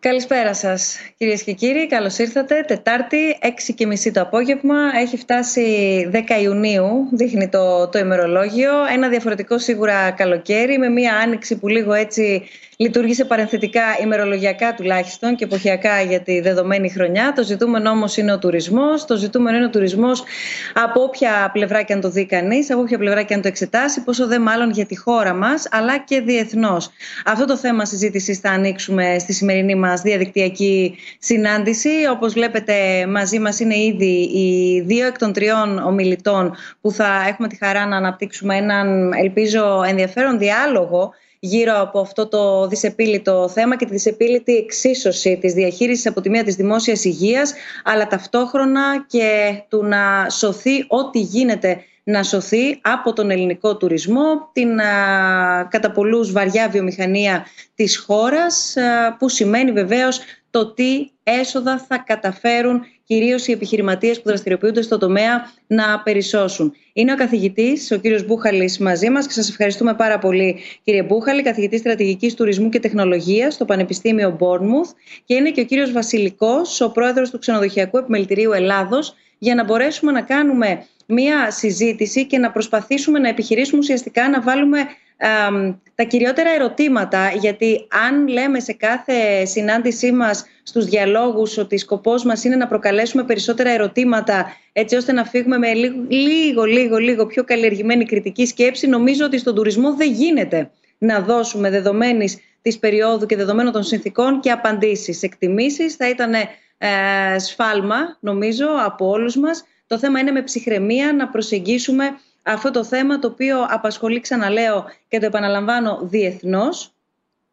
Καλησπέρα σας, κυρίες και κύριοι. Καλώς ήρθατε. Τετάρτη, 6.30 το απόγευμα. Έχει φτάσει 10 Ιουνίου, δείχνει το, το ημερολόγιο. Ένα διαφορετικό σίγουρα καλοκαίρι, με μία άνοιξη που λίγο έτσι λειτουργήσε παρενθετικά, ημερολογιακά τουλάχιστον και εποχιακά για τη δεδομένη χρονιά. Το ζητούμενο όμως είναι ο τουρισμός. Το ζητούμενο είναι ο τουρισμός από όποια πλευρά και αν το δει κανείς, από όποια πλευρά και αν το εξετάσει, πόσο δε μάλλον για τη χώρα μας, αλλά και διεθνώς. Αυτό το θέμα συζήτησης θα ανοίξουμε στη σημερινή μας διαδικτυακή συνάντηση. Όπως βλέπετε, μαζί μας είναι ήδη οι δύο εκ των τριών ομιλητών που θα έχουμε τη χαρά να αναπτύξουμε έναν, ελπίζω, ενδιαφέρον διάλογο γύρω από αυτό το δυσεπίλητο θέμα και τη δυσεπίλητη εξίσωση της διαχείρισης από τη μία της δημόσιας υγείας αλλά ταυτόχρονα και του να σωθεί ό,τι γίνεται να σωθεί από τον ελληνικό τουρισμό, την α, κατά πολλούς βαριά βιομηχανία της χώρας, που σημαίνει βεβαίως το τι έσοδα θα καταφέρουν κυρίως οι επιχειρηματίες που δραστηριοποιούνται στο τομέα να περισσώσουν. Είναι ο καθηγητής, ο κύριος Μπούχαλης μαζί μας και σας ευχαριστούμε πάρα πολύ κύριε Μπούχαλη, καθηγητής στρατηγικής τουρισμού και τεχνολογίας στο Πανεπιστήμιο Μπόρνμουθ και είναι και ο κύριος Βασιλικός, ο πρόεδρος του Ξενοδοχειακού Επιμελητηρίου Ελλάδος για να μπορέσουμε να κάνουμε μία συζήτηση και να προσπαθήσουμε να επιχειρήσουμε ουσιαστικά να βάλουμε τα κυριότερα ερωτήματα γιατί αν λέμε σε κάθε συνάντησή μας στους διαλόγους ότι σκοπός μας είναι να προκαλέσουμε περισσότερα ερωτήματα έτσι ώστε να φύγουμε με λίγο λίγο λίγο, λίγο πιο καλλιεργημένη κριτική σκέψη νομίζω ότι στον τουρισμό δεν γίνεται να δώσουμε δεδομένης της περίοδου και δεδομένων των συνθήκων και απαντήσεις. Εκτιμήσεις θα ήταν ε, σφάλμα νομίζω από όλους μας. Το θέμα είναι με ψυχραιμία να προσεγγίσουμε αυτό το θέμα το οποίο απασχολεί, ξαναλέω και το επαναλαμβάνω, διεθνώς,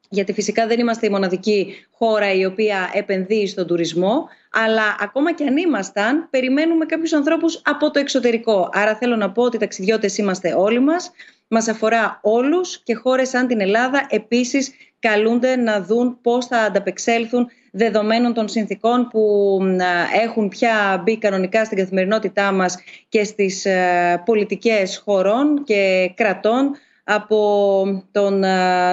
γιατί φυσικά δεν είμαστε η μοναδική χώρα η οποία επενδύει στον τουρισμό, αλλά ακόμα και αν ήμασταν, περιμένουμε κάποιους ανθρώπους από το εξωτερικό. Άρα θέλω να πω ότι ταξιδιώτες είμαστε όλοι μας, μας αφορά όλους και χώρες σαν την Ελλάδα επίσης καλούνται να δουν πώς θα ανταπεξέλθουν δεδομένων των συνθήκων που έχουν πια μπει κανονικά στην καθημερινότητά μας και στις ε, πολιτικές χωρών και κρατών από τον,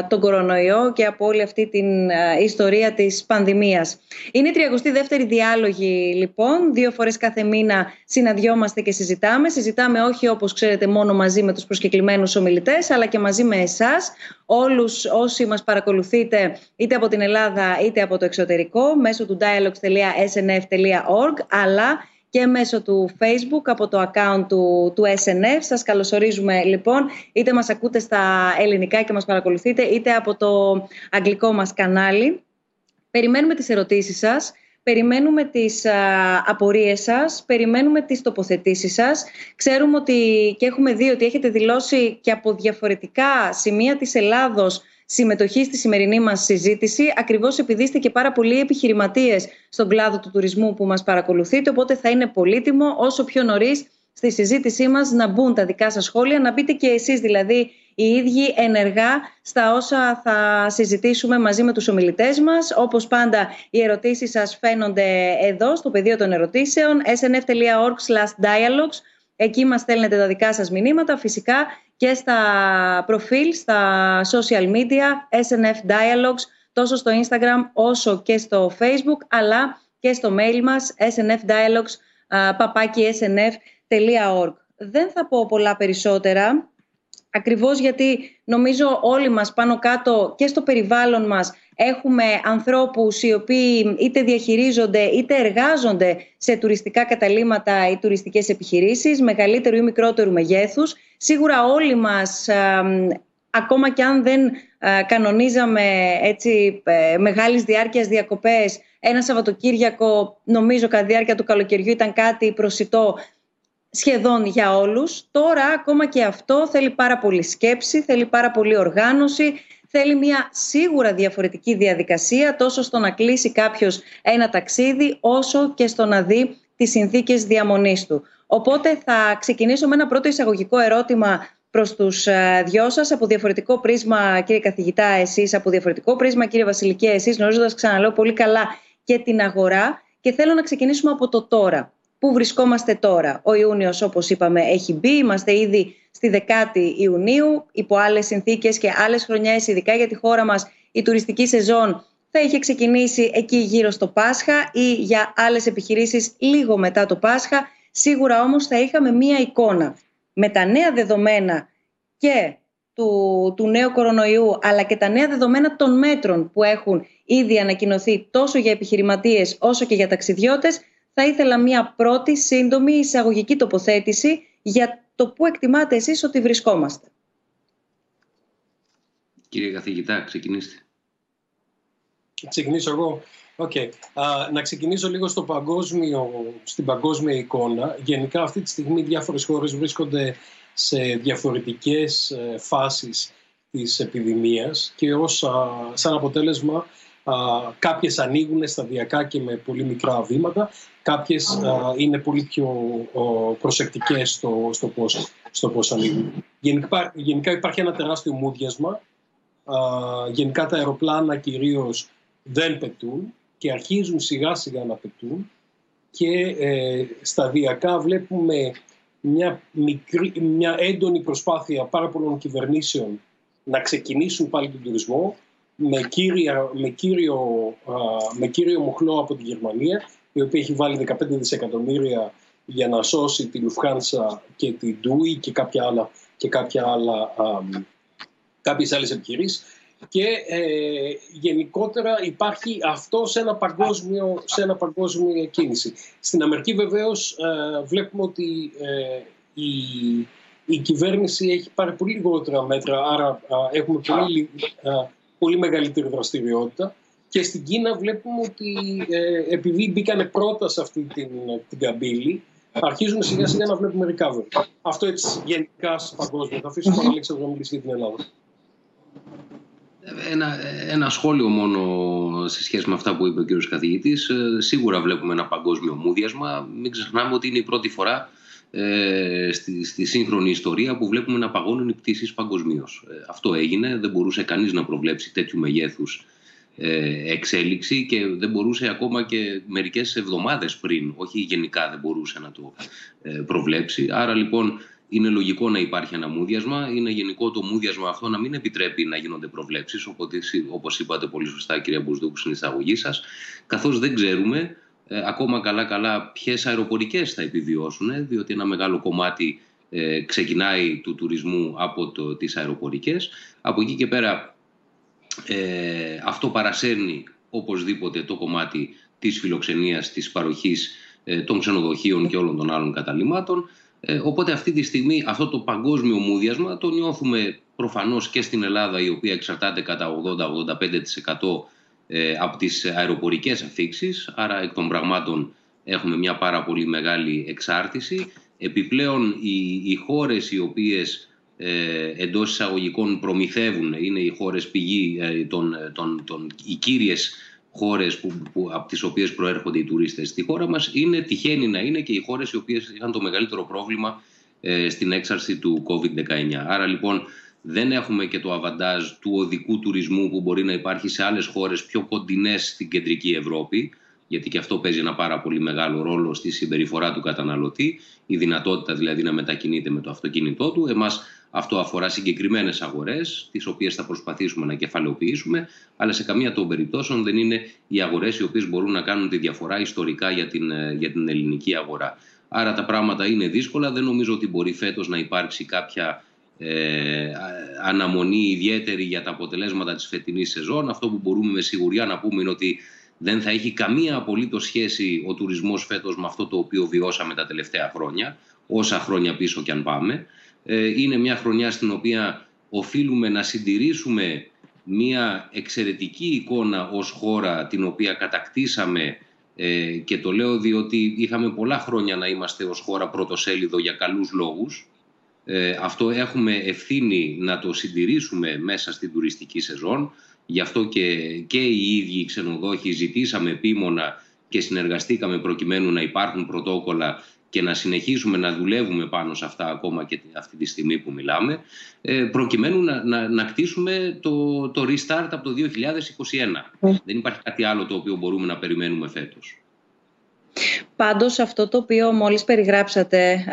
τον κορονοϊό και από όλη αυτή την ιστορία της πανδημίας. Είναι η 32η διάλογη λοιπόν, δύο φορές κάθε μήνα συναντιόμαστε και συζητάμε. Συζητάμε όχι όπως ξέρετε μόνο μαζί με τους προσκεκλημένους ομιλητές αλλά και μαζί με εσάς, όλους όσοι μας παρακολουθείτε είτε από την Ελλάδα είτε από το εξωτερικό μέσω του dialogues.snf.org αλλά και μέσω του Facebook από το account του, του SNF. Σας καλωσορίζουμε λοιπόν, είτε μας ακούτε στα ελληνικά και μας παρακολουθείτε, είτε από το αγγλικό μας κανάλι. Περιμένουμε τις ερωτήσεις σας. Περιμένουμε τις α, απορίες σας, περιμένουμε τις τοποθετήσεις σας. Ξέρουμε ότι και έχουμε δει ότι έχετε δηλώσει και από διαφορετικά σημεία της Ελλάδος συμμετοχή στη σημερινή μας συζήτηση, ακριβώς επειδή είστε και πάρα πολλοί επιχειρηματίες στον κλάδο του τουρισμού που μας παρακολουθείτε, οπότε θα είναι πολύτιμο όσο πιο νωρίς στη συζήτησή μας να μπουν τα δικά σας σχόλια, να μπείτε και εσείς δηλαδή οι ίδιοι ενεργά στα όσα θα συζητήσουμε μαζί με τους ομιλητές μας. Όπως πάντα οι ερωτήσεις σας φαίνονται εδώ στο πεδίο των ερωτήσεων snf.org dialogues Εκεί μας στέλνετε τα δικά σας μηνύματα. Φυσικά και στα προφίλ, στα social media, SNF Dialogues, τόσο στο Instagram όσο και στο Facebook, αλλά και στο mail μας snfdialogues, papakisnf.org. Δεν θα πω πολλά περισσότερα, ακριβώς γιατί νομίζω όλοι μας πάνω κάτω και στο περιβάλλον μας Έχουμε ανθρώπους οι οποίοι είτε διαχειρίζονται είτε εργάζονται σε τουριστικά καταλήμματα ή τουριστικές επιχειρήσεις, μεγαλύτερου ή μικρότερου μεγέθους. Σίγουρα όλοι μας, ακόμα και αν δεν κανονίζαμε έτσι, ε, μεγάλης διάρκειας διακοπές, ένα Σαββατοκύριακο, νομίζω κατά διάρκεια του καλοκαιριού ήταν κάτι προσιτό σχεδόν για όλους. Τώρα ακόμα και αυτό θέλει πάρα πολύ σκέψη, θέλει πάρα πολύ οργάνωση, θέλει μια σίγουρα διαφορετική διαδικασία τόσο στο να κλείσει κάποιος ένα ταξίδι όσο και στο να δει τις συνθήκες διαμονής του. Οπότε θα ξεκινήσω με ένα πρώτο εισαγωγικό ερώτημα προς τους ε, δυο σας από διαφορετικό πρίσμα κύριε καθηγητά εσείς, από διαφορετικό πρίσμα κύριε Βασιλική εσείς γνωρίζοντας ξαναλέω πολύ καλά και την αγορά και θέλω να ξεκινήσουμε από το τώρα. Πού βρισκόμαστε τώρα; Ο Ιούνιος όπως είπαμε έχει μπει, είμαστε ήδη στη 10η Ιουνίου, υπό άλλες συνθήκες και άλλες χρονιές, ειδικά για τη χώρα μας, η τουριστική σεζόν θα είχε ξεκινήσει εκεί γύρω στο Πάσχα ή για άλλες επιχειρήσεις λίγο μετά το Πάσχα. Σίγουρα όμως θα είχαμε μία εικόνα με τα νέα δεδομένα και του, του νέου κορονοϊού αλλά και τα νέα δεδομένα των μέτρων που έχουν ήδη ανακοινωθεί τόσο για επιχειρηματίες όσο και για ταξιδιώτες θα ήθελα μία πρώτη σύντομη εισαγωγική τοποθέτηση για το πού εκτιμάτε εσείς ότι βρισκόμαστε. Κύριε καθηγητά, ξεκινήστε. Ξεκινήσω εγώ. Okay. να ξεκινήσω λίγο στο παγκόσμιο, στην παγκόσμια εικόνα. Γενικά αυτή τη στιγμή διάφορες χώρες βρίσκονται σε διαφορετικές ε, φάσεις της επιδημίας και ως, σαν αποτέλεσμα α, κάποιες ανοίγουν σταδιακά και με πολύ μικρά βήματα, κάποιες είναι πολύ πιο προσεκτικές στο, στο, πώς, στο πώς ανοίγουν. Γενικά, γενικά υπάρχει ένα τεράστιο μούδιασμα. γενικά τα αεροπλάνα κυρίως δεν πετούν και αρχίζουν σιγά σιγά να πετούν και ε, σταδιακά βλέπουμε μια, μικρή, μια έντονη προσπάθεια πάρα πολλών κυβερνήσεων να ξεκινήσουν πάλι τον τουρισμό με, κύρια, με, κύριο, με κύριο μοχλό από τη Γερμανία η οποία έχει βάλει 15 δισεκατομμύρια για να σώσει τη Λουφχάνσα και την Ντούι και κάποια άλλα, και κάποια άλλα, α, κάποιες άλλες επιχειρήσεις και ε, γενικότερα υπάρχει αυτό σε ένα παγκόσμιο, σε ένα παγκόσμιο κίνηση. Στην Αμερική βεβαίως ε, βλέπουμε ότι ε, η, η κυβέρνηση έχει πάρει πολύ λιγότερα μέτρα, άρα έχουμε πολύ, πολύ μεγαλύτερη δραστηριότητα. Και στην Κίνα βλέπουμε ότι επειδή μπήκανε πρώτα σε αυτή την, την καμπύλη, αρχίζουν σιγά σιγά να βλέπουμε recovery. Αυτό έτσι γενικά παγκόσμιο. Θα αφήσω τον Αλέξανδρο να μιλήσει για την Ελλάδα. Ένα, ένα σχόλιο μόνο σε σχέση με αυτά που είπε ο κύριος καθηγητής. Ε, σίγουρα βλέπουμε ένα παγκόσμιο μούδιασμα. Μην ξεχνάμε ότι είναι η πρώτη φορά ε, στη, στη σύγχρονη ιστορία που βλέπουμε να παγώνουν οι πτήσεις παγκοσμίως. Ε, αυτό έγινε. Δεν μπορούσε κανείς να προβλέψει τέτοιου μεγέθους ε, εξέλιξη και δεν μπορούσε ακόμα και μερικές εβδομάδες πριν, όχι γενικά δεν μπορούσε να το προβλέψει. Άρα λοιπόν είναι λογικό να υπάρχει ένα μούδιασμα. Είναι γενικό το μούδιασμα αυτό να μην επιτρέπει να γίνονται προβλέψεις, όπως είπατε πολύ σωστά, κυρία Μπουσδούκου, στην εισαγωγή σας, καθώς δεν ξέρουμε ε, ακόμα καλά-καλά ποιες αεροπορικές θα επιβιώσουν, διότι ένα μεγάλο κομμάτι ε, ξεκινάει του τουρισμού από το, τις αεροπορικές. Από εκεί και πέρα ε, αυτό παρασέρνει οπωσδήποτε το κομμάτι της φιλοξενίας, της παροχής ε, των ξενοδοχείων και όλων των άλλων καταλήμματων. Ε, οπότε αυτή τη στιγμή αυτό το παγκόσμιο μούδιασμα το νιώθουμε προφανώς και στην Ελλάδα η οποία εξαρτάται κατά 80-85% ε, από τις αεροπορικές αφήξεις άρα εκ των πραγμάτων έχουμε μια πάρα πολύ μεγάλη εξάρτηση. Επιπλέον οι, οι χώρες οι οποίες ε, εντός εισαγωγικών προμηθεύουν είναι οι χώρες πηγή, ε, των, των, των, οι κύριες χώρες που, που, από τις οποίες προέρχονται οι τουρίστες στη χώρα μας είναι τυχαίνει να είναι και οι χώρες οι οποίες είχαν το μεγαλύτερο πρόβλημα ε, στην έξαρση του COVID-19. Άρα λοιπόν δεν έχουμε και το αβαντάζ του οδικού τουρισμού που μπορεί να υπάρχει σε άλλες χώρες πιο κοντινές στην κεντρική Ευρώπη γιατί και αυτό παίζει ένα πάρα πολύ μεγάλο ρόλο στη συμπεριφορά του καταναλωτή, η δυνατότητα δηλαδή να μετακινείται με το αυτοκίνητό του. Εμάς αυτό αφορά συγκεκριμένες αγορές, τις οποίες θα προσπαθήσουμε να κεφαλαιοποιήσουμε, αλλά σε καμία των περιπτώσεων δεν είναι οι αγορές οι οποίες μπορούν να κάνουν τη διαφορά ιστορικά για την, ε, για την ελληνική αγορά. Άρα τα πράγματα είναι δύσκολα. Δεν νομίζω ότι μπορεί φέτος να υπάρξει κάποια ε, αναμονή ιδιαίτερη για τα αποτελέσματα της φετινής σεζόν. Αυτό που μπορούμε με σιγουριά να πούμε είναι ότι δεν θα έχει καμία απολύτως σχέση ο τουρισμός φέτος με αυτό το οποίο βιώσαμε τα τελευταία χρόνια, όσα χρόνια πίσω κι αν πάμε. Ε, είναι μια χρονιά στην οποία οφείλουμε να συντηρήσουμε μια εξαιρετική εικόνα ως χώρα την οποία κατακτήσαμε ε, και το λέω διότι είχαμε πολλά χρόνια να είμαστε ως χώρα πρωτοσέλιδο για καλούς λόγους. Ε, αυτό έχουμε ευθύνη να το συντηρήσουμε μέσα στην τουριστική σεζόν. Γι' αυτό και, και οι ίδιοι οι ξενοδόχοι ζητήσαμε επίμονα και συνεργαστήκαμε προκειμένου να υπάρχουν πρωτόκολλα και να συνεχίσουμε να δουλεύουμε πάνω σε αυτά ακόμα και αυτή τη στιγμή που μιλάμε, ε, προκειμένου να, να, να κτίσουμε το, το restart από το 2021. Ναι. Δεν υπάρχει κάτι άλλο το οποίο μπορούμε να περιμένουμε φέτος. Πάντως αυτό το οποίο μόλις περιγράψατε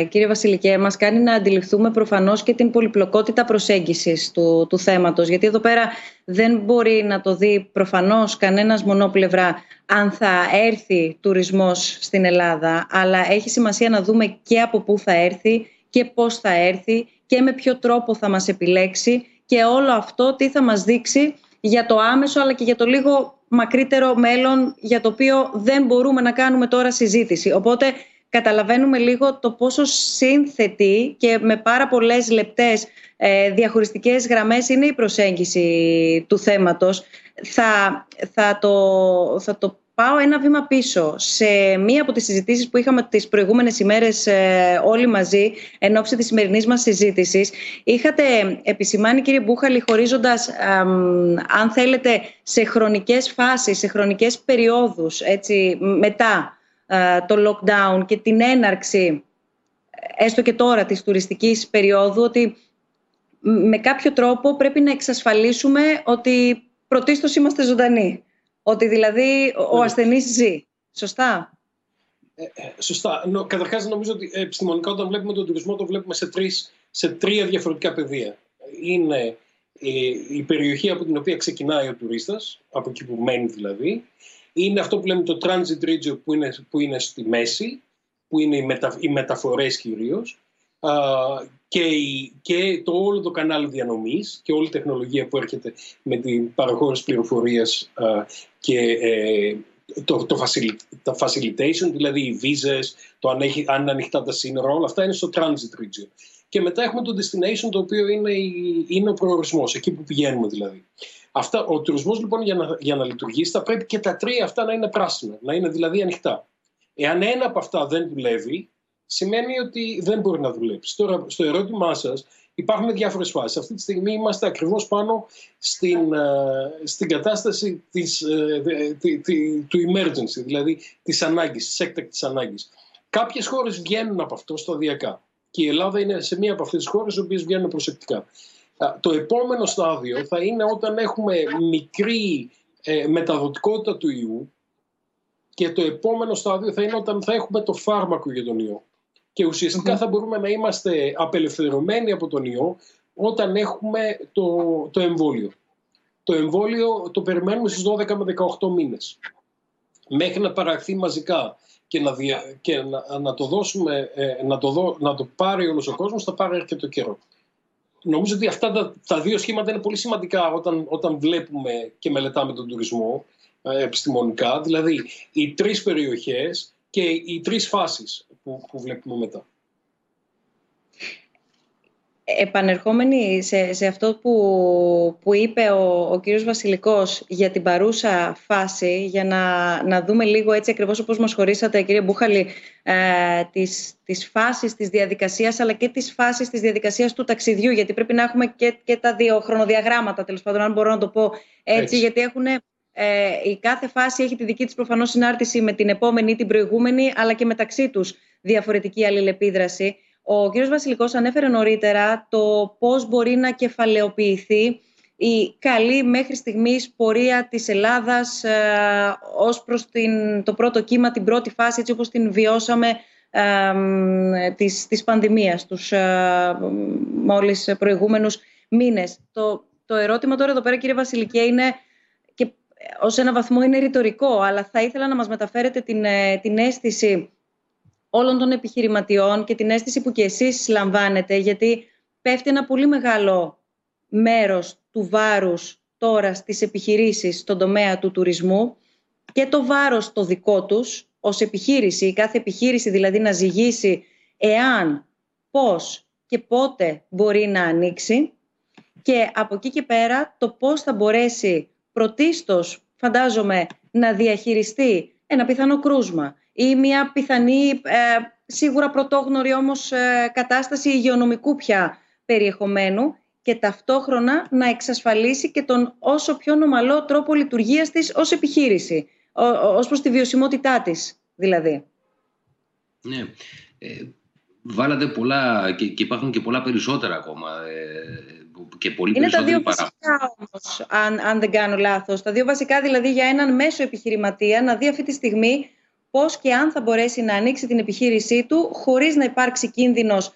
ε, κύριε Βασιλικέ μας κάνει να αντιληφθούμε προφανώς και την πολυπλοκότητα προσέγγισης του, του θέματος. Γιατί εδώ πέρα δεν μπορεί να το δει προφανώς κανένας μονόπλευρα αν θα έρθει τουρισμός στην Ελλάδα. Αλλά έχει σημασία να δούμε και από πού θα έρθει και πώς θα έρθει και με ποιο τρόπο θα μας επιλέξει και όλο αυτό τι θα μας δείξει για το άμεσο αλλά και για το λίγο μακρύτερο μέλλον για το οποίο δεν μπορούμε να κάνουμε τώρα συζήτηση. Οπότε καταλαβαίνουμε λίγο το πόσο σύνθετη και με πάρα πολλές λεπτές ε, διαχωριστικές γραμμές είναι η προσέγγιση του θέματος. Θα, θα, το, θα το πάω ένα βήμα πίσω. Σε μία από τις συζητήσεις που είχαμε τις προηγούμενες ημέρες ε, όλοι μαζί, εν ώψη της σημερινής μας συζήτησης, είχατε επισημάνει κύριε Μπούχαλη χωρίζοντας, αν θέλετε, σε χρονικές φάσεις, σε χρονικές περιόδους, έτσι, μετά ε, το lockdown και την έναρξη, έστω και τώρα, της τουριστικής περίοδου, ότι με κάποιο τρόπο πρέπει να εξασφαλίσουμε ότι πρωτίστως είμαστε ζωντανοί. Ότι δηλαδή ο ναι. ασθενής ζει. Σωστά. Ε, ε, σωστά. Νο, καταρχάς νομίζω ότι επιστημονικά όταν βλέπουμε τον τουρισμό το βλέπουμε σε, τρεις, σε τρία διαφορετικά πεδία. Είναι η, περιοχή από την οποία ξεκινάει ο τουρίστας, από εκεί που μένει δηλαδή. Είναι αυτό που λέμε το transit region που είναι, που είναι στη μέση, που είναι οι, μετα, οι μεταφορές κυρίως και, και το όλο το κανάλι διανομής και όλη η τεχνολογία που έρχεται με την παραχώρηση πληροφορίας και ε, το, το, το facilitation, δηλαδή οι βίζες, το αν, έχει, αν ανοιχτά τα σύνορα, όλα αυτά είναι στο transit region. Και μετά έχουμε το destination, το οποίο είναι, είναι ο προορισμός, εκεί που πηγαίνουμε δηλαδή. Αυτά, ο τουρισμός λοιπόν για να, για να λειτουργήσει θα πρέπει και τα τρία αυτά να είναι πράσινα, να είναι δηλαδή ανοιχτά. Εάν ένα από αυτά δεν δουλεύει, σημαίνει ότι δεν μπορεί να δουλέψει. Τώρα, στο ερώτημά σας, υπάρχουν διάφορες φάσεις. Αυτή τη στιγμή είμαστε ακριβώς πάνω στην, ε, στην κατάσταση της, ε, του emergency, δηλαδή της ανάγκης, της έκτακτης ανάγκης. Κάποιες χώρες βγαίνουν από αυτό σταδιακά. Και η Ελλάδα είναι σε μία από αυτές τις χώρες, οι οποίες βγαίνουν προσεκτικά. Το επόμενο στάδιο θα είναι όταν έχουμε μικρή ε, μεταδοτικότητα του ιού και το επόμενο στάδιο θα είναι όταν θα έχουμε το φάρμακο για τον ιό και ουσιαστικα θα μπορούμε να είμαστε απελευθερωμένοι από τον ιό όταν έχουμε το, το εμβόλιο. Το εμβόλιο το περιμένουμε στις 12 με 18 μήνες. Μέχρι να παραχθεί μαζικά και να, και να, να το δώσουμε, ε, να, το να το πάρει όλος ο κόσμος θα πάρει αρκετό καιρό. Νομίζω ότι αυτά τα, τα δύο σχήματα είναι πολύ σημαντικά όταν, όταν βλέπουμε και μελετάμε τον τουρισμό ε, επιστημονικά. Δηλαδή οι τρεις περιοχές και οι τρεις φάσεις που, που βλέπουμε μετά. Επανερχόμενοι σε, σε αυτό που, που είπε ο, ο κύριος Βασιλικός για την παρούσα φάση, για να, να δούμε λίγο έτσι ακριβώς όπως μας χωρίσατε κύριε Μπούχαλη, ε, τις, τις φάσεις της διαδικασίας αλλά και τις φάσεις της διαδικασίας του ταξιδιού, γιατί πρέπει να έχουμε και, και τα δύο χρονοδιαγράμματα, τέλος πάντων, αν μπορώ να το πω έτσι. γιατί έχουν ε, η κάθε φάση έχει τη δική της προφανώς συνάρτηση με την επόμενη ή την προηγούμενη, αλλά και μεταξύ τους διαφορετική αλληλεπίδραση. Ο κ. Βασιλικός ανέφερε νωρίτερα το πώς μπορεί να κεφαλαιοποιηθεί η καλή μέχρι στιγμής πορεία της Ελλάδας ε, ως προς την, το πρώτο κύμα, την πρώτη φάση, έτσι όπως την βιώσαμε ε, της, της πανδημίας τους ε, μόλις προηγούμενους μήνες. Το, το ερώτημα τώρα εδώ πέρα κύριε Βασιλικέ είναι και ως ένα βαθμό είναι ρητορικό, αλλά θα ήθελα να μας μεταφέρετε την, ε, την αίσθηση όλων των επιχειρηματιών και την αίσθηση που και εσείς λαμβάνετε, γιατί πέφτει ένα πολύ μεγάλο μέρος του βάρους τώρα στις επιχειρήσεις στον τομέα του τουρισμού και το βάρος το δικό τους ως επιχείρηση, κάθε επιχείρηση δηλαδή να ζυγίσει εάν, πώς και πότε μπορεί να ανοίξει και από εκεί και πέρα το πώς θα μπορέσει πρωτίστως, φαντάζομαι, να διαχειριστεί ένα πιθανό κρούσμα ή μια πιθανή, ε, σίγουρα πρωτόγνωρη όμως ε, κατάσταση υγειονομικού πια περιεχομένου και ταυτόχρονα να εξασφαλίσει και τον όσο πιο νομαλό τρόπο λειτουργίας της ως επιχείρηση, ως προς τη βιωσιμότητά της δηλαδή. Ναι. Ε, βάλατε πολλά και, και υπάρχουν και πολλά περισσότερα ακόμα. Ε, και πολύ Είναι τα δύο βασικά όμως, αν, αν δεν κάνω λάθος. Τα δύο βασικά δηλαδή για έναν μέσο επιχειρηματία να δει αυτή τη στιγμή πώς και αν θα μπορέσει να ανοίξει την επιχείρησή του χωρίς να υπάρξει κίνδυνος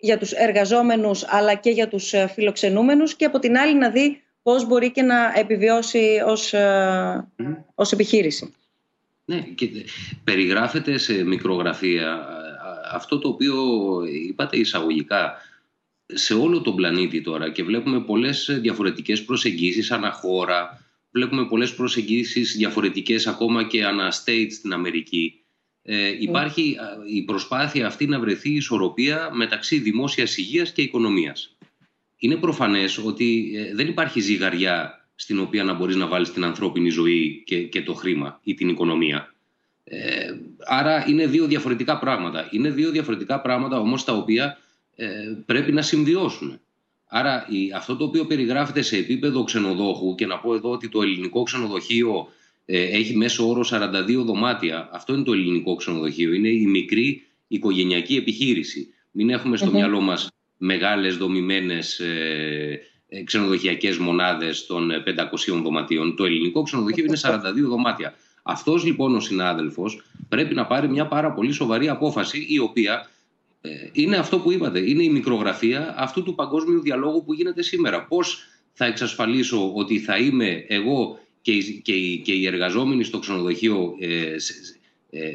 για τους εργαζόμενους αλλά και για τους ε, φιλοξενούμενους και από την άλλη να δει πώς μπορεί και να επιβιώσει ως, mm. ως επιχείρηση. Ναι, και περιγράφεται σε μικρογραφία αυτό το οποίο είπατε εισαγωγικά σε όλο τον πλανήτη τώρα και βλέπουμε πολλές διαφορετικές προσεγγίσεις αναχώρα, βλέπουμε πολλές προσεγγίσεις διαφορετικές ακόμα και ανά state στην Αμερική. Ε, υπάρχει η προσπάθεια αυτή να βρεθεί ισορροπία μεταξύ δημόσιας υγείας και οικονομίας. Είναι προφανές ότι ε, δεν υπάρχει ζυγαριά στην οποία να μπορείς να βάλεις την ανθρώπινη ζωή και, και το χρήμα ή την οικονομία. Ε, άρα είναι δύο διαφορετικά πράγματα. Είναι δύο διαφορετικά πράγματα όμως τα οποία ε, πρέπει να συμβιώσουν. Άρα η, αυτό το οποίο περιγράφεται σε επίπεδο ξενοδόχου και να πω εδώ ότι το ελληνικό ξενοδοχείο ε, έχει μέσο όρο 42 δωμάτια. Αυτό είναι το ελληνικό ξενοδοχείο. Είναι η μικρή οικογενειακή επιχείρηση. Μην έχουμε στο μυαλό μας μεγάλες δομημένες ε, ε ξενοδοχειακές μονάδες των 500 δωματίων. Το ελληνικό ξενοδοχείο είναι 42 δωμάτια. Αυτός λοιπόν ο συνάδελφος πρέπει να πάρει μια πάρα πολύ σοβαρή απόφαση η οποία ε, είναι αυτό που είπατε, είναι η μικρογραφία αυτού του παγκόσμιου διαλόγου που γίνεται σήμερα. Πώς θα εξασφαλίσω ότι θα είμαι εγώ και οι, και οι, και οι εργαζόμενοι στο ξενοδοχείο ε, ε,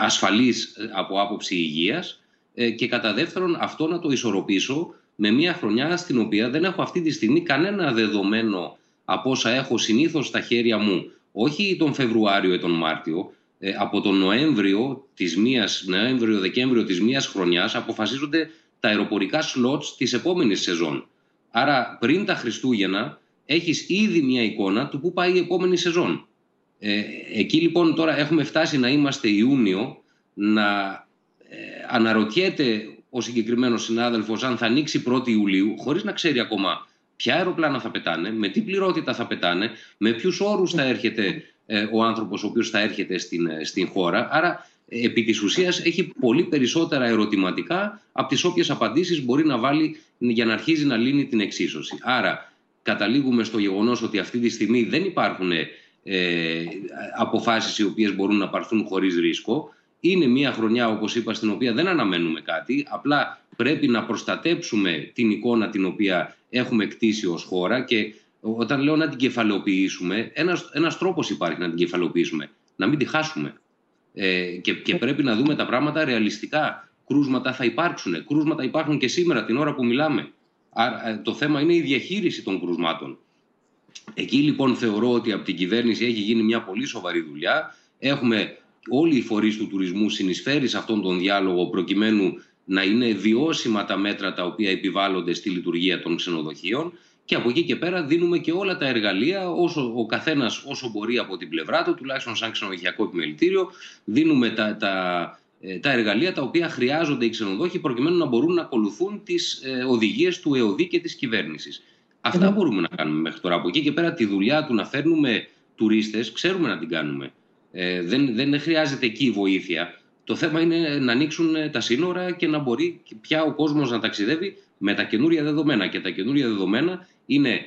ασφαλείς από άποψη υγείας ε, και κατά δεύτερον αυτό να το ισορροπήσω με μια χρονιά στην οποία δεν έχω αυτή τη στιγμή κανένα δεδομένο από όσα έχω συνήθως στα χέρια μου όχι τον Φεβρουάριο ή τον Μάρτιο, ε, από τον Νοέμβριο της μίας, Νοέμβριο-Δεκέμβριο της μίας χρονιάς αποφασίζονται τα αεροπορικά σλότς της επόμενης σεζόν. Άρα πριν τα Χριστούγεννα έχεις ήδη μια εικόνα του πού πάει η επόμενη σεζόν. Ε, εκεί λοιπόν τώρα έχουμε φτάσει να είμαστε Ιούνιο, να ε, αναρωτιέται ο συγκεκριμένος συνάδελφος αν θα ανοίξει 1η Ιουλίου, χωρίς να ξέρει ακόμα ποια αεροπλάνα θα πετάνε, με τι πληρότητα θα πετάνε, με ποιους όρους θα έρχεται ε, ο άνθρωπος ο οποίος θα έρχεται στην, ε, στην χώρα. Άρα, επί της ουσίας έχει πολύ περισσότερα ερωτηματικά από τις όποιες απαντήσεις μπορεί να βάλει για να αρχίζει να λύνει την εξίσωση. Άρα καταλήγουμε στο γεγονός ότι αυτή τη στιγμή δεν υπάρχουν ε, αποφάσεις οι οποίες μπορούν να πάρθουν χωρίς ρίσκο. Είναι μια χρονιά, όπως είπα, στην οποία δεν αναμένουμε κάτι. Απλά πρέπει να προστατέψουμε την εικόνα την οποία έχουμε κτίσει ως χώρα και όταν λέω να την κεφαλαιοποιήσουμε, ένας, ένας τρόπος υπάρχει να την κεφαλαιοποιήσουμε, να μην τη χάσουμε. Ε, και, και πρέπει να δούμε τα πράγματα ρεαλιστικά. Κρούσματα θα υπάρξουν. Κρούσματα υπάρχουν και σήμερα την ώρα που μιλάμε. Άρα, ε, το θέμα είναι η διαχείριση των κρούσματων. Εκεί λοιπόν θεωρώ ότι από την κυβέρνηση έχει γίνει μια πολύ σοβαρή δουλειά. Έχουμε όλοι οι φορείς του τουρισμού συνεισφέρει σε αυτόν τον διάλογο προκειμένου να είναι βιώσιμα τα μέτρα τα οποία επιβάλλονται στη λειτουργία των ξενοδοχείων και από εκεί και πέρα δίνουμε και όλα τα εργαλεία όσο ο καθένας όσο μπορεί από την πλευρά του, τουλάχιστον σαν ξενοδοχειακό επιμελητήριο, δίνουμε τα, τα, ε, τα εργαλεία τα οποία χρειάζονται οι ξενοδόχοι προκειμένου να μπορούν να ακολουθούν τις ε, οδηγίες του ΕΟΔΗ και της κυβέρνησης. Αυτά μπορούμε να κάνουμε μέχρι τώρα. Από εκεί και πέρα τη δουλειά του να φέρνουμε τουρίστες ξέρουμε να την κάνουμε. Ε, δεν, δεν χρειάζεται εκεί βοήθεια. Το θέμα είναι να ανοίξουν ε, τα σύνορα και να μπορεί πια ο κόσμος να ταξιδεύει με τα καινούρια δεδομένα. Και τα καινούρια δεδομένα είναι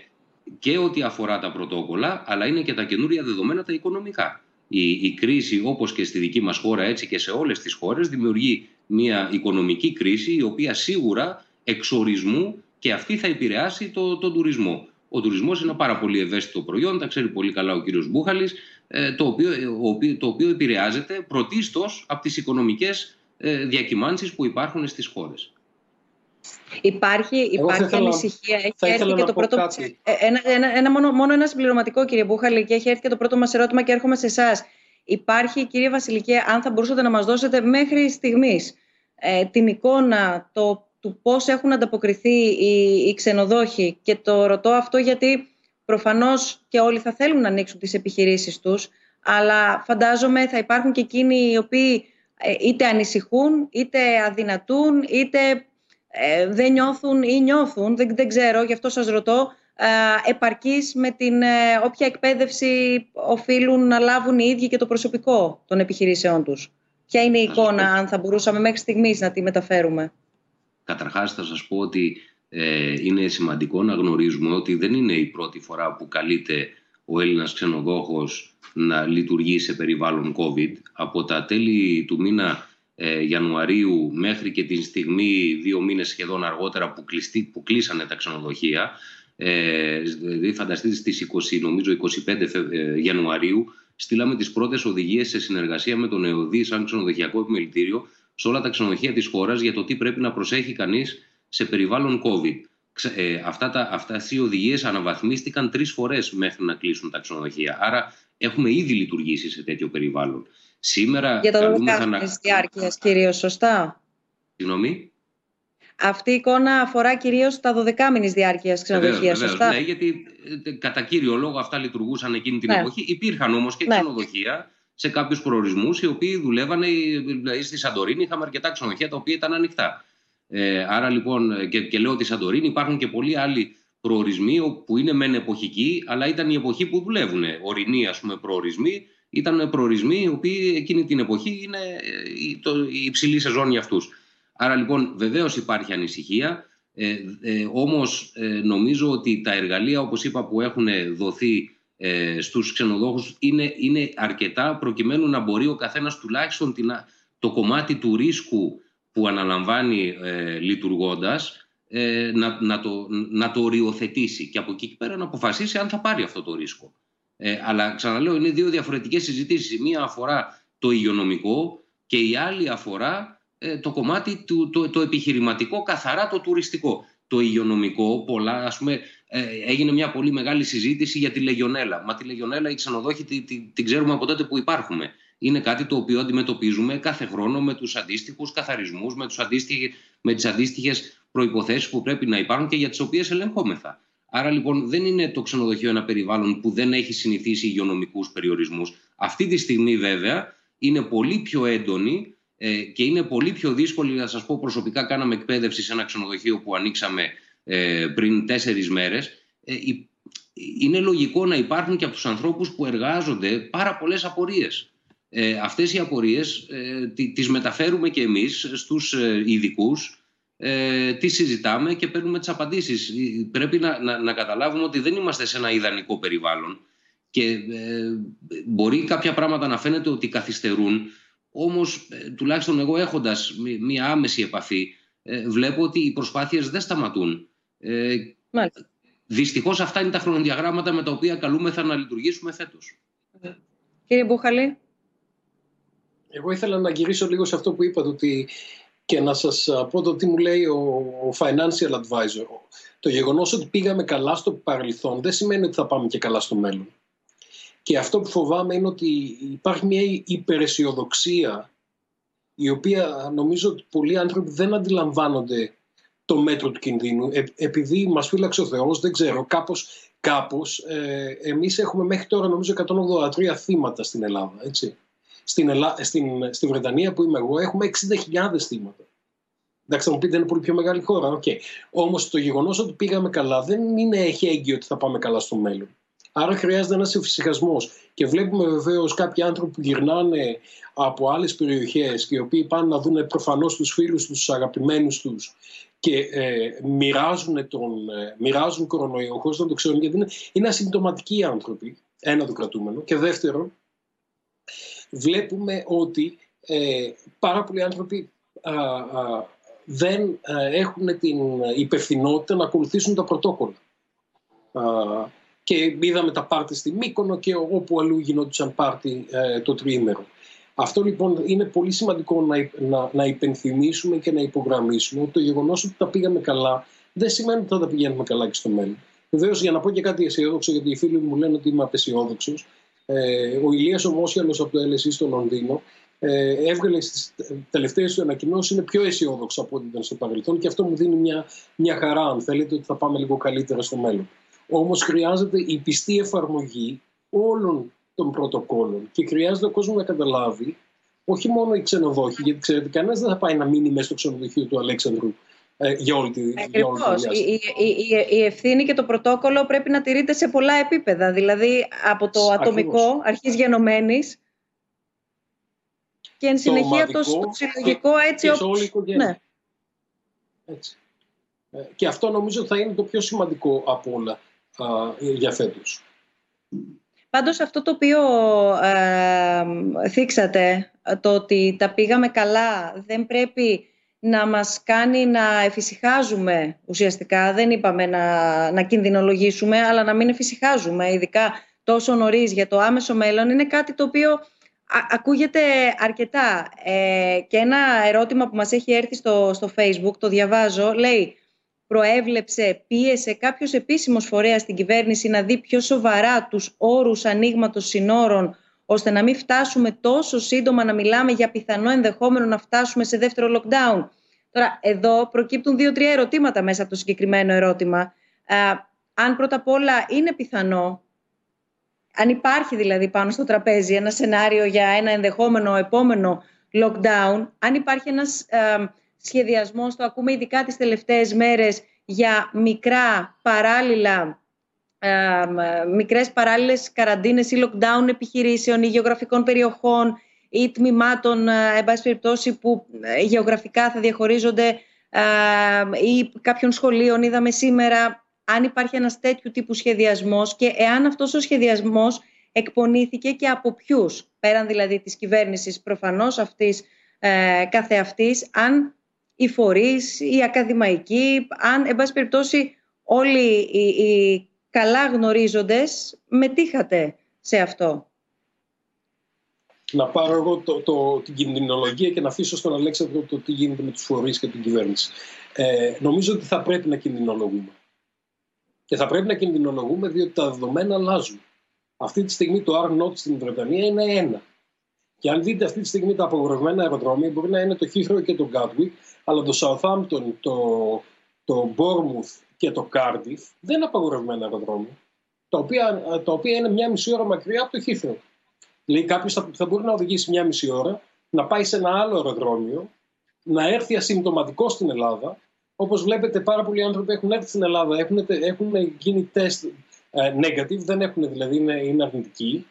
και ό,τι αφορά τα πρωτόκολλα, αλλά είναι και τα καινούρια δεδομένα τα οικονομικά. Η, η κρίση, όπως και στη δική μας χώρα, έτσι και σε όλες τις χώρες, δημιουργεί μια οικονομική κρίση, η οποία σίγουρα εξορισμού και αυτή θα επηρεάσει το, τον τουρισμό. Ο τουρισμός είναι ένα πάρα πολύ ευαίσθητο προϊόν, τα ξέρει πολύ καλά ο κύριος Μπούχαλης, ε, το οποίο, το οποίο επηρεάζεται πρωτίστως από τις οικονομικές ε, διακυμάνσεις που υπάρχουν στις χώρες. Υπάρχει, υπάρχει ανησυχία. Έχει έρθει και το πρώτο. Ε, ένα, ένα, ένα, μόνο, μόνο ένα συμπληρωματικό, κύριε Μπούχαλη, και έχει έρθει και το πρώτο μας ερώτημα και έρχομαι σε εσάς. Υπάρχει, κύριε Βασιλική, αν θα μπορούσατε να μας δώσετε μέχρι στιγμής ε, την εικόνα, το του πώς έχουν ανταποκριθεί οι, οι ξενοδόχοι; Και το ρωτώ αυτό γιατί προφανώς και όλοι θα θέλουν να ανοίξουν τις επιχειρήσεις τους αλλά φαντάζομαι θα υπάρχουν και εκείνοι οι οποίοι ε, είτε ανησυχούν, είτε αδυνατούν, είτε ε, δεν νιώθουν ή νιώθουν, δεν, δεν ξέρω, γι' αυτό σας ρωτώ, ε, επαρκής με την ε, όποια εκπαίδευση οφείλουν να λάβουν οι ίδιοι και το προσωπικό των επιχειρήσεών τους. Ποια είναι η εικόνα, αν θα μπορούσαμε μέχρι στιγμής να τη μεταφέρουμε; Καταρχάς θα σας πω ότι ε, είναι σημαντικό να γνωρίζουμε ότι δεν είναι η πρώτη φορά που καλείται ο Έλληνας ξενοδόχος να λειτουργεί σε περιβάλλον COVID. Από τα τέλη του μήνα ε, Ιανουαρίου μέχρι και τη στιγμή δύο μήνες σχεδόν αργότερα που, κλειστή, που κλείσανε τα ξενοδοχεία ε, δηλαδή φανταστείτε στις 20, νομίζω 25 ε, Ιανουαρίου στείλαμε τις πρώτες οδηγίες σε συνεργασία με τον ΕΟΔΗ σαν ξενοδοχειακό επιμελητήριο σε όλα τα ξενοδοχεία της χώρας για το τι πρέπει να προσέχει κανείς σε περιβάλλον COVID. Ε, αυτά τα, αυτά οι οδηγίες αναβαθμίστηκαν τρεις φορές μέχρι να κλείσουν τα ξενοδοχεία. Άρα έχουμε ήδη λειτουργήσει σε τέτοιο περιβάλλον. Σήμερα για το 12 να... διάρκειας κυρίως, σωστά. Συγγνώμη. Αυτή η εικόνα αφορά κυρίως τα 12 μήνες διάρκειας ξενοδοχεία, σωστά; Ναι, γιατί ε, κατά κύριο λόγο αυτά λειτουργούσαν εκείνη την ναι. εποχή. Υπήρχαν όμως και ναι. ξενοδοχεία σε κάποιους προορισμούς οι οποίοι δουλεύανε, δηλαδή στη Σαντορίνη είχαμε αρκετά ξενοδοχεία τα οποία ήταν ανοιχτά. Ε, άρα λοιπόν, και, και λέω ότι Σαντορίνη υπάρχουν και πολλοί άλλοι προορισμοί που είναι μεν εποχικοί, αλλά ήταν η εποχή που δουλεύουν. Ορεινοί, ας πούμε, προορισμοί ήταν προορισμοί οι οποίοι εκείνη την εποχή είναι ε, η υψηλή σεζόν για αυτούς. Άρα λοιπόν βεβαίως υπάρχει ανησυχία, ε, ε, όμως ε, νομίζω ότι τα εργαλεία όπως είπα που έχουν δοθεί ε, στους ξενοδόχους είναι, είναι αρκετά προκειμένου να μπορεί ο καθένας τουλάχιστον την, το κομμάτι του ρίσκου που αναλαμβάνει ε, λειτουργώντας ε, να, να, το, να το οριοθετήσει και από εκεί και πέρα να αποφασίσει αν θα πάρει αυτό το ρίσκο. Ε, αλλά ξαναλέω είναι δύο διαφορετικές συζητήσεις. Η μία αφορά το υγειονομικό και η άλλη αφορά ε, το κομμάτι του, το, το επιχειρηματικό, καθαρά το τουριστικό. Το υγειονομικό, πολλά, ας πούμε, ε, έγινε μια πολύ μεγάλη συζήτηση για τη Λεγιονέλα. Μα τη Λεγιονέλα οι ξενοδόχοι την, την, την ξέρουμε από τότε που υπάρχουμε. Είναι κάτι το οποίο αντιμετωπίζουμε κάθε χρόνο με τους αντίστοιχους καθαρισμούς, με, τους αντίστοιχες, με τις αντίστοιχες προϋποθέσεις που πρέπει να υπάρχουν και για τις οποίες ελεγχόμεθα. Άρα λοιπόν δεν είναι το ξενοδοχείο ένα περιβάλλον που δεν έχει συνηθίσει υγειονομικούς περιορισμούς. Αυτή τη στιγμή βέβαια είναι πολύ πιο έντονη ε, και είναι πολύ πιο δύσκολη. Να σας πω προσωπικά, κάναμε εκπαίδευση σε ένα ξενοδοχείο που ανοίξαμε ε, πριν τέσσερις μέρες. Ε, είναι λογικό να υπάρχουν και από τους ανθρώπους που εργάζονται πάρα πολλές απορίες. Ε, αυτές οι απορίες ε, τις μεταφέρουμε και εμείς στους ε, ειδικούς ε, τι συζητάμε και παίρνουμε τις απαντήσεις. Πρέπει να, να, να καταλάβουμε ότι δεν είμαστε σε ένα ιδανικό περιβάλλον και ε, μπορεί κάποια πράγματα να φαίνεται ότι καθυστερούν, όμως ε, τουλάχιστον εγώ έχοντας μία άμεση επαφή ε, βλέπω ότι οι προσπάθειες δεν σταματούν. Ε, δυστυχώς αυτά είναι τα χρονοδιαγράμματα με τα οποία καλούμεθα να λειτουργήσουμε φέτος. Κύριε Μπούχαλη. Εγώ ήθελα να γυρίσω λίγο σε αυτό που είπατε ότι και να σας πω το τι μου λέει ο financial advisor. Το γεγονός ότι πήγαμε καλά στο παρελθόν δεν σημαίνει ότι θα πάμε και καλά στο μέλλον. Και αυτό που φοβάμαι είναι ότι υπάρχει μια υπεραισιοδοξία η οποία νομίζω ότι πολλοί άνθρωποι δεν αντιλαμβάνονται το μέτρο του κινδύνου. Ε, επειδή μας φύλαξε ο Θεός, δεν ξέρω, κάπως, κάπως ε, εμείς έχουμε μέχρι τώρα νομίζω 183 θύματα στην Ελλάδα, έτσι στην, Ελλά... στην... στη Βρετανία που είμαι εγώ έχουμε 60.000 θύματα. Εντάξει, θα μου πείτε είναι πολύ πιο μεγάλη χώρα. Okay. Όμως το γεγονός ότι πήγαμε καλά δεν είναι έχει έγκυο ότι θα πάμε καλά στο μέλλον. Άρα χρειάζεται ένας εφησυχασμό. Και βλέπουμε βεβαίως κάποιοι άνθρωποι που γυρνάνε από άλλες περιοχές και οι οποίοι πάνε να δουν προφανώς τους φίλους τους, τους αγαπημένους τους και ε, μοιράζουν, τον, ε, μοιράζουν κορονοϊό χωρίς να το ξέρουν γιατί είναι, είναι ασυμπτωματικοί άνθρωποι. Ένα το κρατούμενο. Και δεύτερον, βλέπουμε ότι ε, πάρα πολλοί άνθρωποι δεν έχουν την υπευθυνότητα να ακολουθήσουν τα πρωτόκολλα. και είδαμε τα πάρτι στη Μύκονο και όπου αλλού γινόντουσαν πάρτι ε, το τριήμερο. Αυτό λοιπόν είναι πολύ σημαντικό να, να, να υπενθυμίσουμε και να υπογραμμίσουμε ότι το γεγονός ότι τα πήγαμε καλά δεν σημαίνει ότι θα τα πηγαίνουμε καλά και στο μέλλον. Βεβαίως, για να πω και κάτι αισιόδοξο, γιατί οι φίλοι μου λένε ότι είμαι απεσιόδοξος, ε, ο Ηλίας Ομόσιαλος από το LSE στο Λονδίνο ε, έβγαλε στις τελευταίες του ανακοινώσεις είναι πιο αισιόδοξο από ό,τι ήταν στο παρελθόν και αυτό μου δίνει μια, μια χαρά αν θέλετε ότι θα πάμε λίγο καλύτερα στο μέλλον. Όμως χρειάζεται η πιστή εφαρμογή όλων των πρωτοκόλων και χρειάζεται ο κόσμος να καταλάβει όχι μόνο οι ξενοδόχοι, γιατί ξέρετε, κανένας δεν θα πάει να μείνει μέσα στο ξενοδοχείο του Αλέξανδρου ε, για όλη τη, η, η, η, ευθύνη και το πρωτόκολλο πρέπει να τηρείται σε πολλά επίπεδα. Δηλαδή από το ατομικό, αρχής γενομένης, και εν συνεχεία το, το συλλογικό έτσι και όπως... Ναι. Έτσι. Ε, και αυτό νομίζω θα είναι το πιο σημαντικό από όλα α, για φέτος. Πάντως αυτό το οποίο ε, θίξατε, το ότι τα πήγαμε καλά, δεν πρέπει να μας κάνει να εφησυχάζουμε ουσιαστικά. Δεν είπαμε να, να κινδυνολογήσουμε, αλλά να μην εφησυχάζουμε, ειδικά τόσο νωρίς για το άμεσο μέλλον, είναι κάτι το οποίο ακούγεται αρκετά. Ε, και ένα ερώτημα που μας έχει έρθει στο, στο Facebook, το διαβάζω, λέει προέβλεψε, πίεσε κάποιος επίσημος φορέας στην κυβέρνηση να δει πιο σοβαρά τους όρους ανοίγματος συνόρων ώστε να μην φτάσουμε τόσο σύντομα να μιλάμε για πιθανό ενδεχόμενο να φτάσουμε σε δεύτερο lockdown. Τώρα, εδώ προκύπτουν δύο-τρία ερωτήματα μέσα από το συγκεκριμένο ερώτημα. αν πρώτα απ' όλα είναι πιθανό, αν υπάρχει δηλαδή πάνω στο τραπέζι ένα σενάριο για ένα ενδεχόμενο επόμενο lockdown, αν υπάρχει ένας σχεδιασμός, το ακούμε ειδικά τις τελευταίες μέρες, για μικρά παράλληλα ε, μικρές παράλληλες καραντίνες ή lockdown επιχειρήσεων ή γεωγραφικών περιοχών ή τμήματων, ε, εν πάση περιπτώσει, που ε, γεωγραφικά θα διαχωρίζονται ε, ή κάποιων σχολείων. Είδαμε σήμερα αν υπάρχει ένας τέτοιου τύπου σχεδιασμός και εάν αυτός ο σχεδιασμός εκπονήθηκε και από ποιους, πέραν δηλαδή της κυβέρνησης προφανώς αυτής ε, καθεαυτής, αν οι φορείς, οι ακαδημαϊκοί, αν, εν πάση περιπτώσει, όλοι οι, οι καλά γνωρίζοντες μετήχατε σε αυτό; Να πάρω εγώ το, το, την κινδυνολογία και να αφήσω στον Αλέξανδρο το τι γίνεται με τους φορείς και την κυβέρνηση. Ε, νομίζω ότι θα πρέπει να κινδυνολογούμε. Και θα πρέπει να κινδυνολογούμε διότι τα δεδομένα αλλάζουν. Αυτή τη στιγμή το R0 στην Βρετανία είναι ένα. Και αν δείτε αυτή τη στιγμή τα απογορευμένα αεροδρόμια, μπορεί να είναι το Heathrow και το Gatwick, αλλά το Southampton, το, το Bournemouth και το Cardiff δεν είναι απαγορευμένα αεροδρόμια, τα οποία, τα οποία είναι μια μισή ώρα μακριά από το Heathrow. Δηλαδή κάποιος θα, θα μπορεί να οδηγήσει μια μισή ώρα, να πάει σε ένα άλλο αεροδρόμιο, να έρθει ασυμπτωματικό στην Ελλάδα. Όπως βλέπετε, πάρα πολλοί άνθρωποι έχουν έρθει στην Ελλάδα, έχουν, έχουν γίνει τεστ ε, negative, δεν έχουν δηλαδή, είναι, είναι αρνητικοί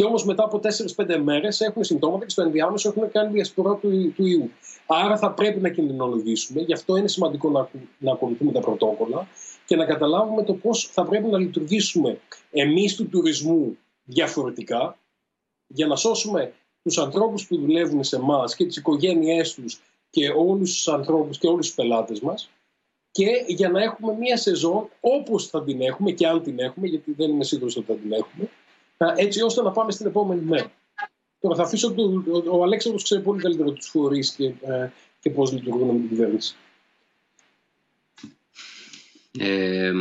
και όμως μετά από 4-5 μέρες έχουν συμπτώματα και στο ενδιάμεσο έχουν κάνει διασπορά του, του ιού. Άρα θα πρέπει να κινδυνολογήσουμε, γι' αυτό είναι σημαντικό να, να ακολουθούμε τα πρωτόκολλα και να καταλάβουμε το πώς θα πρέπει να λειτουργήσουμε εμείς του τουρισμού διαφορετικά για να σώσουμε τους ανθρώπους που δουλεύουν σε εμάς και τις οικογένειές τους και όλους τους ανθρώπους και όλους τους πελάτες μας και για να έχουμε μία σεζόν όπως θα την έχουμε και αν την έχουμε, γιατί δεν είμαι σίγουρος ότι θα την έχουμε, έτσι ώστε να πάμε στην επόμενη μέρα. Τώρα θα αφήσω το, ο, ο Αλέξανδρος ξέρει πολύ καλύτερα τους φορείς και, ε, και πώς λειτουργούν με την κυβέρνηση. Ε,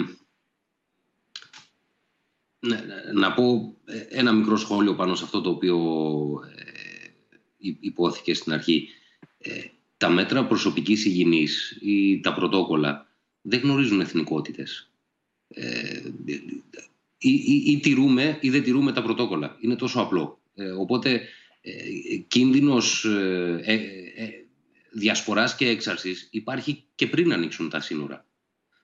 να πω ένα μικρό σχόλιο πάνω σε αυτό το οποίο ε, υπόθηκε στην αρχή. Ε, τα μέτρα προσωπικής υγιεινής ή τα πρωτόκολλα δεν γνωρίζουν εθνικότητες. Ε, ή, ή, ή, τηρούμε ή δεν τηρούμε τα πρωτόκολλα. Είναι τόσο απλό. Ε, οπότε ε, κίνδυνος ε, ε, ε, διασποράς και έξαρσης υπάρχει και πριν ανοίξουν τα σύνορα.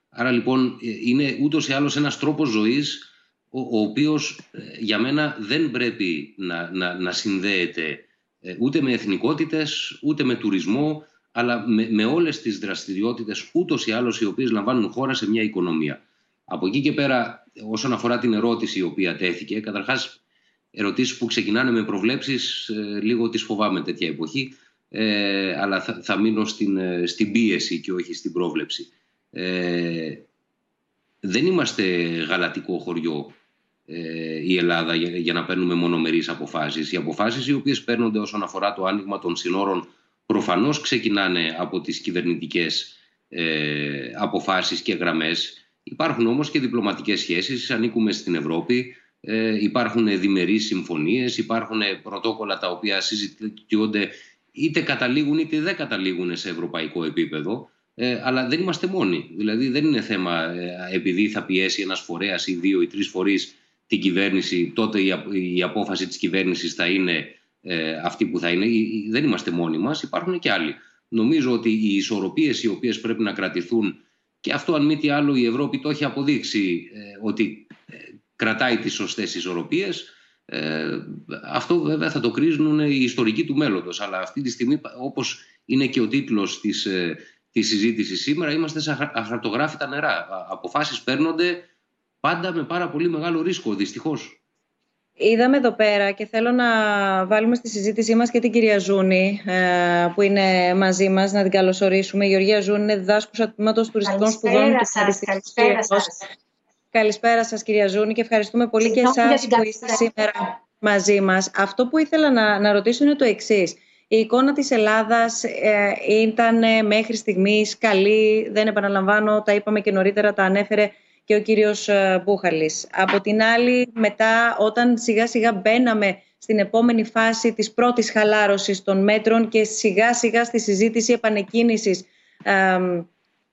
Άρα λοιπόν ε, είναι ούτως ή άλλως ένας τρόπος ζωής ο, ο οποίος για μένα δεν πρέπει να, να, να συνδέεται ούτε με εθνικότητες, ούτε με τουρισμό, αλλά με, με όλες τις δραστηριότητες ούτως ή άλλως οι οποίες λαμβάνουν χώρα σε μια οικονομία. Από εκεί και πέρα όσον αφορά την ερώτηση η οποία τέθηκε, καταρχάς ερωτήσεις που ξεκινάνε με προβλέψεις, ε, λίγο τις φοβάμαι τέτοια εποχή, ε, αλλά θα, θα μείνω στην, ε, στην πίεση και όχι στην πρόβλεψη. Ε, δεν είμαστε γαλατικό χωριό ε, η Ελλάδα για, για να παίρνουμε μονομερείς αποφάσεις. Οι αποφάσεις οι οποίες παίρνονται όσον αφορά το άνοιγμα των συνόρων προφανώς ξεκινάνε από τις κυβερνητικές ε, αποφάσεις και γραμμές Υπάρχουν όμως και διπλωματικές σχέσεις, ανήκουμε στην Ευρώπη, ε, υπάρχουν διμερείς συμφωνίες, υπάρχουν πρωτόκολλα τα οποία συζητιούνται είτε καταλήγουν είτε δεν καταλήγουν σε ευρωπαϊκό επίπεδο. Ε, αλλά δεν είμαστε μόνοι. Δηλαδή δεν είναι θέμα ε, επειδή θα πιέσει ένας φορέας ή δύο ή τρεις φορείς την κυβέρνηση, τότε η, η απόφαση της κυβέρνησης θα είναι ε, αυτή που θα είναι. Δεν είμαστε μόνοι μας, υπάρχουν και άλλοι. Νομίζω ότι οι ισορροπίες οι οποίες πρέπει να κρατηθούν και αυτό αν μη τι άλλο η Ευρώπη το έχει αποδείξει ε, ότι ε, κρατάει τις σωστές ισορροπίες. Ε, αυτό βέβαια θα το κρίζουν οι ιστορικοί του μέλλοντος. Αλλά αυτή τη στιγμή όπως είναι και ο τίτλος της, ε, της συζήτησης σήμερα είμαστε σε αχαρτογράφητα νερά. Αποφάσεις παίρνονται πάντα με πάρα πολύ μεγάλο ρίσκο δυστυχώς. Είδαμε εδώ πέρα και θέλω να βάλουμε στη συζήτησή μας και την κυρία Ζούνη ε, που είναι μαζί μας, να την καλωσορίσουμε. Η Γεωργία Ζούνη είναι διδάσκουσα τμήματος τουριστικών σπουδών. Καλησπέρα σας. Καλησπέρα σας κυρία Ζούνη και ευχαριστούμε πολύ και εσάς που είστε σήμερα μαζί μας. Αυτό που ήθελα να, να ρωτήσω είναι το εξής. Η εικόνα της Ελλάδας ε, ήταν μέχρι στιγμής καλή, δεν επαναλαμβάνω, τα είπαμε και νωρίτερα, τα ανέφερε και ο κύριος ε, Μπούχαλης. Από την άλλη, μετά, όταν σιγά σιγά μπαίναμε στην επόμενη φάση της πρώτης χαλάρωσης των μέτρων και σιγά σιγά στη συζήτηση επανεκκίνησης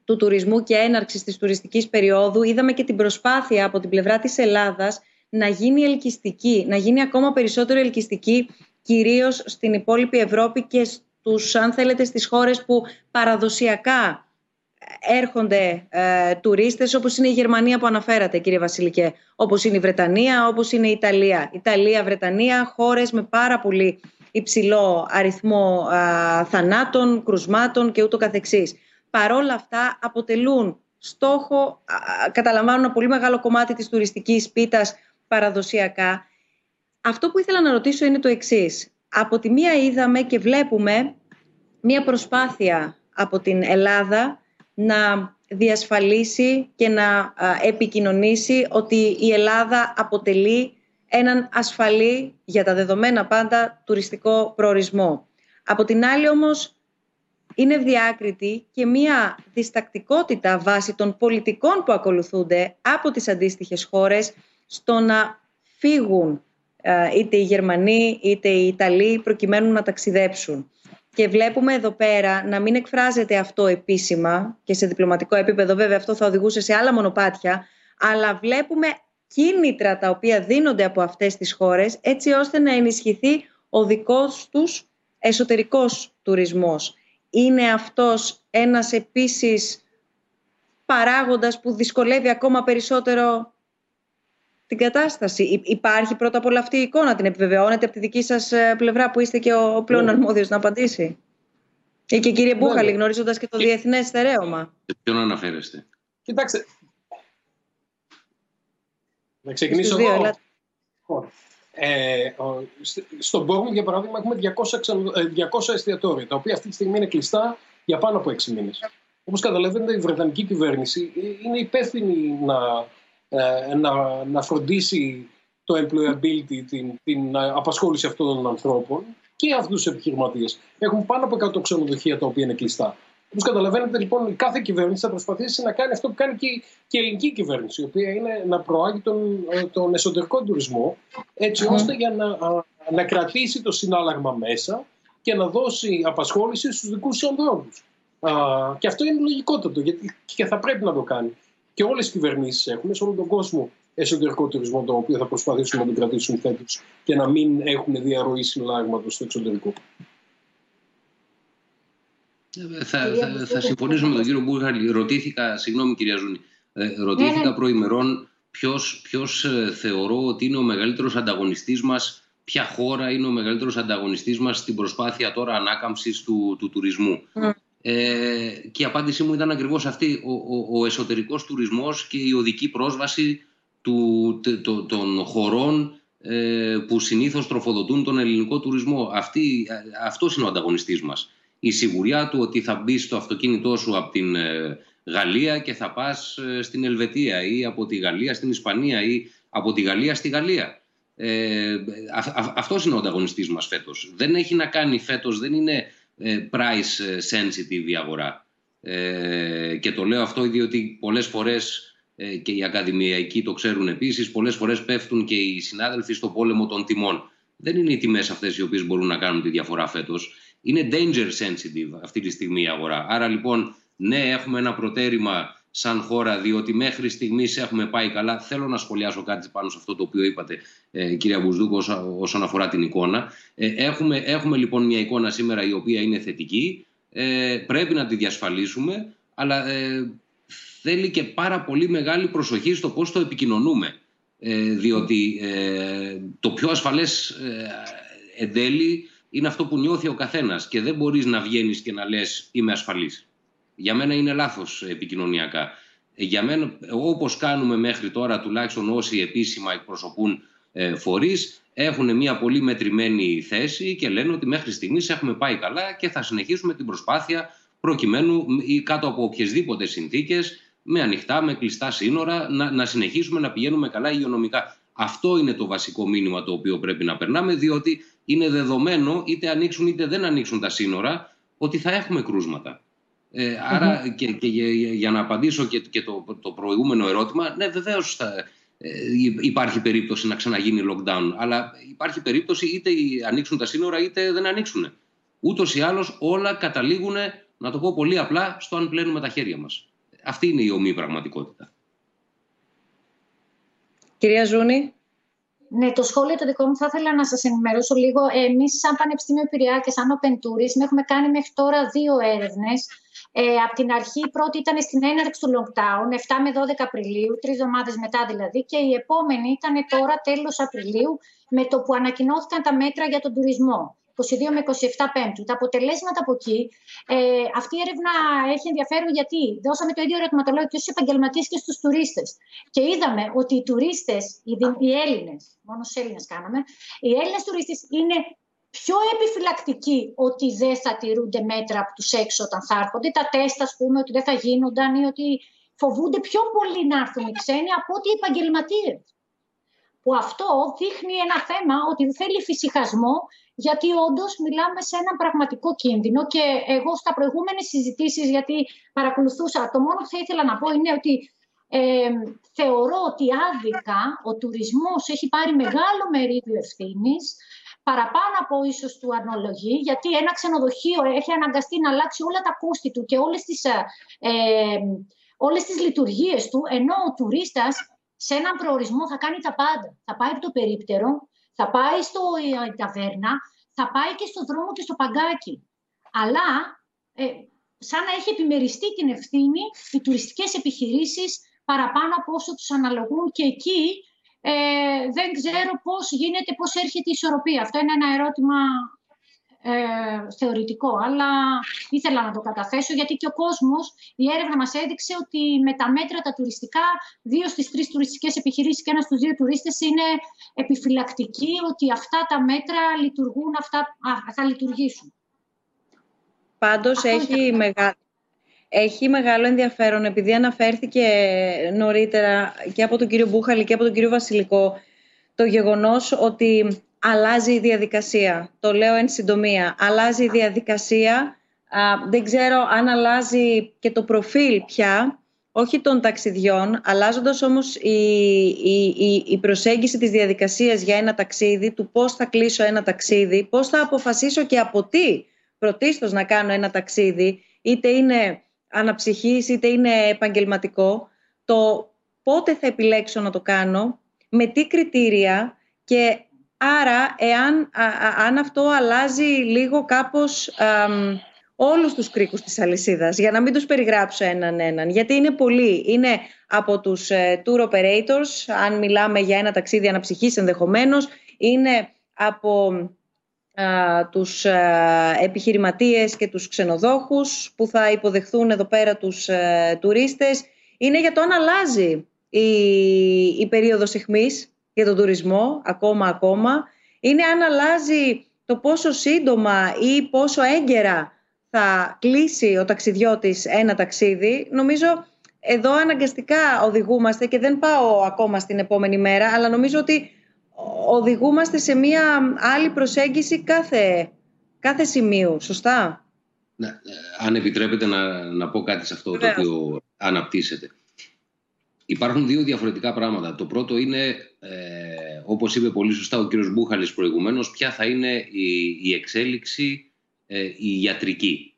του τουρισμού και έναρξης της τουριστικής περίοδου, είδαμε και την προσπάθεια από την πλευρά της Ελλάδας να γίνει ελκυστική, να γίνει ακόμα περισσότερο ελκυστική κυρίως στην υπόλοιπη Ευρώπη και στους, αν θέλετε, στις χώρες που παραδοσιακά έρχονται ε, τουρίστες όπως είναι η Γερμανία που αναφέρατε κύριε Βασιλικέ, όπως είναι η Βρετανία, όπως είναι η Ιταλία. Ιταλία, Βρετανία, χώρες με πάρα πολύ υψηλό αριθμό ε, θανάτων, κρουσμάτων και ούτω καθεξής. Παρόλα αυτά αποτελούν στόχο, ε, καταλαμβάνουν ένα πολύ μεγάλο κομμάτι της τουριστικής πίτας παραδοσιακά. Αυτό που ήθελα να ρωτήσω είναι το εξής. Από τη μία είδαμε και βλέπουμε μία προσπάθεια από την Ελλάδα να διασφαλίσει και να επικοινωνήσει ότι η Ελλάδα αποτελεί έναν ασφαλή για τα δεδομένα πάντα τουριστικό προορισμό. Από την άλλη όμως είναι διάκριτη και μία διστακτικότητα βάσει των πολιτικών που ακολουθούνται από τις αντίστοιχες χώρες στο να φύγουν είτε οι Γερμανοί είτε οι Ιταλοί προκειμένου να ταξιδέψουν. Και βλέπουμε εδώ πέρα να μην εκφράζεται αυτό επίσημα και σε διπλωματικό επίπεδο βέβαια αυτό θα οδηγούσε σε άλλα μονοπάτια, αλλά βλέπουμε κίνητρα τα οποία δίνονται από αυτές τις χώρες έτσι ώστε να ενισχυθεί ο δικός τους εσωτερικός τουρισμός. Είναι αυτός ένας επίσης παράγοντας που δυσκολεύει ακόμα περισσότερο την κατάσταση. Υπάρχει πρώτα απ' όλα αυτή η εικόνα, την επιβεβαιώνετε από τη δική σας ε, πλευρά που είστε και ο πλέον ναι. αρμόδιος να απαντήσει; Ή και κύριε Μπούχαλη, γνωρίζοντας και το και... διεθνές στερέωμα. Σε ποιον αναφέρεστε; Κοιτάξτε. Να ξεκινήσω δύο, εγώ. Λοιπόν, ε, στον Μπόρμου, για παράδειγμα, έχουμε 200, 200 ε, εστιατόρια, τα οποία αυτή τη στιγμή είναι κλειστά για πάνω από 6 μήνες. Όπως καταλαβαίνετε, η Βρετανική κυβέρνηση είναι υπεύθυνη να ε, να, να φροντίσει το employability, την, την απασχόληση αυτών των ανθρώπων και αυτούς τους επιχειρηματίες. Έχουν πάνω από 100 ξενοδοχεία τα οποία είναι κλειστά. Όπως καταλαβαίνετε, λοιπόν, κάθε κυβέρνηση θα προσπαθήσει να κάνει αυτό που κάνει και, και η ελληνική κυβέρνηση, η οποία είναι να προάγει τον, ε, τον εσωτερικό τουρισμό, έτσι ώστε για να, να κρατήσει το συνάλλαγμα μέσα και να δώσει απασχόληση στους δικούς τους ανθρώπους. Και αυτό είναι λογικότατο γιατί και θα πρέπει να το κάνει και όλες οι κυβερνήσεις έχουν σε όλο τον κόσμο εσωτερικό τουρισμό, το οποίο θα προσπαθήσουν να τον κρατήσουν φέτος και να μην έχουν διαρροή συλλάγματος στο εξωτερικό. Ε, θα, θα, θα συμφωνήσω με τον κύριο Μπούχαλη. Ρωτήθηκα, συγγνώμη κυρία Ζούνη, ε, ρωτήθηκα ναι, ναι. προημερών ποιος, ποιος ε, θεωρώ ότι είναι ο μεγαλύτερος ανταγωνιστής μας, ποια χώρα είναι ο μεγαλύτερος ανταγωνιστής μας στην προσπάθεια τώρα ανάκαμψης του, του τουρισμού. Mm. Ε, και η απάντησή μου ήταν ακριβώς αυτή, ο, ο, ο εσωτερικός τουρισμός και η οδική πρόσβαση του, το, των χωρών ε, που συνήθως τροφοδοτούν τον ελληνικό τουρισμό. Αυτή, αυτός είναι ο ανταγωνιστής μας. Η σιγουριά του ότι θα μπει στο αυτοκίνητό σου από την ε, Γαλλία και θα πας ε, στην Ελβετία ή από τη Γαλλία στην Ισπανία ή από τη Γαλλία στη Γαλλία. Ε, αυτός είναι ο ανταγωνιστής μας φέτος. Δεν έχει να κάνει φέτος, δεν είναι ε, price sensitive η αγορά. Ε, και το λέω αυτό διότι πολλές φορές ε, και οι ακαδημιακοί το ξέρουν επίσης, πολλές φορές πέφτουν και οι συνάδελφοι στο πόλεμο των τιμών. Δεν είναι οι τιμές αυτές οι οποίες μπορούν να κάνουν τη διαφορά φέτος. Είναι danger sensitive αυτή τη στιγμή η αγορά. Άρα λοιπόν, ναι, έχουμε ένα προτέρημα σαν χώρα, διότι μέχρι στιγμής έχουμε πάει καλά. Θέλω να σχολιάσω κάτι πάνω σε αυτό το οποίο είπατε, ε, κυρία Μπουσδούκο, όσον αφορά την εικόνα. Ε, έχουμε, έχουμε λοιπόν μια εικόνα σήμερα η οποία είναι θετική. Ε, πρέπει να τη διασφαλίσουμε, αλλά ε, θέλει και πάρα πολύ μεγάλη προσοχή στο πώς το επικοινωνούμε. Ε, διότι ε, το πιο ασφαλές ε, εν τέλει είναι αυτό που νιώθει ο καθένας και δεν μπορείς να βγαίνεις και να λες είμαι ασφαλής για μένα είναι λάθος επικοινωνιακά. Για μένα, όπως κάνουμε μέχρι τώρα, τουλάχιστον όσοι επίσημα εκπροσωπούν ε, φορείς έχουν μια πολύ μετρημένη θέση και λένε ότι μέχρι στιγμής έχουμε πάει καλά και θα συνεχίσουμε την προσπάθεια προκειμένου ή κάτω από οποιασδήποτε συνθήκες με ανοιχτά, με κλειστά σύνορα, να, να συνεχίσουμε να πηγαίνουμε καλά υγειονομικά. Αυτό είναι το βασικό μήνυμα το οποίο πρέπει να περνάμε, διότι είναι δεδομένο, είτε ανοίξουν είτε δεν ανοίξουν τα σύνορα, ότι θα έχουμε κρούσματα. Ε, αρα και, και για, να απαντήσω και, και το, το προηγούμενο ερώτημα, ναι βεβαίως ε, υπάρχει περίπτωση να ξαναγίνει lockdown, αλλά υπάρχει περίπτωση είτε ανοίξουν τα σύνορα είτε δεν ανοίξουν. Ούτως ή άλλως όλα καταλήγουν, να το πω πολύ απλά, στο αν πλένουμε τα χέρια μας. Αυτή είναι η ομή πραγματικότητα. Κυρία Ζούνη. Ναι, το σχόλιο το δικό μου θα ήθελα να σας ενημερώσω λίγο. Εμείς σαν Πανεπιστήμιο Πειραιά και σαν Open Tourism έχουμε κάνει μέχρι τώρα δύο έρευνες. Ε, από την αρχή η πρώτη ήταν στην έναρξη του lockdown, 7 με 12 Απριλίου, τρεις εβδομάδες μετά δηλαδή, και η επόμενη ήταν τώρα τέλος Απριλίου, με το που ανακοινώθηκαν τα μέτρα για τον τουρισμό. 22 με 27 Πέμπτου. Τα αποτελέσματα από εκεί, ε, αυτή η έρευνα έχει ενδιαφέρον γιατί δώσαμε το ίδιο ερωτηματολόγιο και στους επαγγελματίες και στους τουρίστες. Και είδαμε ότι οι τουρίστες, οι, οι Έλληνες, μόνο στους Έλληνες κάναμε, οι Έλληνες τουρίστες είναι πιο επιφυλακτικοί ότι δεν θα τηρούνται μέτρα από τους έξω όταν θα έρχονται. Τα τεστ, ας πούμε, ότι δεν θα γίνονταν ή ότι φοβούνται πιο πολύ να έρθουν οι ξένοι από ότι οι επαγγελματίες. Που αυτό δείχνει ένα θέμα ότι θέλει φυσικασμό γιατί όντως μιλάμε σε έναν πραγματικό κίνδυνο και εγώ στα προηγούμενες συζητήσεις, γιατί παρακολουθούσα, το μόνο που θα ήθελα να πω είναι ότι ε, θεωρώ ότι άδικα ο τουρισμός έχει πάρει μεγάλο μερίδιο ευθύνης, παραπάνω από ίσως του αναλογεί, γιατί ένα ξενοδοχείο έχει αναγκαστεί να αλλάξει όλα τα κόστη του και όλες τις, ε, ε όλες τις λειτουργίες του, ενώ ο τουρίστας σε έναν προορισμό θα κάνει τα πάντα. Θα πάει από το περίπτερο, θα πάει στο ε, ταβέρνα, θα πάει και στο δρόμο και στο παγκάκι. Αλλά ε, σαν να έχει επιμεριστεί την ευθύνη οι τουριστικές επιχειρήσεις παραπάνω από όσο τους αναλογούν και εκεί ε, δεν ξέρω πώς γίνεται, πώς έρχεται η ισορροπία. Αυτό είναι ένα ερώτημα ε, θεωρητικό, αλλά ήθελα να το καταθέσω γιατί και ο κόσμος, η έρευνα μας έδειξε ότι με τα μέτρα τα τουριστικά, δύο στις τρεις τουριστικές επιχειρήσεις και ένας στους δύο τουρίστες είναι επιφυλακτικοί ότι αυτά τα μέτρα λειτουργούν, αυτά, θα λειτουργήσουν. Πάντως έχει, μεγα... έχει μεγάλο ενδιαφέρον επειδή αναφέρθηκε νωρίτερα και από τον κύριο Μπούχαλη και από τον κύριο Βασιλικό το γεγονός ότι αλλάζει η διαδικασία. Το λέω εν συντομία. Αλλάζει η διαδικασία. δεν ξέρω αν αλλάζει και το προφίλ πια, όχι των ταξιδιών, αλλάζοντας όμως η, η, η, προσέγγιση της διαδικασίας για ένα ταξίδι, του πώς θα κλείσω ένα ταξίδι, πώς θα αποφασίσω και από τι πρωτίστως να κάνω ένα ταξίδι, είτε είναι αναψυχής είτε είναι επαγγελματικό, το πότε θα επιλέξω να το κάνω, με τι κριτήρια και Άρα, εάν αν αυτό αλλάζει λίγο κάπως α, όλους τους κρίκους της αλυσίδας, για να μην τους περιγράψω έναν έναν, γιατί είναι πολλοί. Είναι από τους ε, tour operators, αν μιλάμε για ένα ταξίδι αναψυχής ενδεχομένως, είναι από α, τους α, επιχειρηματίες και τους ξενοδόχους που θα υποδεχθούν εδώ πέρα τους ε, τουρίστες. Είναι για το αν αλλάζει η, η περίοδος εχμής για τον τουρισμό, ακόμα ακόμα, είναι αν αλλάζει το πόσο σύντομα ή πόσο έγκαιρα θα κλείσει ο ταξιδιώτης ένα ταξίδι. Νομίζω εδώ αναγκαστικά οδηγούμαστε και δεν πάω ακόμα στην επόμενη μέρα, αλλά νομίζω ότι οδηγούμαστε σε μια άλλη προσέγγιση κάθε, κάθε σημείου. Σωστά; Ναι, ε, αν επιτρέπετε να, να πω κάτι σε αυτό το οποίο αναπτύσσεται. Υπάρχουν δύο διαφορετικά πράγματα. Το πρώτο είναι, ε, όπως είπε πολύ σωστά ο κύριος Μπούχαλης προηγουμένως, ποια θα είναι η, η εξέλιξη ε, η ιατρική.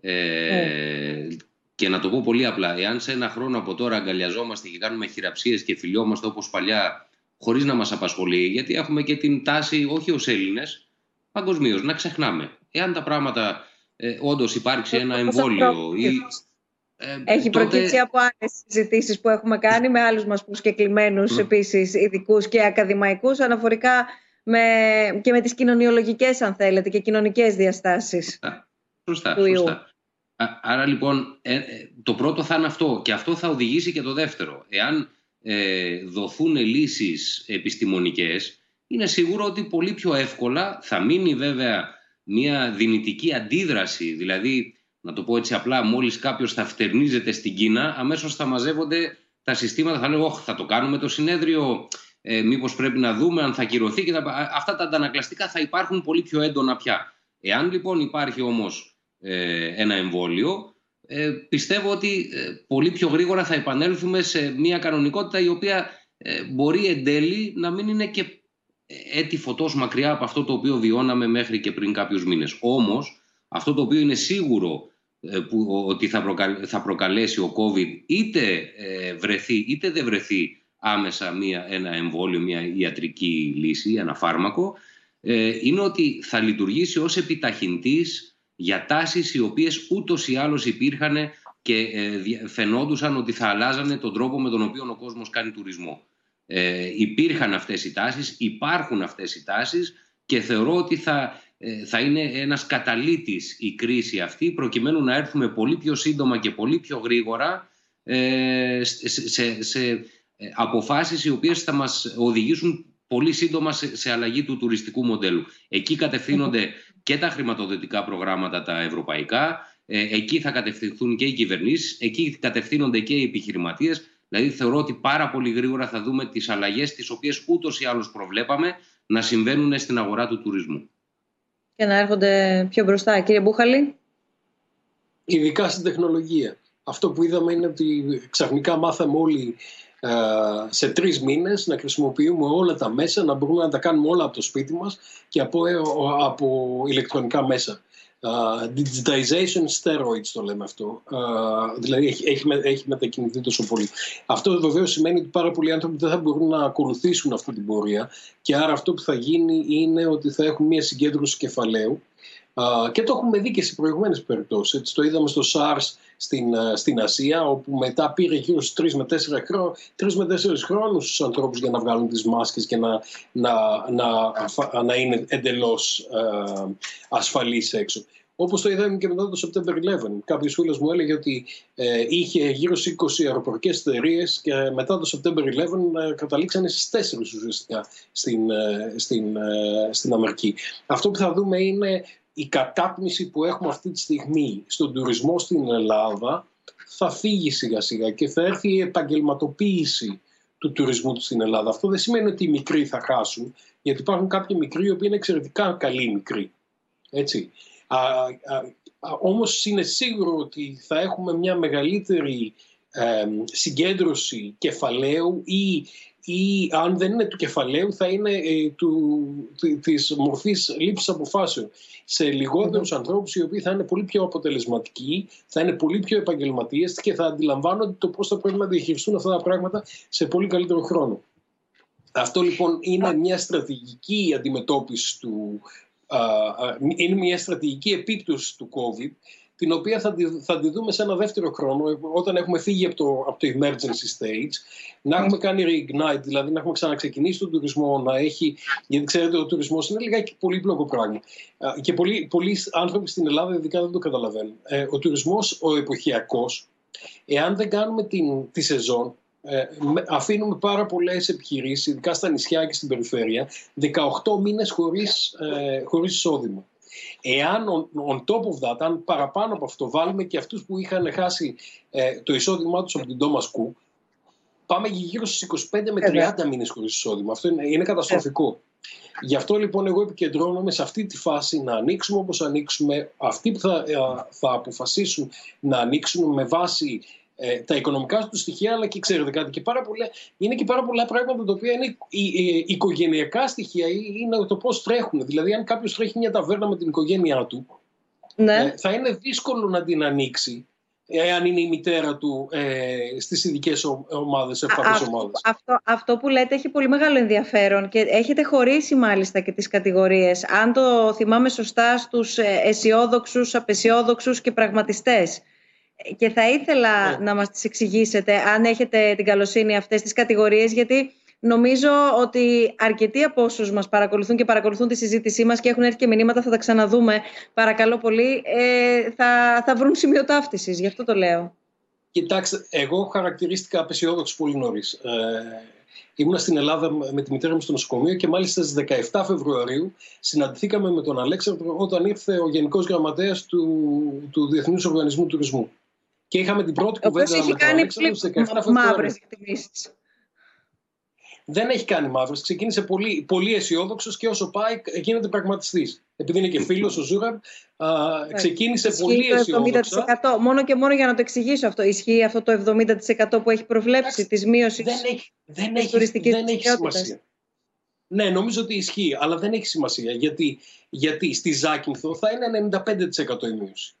Ε, ναι. Και να το πω πολύ απλά, εάν σε ένα χρόνο από τώρα αγκαλιαζόμαστε και κάνουμε χειραψίες και φιλιόμαστε όπως παλιά, χωρίς να μας απασχολεί, γιατί έχουμε και την τάση, όχι ως Έλληνες, παγκοσμίως, να ξεχνάμε. Εάν τα πράγματα ε, όντως υπάρξει ένα εμβόλιο ή ε, Έχει τότε... προκύψει από άλλες συζητήσεις που έχουμε κάνει με άλλους μας προσκεκλημένους mm. επίσης ειδικούς και ακαδημαϊκούς αναφορικά με, και με τις κοινωνιολογικές, αν θέλετε, και κοινωνικές διαστάσεις. Σωστά. σωστά. Άρα λοιπόν ε, ε, το πρώτο θα είναι αυτό και αυτό θα οδηγήσει και το δεύτερο. Εάν ε, δοθούν λύσεις επιστημονικές, είναι σίγουρο ότι πολύ πιο εύκολα θα μείνει βέβαια μια δυνητική αντίδραση, δηλαδή να το πω έτσι απλά, μόλις κάποιος θα φτερνίζεται στην Κίνα, αμέσως θα μαζεύονται τα συστήματα, θα λέγω, θα το κάνουμε το συνέδριο, ε, μήπως πρέπει να δούμε αν θα κυρωθεί και τα... αυτά τα αντανακλαστικά θα υπάρχουν πολύ πιο έντονα πια. Εάν λοιπόν υπάρχει όμως ε, ένα εμβόλιο, ε, πιστεύω ότι ε, πολύ πιο γρήγορα θα επανέλθουμε σε μια κανονικότητα η οποία ε, μπορεί εν τέλει να μην είναι και έτη φωτός μακριά από αυτό το οποίο βιώναμε μέχρι και πριν κάποιους μήνες. Όμως, αυτό το οποίο είναι σίγουρο που, ότι θα, θα προκαλέσει ο COVID είτε βρεθεί είτε δεν βρεθεί άμεσα μια, ένα εμβόλιο, μια ιατρική λύση, ένα φάρμακο, είναι ότι θα λειτουργήσει ως επιταχυντής για τάσεις οι οποίες ούτως ή άλλως υπήρχαν και ε, φαινόντουσαν ότι θα αλλάζανε τον τρόπο με τον οποίο ο κόσμος κάνει τουρισμό. Ε, υπήρχαν αυτές οι τάσεις, υπάρχουν αυτές οι τάσεις και θεωρώ ότι θα, ε, θα είναι ένας καταλήτης η κρίση αυτή προκειμένου να έρθουμε πολύ πιο σύντομα και πολύ πιο γρήγορα ε, σε, σε, σε ε, αποφάσεις οι οποίες θα μας οδηγήσουν πολύ σύντομα σε, σε αλλαγή του τουριστικού μοντέλου. Εκεί κατευθύνονται και τα χρηματοδοτικά προγράμματα τα ευρωπαϊκά, ε, εκεί θα κατευθυνθούν και οι κυβερνήσεις, εκεί κατευθύνονται και οι επιχειρηματίες. Δηλαδή θεωρώ ότι πάρα πολύ γρήγορα θα δούμε τις αλλαγές τις οποίες ούτως ή άλλως προβλέπαμε να συμβαίνουν στην αγορά του τουρισμού. Και να έρχονται πιο μπροστά. Κύριε Μπούχαλη. Ειδικά στην τεχνολογία. Αυτό που είδαμε είναι ότι ξαφνικά μάθαμε όλοι ε, σε τρεις μήνες να χρησιμοποιούμε όλα τα μέσα, να μπορούμε να τα κάνουμε όλα από το σπίτι μας και από, ε, από ηλεκτρονικά μέσα. Uh, digitization steroids το λέμε αυτό. Uh, δηλαδή έχει, έχει, έχει μετακινηθεί τόσο πολύ. Αυτό βεβαίως σημαίνει ότι πάρα πολλοί άνθρωποι δεν θα μπορούν να ακολουθήσουν αυτή την πορεία και άρα αυτό που θα γίνει είναι ότι θα έχουν μια συγκέντρωση κεφαλαίου και το έχουμε δει και σε προηγούμενες περιπτώσεις. Το είδαμε στο SARS στην, στην Ασία, όπου μετά πήρε γύρω στους 3 με 4 χρόνο, με 4 χρόνους στους ανθρώπους για να βγάλουν τις μάσκες και να, να, να, να είναι εντελώς ε, ασφαλείς έξω. Όπως το είδαμε και μετά το September 11. Κάποιος φίλος μου έλεγε ότι ε, είχε γύρω στις 20 αεροπορικές εταιρείες και μετά το September 11 ε, καταλήξανε στις 4 ουσιαστικά στην, ε, στην, ε, στην Αμερική. Αυτό που θα δούμε είναι η κατάπνιση που έχουμε αυτή τη στιγμή στον τουρισμό στην Ελλάδα θα φύγει σιγά σιγά και θα έρθει η επαγγελματοποίηση του τουρισμού στην Ελλάδα. Αυτό δεν σημαίνει ότι οι μικροί θα χάσουν, γιατί υπάρχουν κάποιοι μικροί οι οποίοι είναι εξαιρετικά καλοί μικροί. Έτσι. Α, α, όμως είναι σίγουρο ότι θα έχουμε μια μεγαλύτερη συγκέντρωση κεφαλαίου ή ή αν δεν είναι του κεφαλαίου θα είναι ε, του, της μορφής λήψης αποφάσεων. Σε λιγότερους ανθρώπους οι οποίοι θα είναι πολύ πιο αποτελεσματικοί, θα είναι πολύ πιο επαγγελματίες και θα αντιλαμβάνονται το πώς θα πρέπει να διαχειριστούν αυτά τα πράγματα σε πολύ καλύτερο χρόνο. Αυτό λοιπόν είναι μια στρατηγική αντιμετώπιση του, είναι μια στρατηγική επίπτωση του COVID την οποία θα τη, θα τη δούμε σε ένα δεύτερο χρόνο, όταν έχουμε φύγει από το, από το emergency stage, να έχουμε κάνει reignite, δηλαδή να έχουμε ξαναξεκινήσει τον τουρισμό, να έχει, γιατί ξέρετε ο τουρισμός είναι λιγάκι πολύπλοκο πράγμα. Και πολλοί, πολλοί άνθρωποι στην Ελλάδα ειδικά δεν το καταλαβαίνουν. Ε, ο τουρισμός, ο εποχιακός, εάν δεν κάνουμε την, τη σεζόν, ε, αφήνουμε πάρα πολλές επιχειρήσεις, ειδικά στα νησιά και στην περιφέρεια, 18 μήνες χωρίς, ε, χωρίς εισόδημα. Εάν on, top of that, αν παραπάνω από αυτό βάλουμε και αυτούς που είχαν χάσει ε, το εισόδημά τους από την Thomas Cook, πάμε γύρω στους 25 με 30 μήνες χωρίς εισόδημα. Αυτό είναι, είναι καταστροφικό. Γι' αυτό λοιπόν εγώ επικεντρώνομαι σε αυτή τη φάση να ανοίξουμε όπως ανοίξουμε. Αυτοί που θα, ε, θα αποφασίσουν να ανοίξουν με βάση ε, τα οικονομικά του στοιχεία, αλλά και ξέρετε κάτι, και πάρα πολλά, είναι και πάρα πολλά πράγματα τα οποία είναι οικογενειακά στοιχεία ή είναι το πώς τρέχουν. Δηλαδή, αν κάποιος τρέχει μια ταβέρνα με την οικογένειά του, ναι. ε, θα είναι δύσκολο να την ανοίξει εάν είναι η μητέρα του ε, στις ειδικές ομάδες, ευπαθείς ομάδες. Αυτό, αυτό που λέτε έχει πολύ μεγάλο ενδιαφέρον και έχετε χωρίσει μάλιστα και τις κατηγορίες. Αν το θυμάμαι σωστά στους ε, αισιόδοξους, απεσιόδοξους και πραγματιστές και θα ήθελα ναι. να μας τις εξηγήσετε αν έχετε την καλοσύνη αυτές τις κατηγορίες γιατί νομίζω ότι αρκετοί από όσους μας παρακολουθούν και παρακολουθούν τη συζήτησή μας και έχουν έρθει και μηνύματα, θα τα ξαναδούμε παρακαλώ πολύ, ε, θα, θα βρουν σημείο ταύτισης, γι' αυτό το λέω. Κοιτάξτε, εγώ χαρακτηρίστηκα απαισιόδοξος πολύ νωρίς. Ε, ήμουνα στην Ελλάδα με τη μητέρα μου στο νοσοκομείο και μάλιστα στις 17 Φεβρουαρίου συναντηθήκαμε με τον Αλέξανδρο όταν ήρθε ο Γενικός Γραμματέας του, του Διεθνούς Οργανισμού Τουρισμού. Και είχαμε την πρώτη κουβέντα με τον Αλέξανδρο στις 17 Φεβρουαρίου δεν έχει κάνει μαύρες. Ξεκίνησε πολύ, πολύ αισιόδοξος και όσο πάει γίνεται πραγματιστής. Επειδή είναι και φίλος ο Ζούραμπ, ναι. ξεκίνησε Ισχύει πολύ αισιόδοξο. Μόνο και μόνο για να το εξηγήσω αυτό. Ισχύει αυτό το 70% που έχει προβλέψει της μείωσης της τουριστικής Δεν έχει σημασία. Ναι, νομίζω ότι ισχύει, αλλά δεν έχει σημασία. Γιατί, γιατί στη Ζάκυνθο θα είναι 95% η μείωση.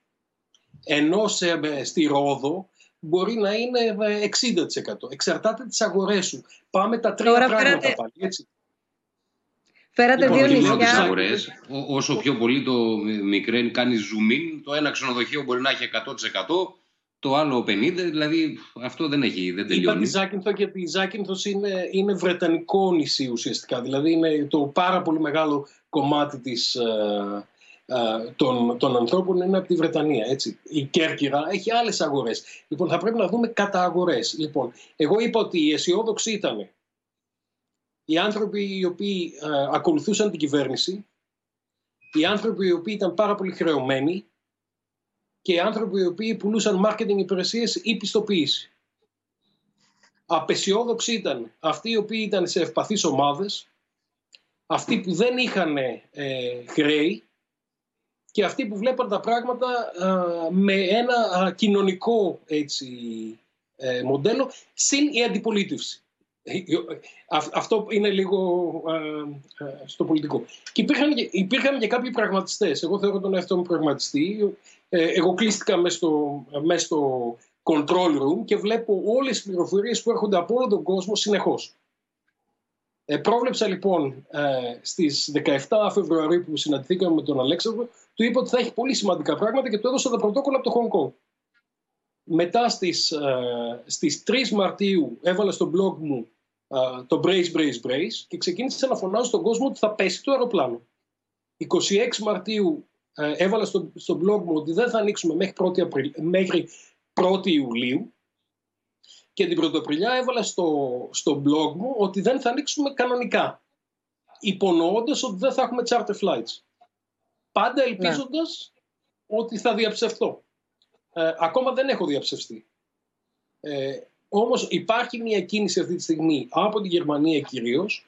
Ενώ σε, στη Ρόδο μπορεί να είναι 60%. Εξαρτάται τις αγορές σου. Πάμε τα τρία Τώρα πράγματα φέρατε... πάλι, έτσι. Φέρατε λοιπόν, δύο νησιά. Τις αγορές, όσο πιο πολύ το μικρέν κάνει zoom in, το ένα ξενοδοχείο μπορεί να έχει 100%, το άλλο 50%, δηλαδή αυτό δεν έχει, δεν τελειώνει. Είπα τη Ζάκυνθο και η Ζάκυνθος είναι, είναι βρετανικό νησί ουσιαστικά, δηλαδή είναι το πάρα πολύ μεγάλο κομμάτι της, ε, των, των ανθρώπων είναι από τη Βρετανία. Έτσι. Η Κέρκυρα έχει άλλες αγορές. Λοιπόν, θα πρέπει να δούμε κατά αγορές. Λοιπόν, εγώ είπα ότι οι αισιόδοξοι ήταν οι άνθρωποι οι οποίοι ακολουθούσαν την κυβέρνηση, οι άνθρωποι οι οποίοι ήταν πάρα πολύ χρεωμένοι και οι άνθρωποι οι οποίοι πουλούσαν marketing υπηρεσίες ή πιστοποίηση. Απεσιόδοξοι ήταν αυτοί οι οποίοι ήταν σε ευπαθείς ομάδες, αυτοί που δεν είχαν ε, χρέη, και αυτοί που βλέπαν τα πράγματα με ένα κοινωνικό έτσι, ε, μοντέλο συν η αντιπολίτευση. Ε, αυτό είναι λίγο στο πολιτικό. Και υπήρχαν, υπήρχαν και κάποιοι πραγματιστές. Εγώ θεωρώ τον εαυτό μου πραγματιστή. Ε, εγώ κλείστηκα μέσα στο, μέσα στο control room και βλέπω όλες τις πληροφορίες που έρχονται από όλο τον κόσμο συνεχώς. Ε, πρόβλεψα λοιπόν ε, στις 17 Φεβρουαρίου που συναντηθήκαμε με τον Αλέξανδρο, του είπα ότι θα έχει πολύ σημαντικά πράγματα και του έδωσα τα πρωτόκολλα από το Hong Kong. Μετά στις, ε, στις 3 Μαρτίου έβαλα στο blog μου ε, το brace, brace, brace και ξεκίνησα να φωνάζω στον κόσμο ότι θα πέσει το αεροπλάνο. 26 Μαρτίου ε, έβαλα στο, στο blog μου ότι δεν θα ανοίξουμε μέχρι 1η, Απριλ, μέχρι 1η Ιουλίου και την Πρωτοπριλιά έβαλα στο, στο blog μου ότι δεν θα ανοίξουμε κανονικά. Υπονοώντας ότι δεν θα έχουμε charter flights. Πάντα ελπίζοντας ότι θα διαψευθώ. Ε, ακόμα δεν έχω διαψευστεί. Ε, όμως υπάρχει μια κίνηση αυτή τη στιγμή από τη Γερμανία κυρίως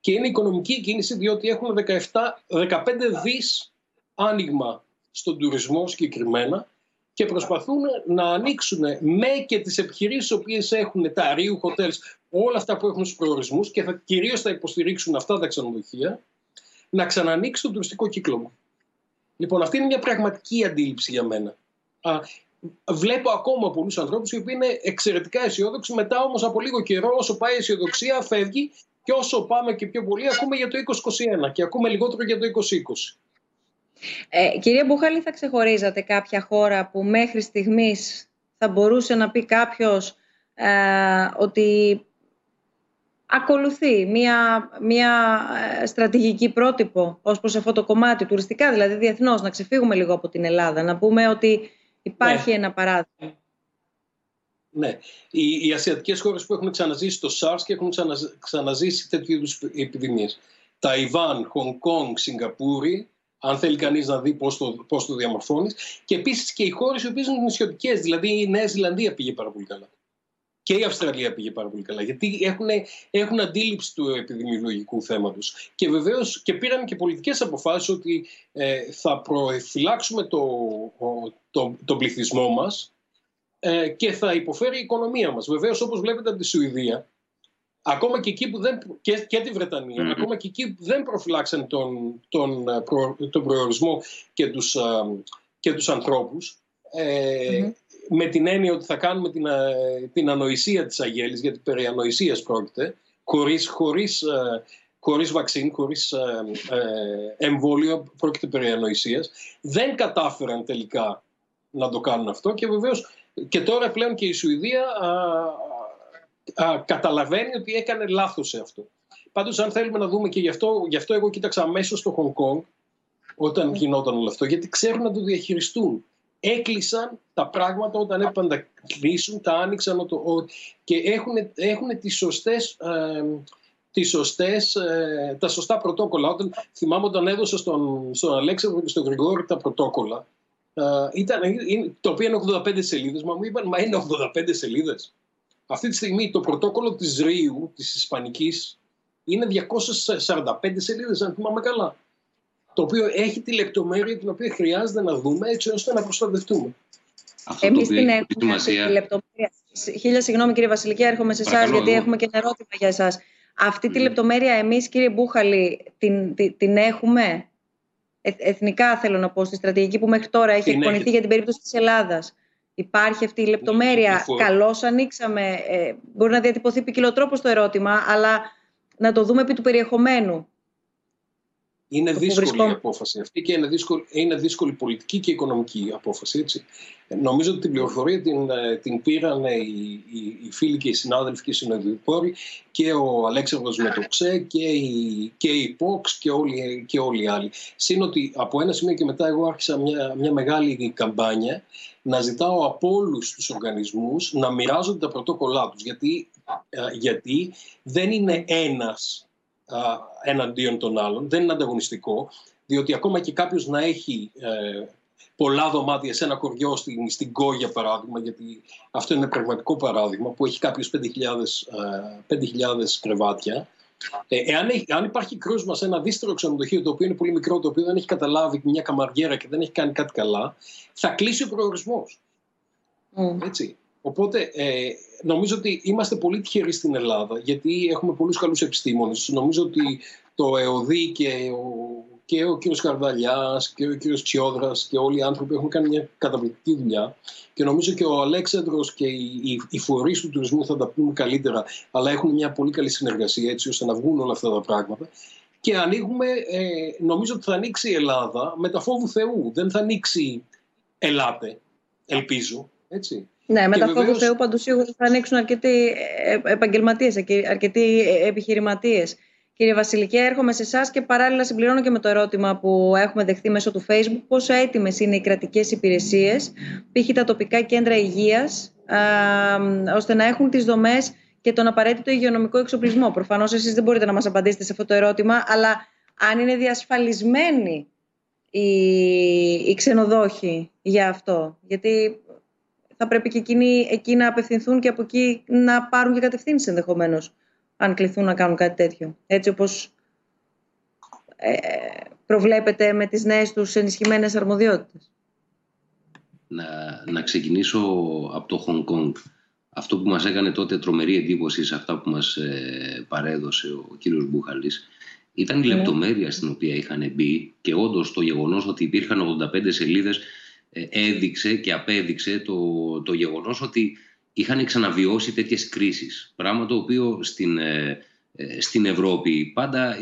και είναι οικονομική κίνηση διότι έχουν 17, 15 δις άνοιγμα στον τουρισμό συγκεκριμένα και προσπαθούν να ανοίξουν με και τις επιχειρήσεις οι οποίες έχουν τα ρίου hotels, όλα αυτά που έχουν στους προορισμούς και θα, κυρίως θα υποστηρίξουν αυτά τα ξενοδοχεία, να ξανανοίξει τον τουριστικό κύκλο Λοιπόν, αυτή είναι μια πραγματική αντίληψη για μένα. Α, βλέπω ακόμα πολλούς ανθρώπους οι οποίοι είναι εξαιρετικά αισιόδοξοι, μετά όμως από λίγο καιρό όσο πάει η αισιοδοξία φεύγει και όσο πάμε και πιο πολύ ακούμε για το 2021 και ακούμε λιγότερο για το 2020. Ε, κυρία Μπουχάλη, θα ξεχωρίζατε κάποια χώρα που μέχρι στιγμής θα μπορούσε να πει κάποιος ε, ότι ακολουθεί μια, μια ε, στρατηγική πρότυπο ως προς αυτό το κομμάτι τουριστικά, δηλαδή διεθνώς, να ξεφύγουμε λίγο από την Ελλάδα, να πούμε ότι υπάρχει ναι. ένα παράδειγμα. Ναι. Οι, οι ασιατικές χώρες που έχουν ξαναζήσει το SARS και έχουν ξαναζήσει τέτοιου είδους επιδημίες. Ταϊβάν, Χονγκ Κόνγκ, Σιγκαπούρη, αν θέλει κανείς να δει πώς το, πώς το διαμορφώνεις. Και επίσης και οι χώρες οι οποίες είναι νησιωτικές. Δηλαδή η Νέα Ζηλανδία πήγε πάρα πολύ καλά. Και η Αυστραλία πήγε πάρα πολύ καλά. Γιατί έχουν, έχουν αντίληψη του επιδημιολογικού θέματος. Και βεβαίως και πήραν και πολιτικές αποφάσεις ότι ε, θα προφυλάξουμε το, το, τον πληθυσμό μας ε, και θα υποφέρει η οικονομία μας. Βεβαίως, όπως βλέπετε από τη Σουηδία, ακόμα και εκεί που δεν, και, και τη Βρετανία, ακόμα και εκεί που δεν προφυλάξαν τον, τον, ε, τον προορισμό και τους, ε, και τους ανθρώπους, ε, με την έννοια ότι θα κάνουμε την, την ανοησία της αγέλης, γιατί περί ανοησίας πρόκειται, χωρίς, χωρίς, χωρίς βαξίν, χωρίς εμβόλιο, πρόκειται περί ανοησίας, δεν κατάφεραν τελικά να το κάνουν αυτό και βεβαίως και τώρα πλέον και η Σουηδία α, καταλαβαίνει ότι έκανε λάθος σε αυτό. Πάντως αν θέλουμε να δούμε και γι' αυτό, γι αυτό εγώ κοίταξα αμέσως στο Χονγκ Κόνγκ όταν ναι. γινόταν όλο αυτό, γιατί ξέρουν να το διαχειριστούν. Έκλεισαν τα πράγματα όταν έπρεπε να τα κλείσουν, τα άνοιξαν και έχουν, έχουν τις σωστές, ε, τις σωστές, ε, τα σωστά πρωτόκολλα. Όταν, θυμάμαι όταν έδωσα στον, στον Αλέξανδρο και στον Γρηγόρη τα πρωτόκολλα, ε, ήταν, το οποίο είναι 85 σελίδες, μα μου είπαν, μα είναι 85 σελίδες. Αυτή τη στιγμή το πρωτόκολλο της Ρίου, της Ισπανικής, είναι 245 σελίδες, αν θυμάμαι καλά το οποίο έχει τη λεπτομέρεια την οποία χρειάζεται να δούμε έτσι ώστε να προστατευτούμε. Εμείς την έχουμε αυτή τη λεπτομέρεια. Χίλια συγγνώμη κύριε Βασιλική, έρχομαι σε εσάς γιατί έχουμε και ένα ερώτημα για εσάς. Αυτή τη λεπτομέρεια εμείς, κύριε Μπούχαλη την, την, την έχουμε; Ε, εθνικά θέλω να πω στη στρατηγική που μέχρι τώρα έχει εκπονηθεί για την περίπτωση της Ελλάδας. Υπάρχει αυτή η λεπτομέρεια. Καλώς ανοίξαμε. Ε, μπορεί να διατυπωθεί ποικιλοτρόπως το ερώτημα, αλλά να το δούμε επί του περιεχομένου. Είναι δύσκολη η απόφαση αυτή και είναι δύσκολη, είναι δύσκολη πολιτική και οικονομική απόφαση. Έτσι. Νομίζω ότι την πληροφορία την, ε, την πήραν οι, οι, οι, φίλοι και οι συνάδελφοι και οι συνοδοιπόροι και ο Αλέξανδρος Μετοξέ και η, και η POX και όλοι, και όλοι οι άλλοι. Συν ότι από ένα σημείο και μετά εγώ άρχισα μια, μια μεγάλη καμπάνια να ζητάω από όλους τους οργανισμούς να μοιράζονται τα πρωτόκολλά τους. Γιατί, ε, γιατί δεν είναι ένας εναντίον των άλλων. Δεν είναι ανταγωνιστικό, διότι ακόμα και κάποιος να έχει ε, πολλά δωμάτια σε ένα κοριό στην, στην για παράδειγμα, γιατί αυτό είναι πραγματικό παράδειγμα, που έχει κάποιος 5.000, 5.000 κρεβάτια, ε, εάν, έχει, αν υπάρχει κρούσμα σε ένα δύστερο ξενοδοχείο το οποίο είναι πολύ μικρό, το οποίο δεν έχει καταλάβει μια καμαριέρα και δεν έχει κάνει κάτι καλά, θα κλείσει ο προορισμός. Mm. Έτσι. Οπότε ε, νομίζω ότι είμαστε πολύ τυχεροί στην Ελλάδα γιατί έχουμε πολλούς καλούς επιστήμονες. Νομίζω ότι το ΕΟΔΗ και ο, και ο κύριος Καρδαλιάς και ο κύριος Τσιόδρας και όλοι οι άνθρωποι έχουν κάνει μια καταπληκτική δουλειά και νομίζω και ο Αλέξανδρος και οι, οι, οι φορείς του τουρισμού θα τα πούμε καλύτερα αλλά έχουν μια πολύ καλή συνεργασία έτσι ώστε να βγουν όλα αυτά τα πράγματα και ανοίγουμε, ε, νομίζω ότι θα ανοίξει η Ελλάδα με τα φόβου Θεού. Δεν θα ανοίξει ελάτε, ελπίζω. Έτσι. Ναι, με τα φόβου βεβαίως... Θεού παντού σίγουρα θα ανοίξουν αρκετοί ε, επαγγελματίες, αρκετοί ε, επιχειρηματίες. Κύριε Βασιλική, έρχομαι σε εσάς και παράλληλα συμπληρώνω και με το ερώτημα που έχουμε δεχθεί μέσω του Facebook. Πόσο έτοιμες είναι οι κρατικές υπηρεσίες, π.χ. τα τοπικά κέντρα υγείας, ώστε να έχουν τις δομές και τον απαραίτητο υγειονομικό εξοπλισμό. Προφανώς εσείς δεν μπορείτε να μας απαντήσετε σε αυτό το ερώτημα, αλλά αν είναι διασφαλισμένοι οι, οι ξενοδόχοι για αυτό. Γιατί θα πρέπει και εκείνοι εκεί να απευθυνθούν και από εκεί να πάρουν και κατευθύνσεις ενδεχομένως, αν κληθούν να κάνουν κάτι τέτοιο. Έτσι όπως ε, προβλέπεται με τις νέες τους ενισχυμένες αρμοδιότητες. Να, να ξεκινήσω από το Χονγκ Κόνγκ. Αυτό που μας έκανε τότε τρομερή εντύπωση σε αυτά που μας ε, παρέδωσε ο κύριος Μπουχαλής ήταν η ναι. λεπτομέρεια στην οποία είχαν μπει και όντως το γεγονός ότι υπήρχαν 85 σελίδες ε, έδειξε και απέδειξε το, το γεγονός ότι είχαν ξαναβιώσει τέτοιες κρίσεις. Πράγμα το οποίο στην, ε, ε, στην Ευρώπη πάντα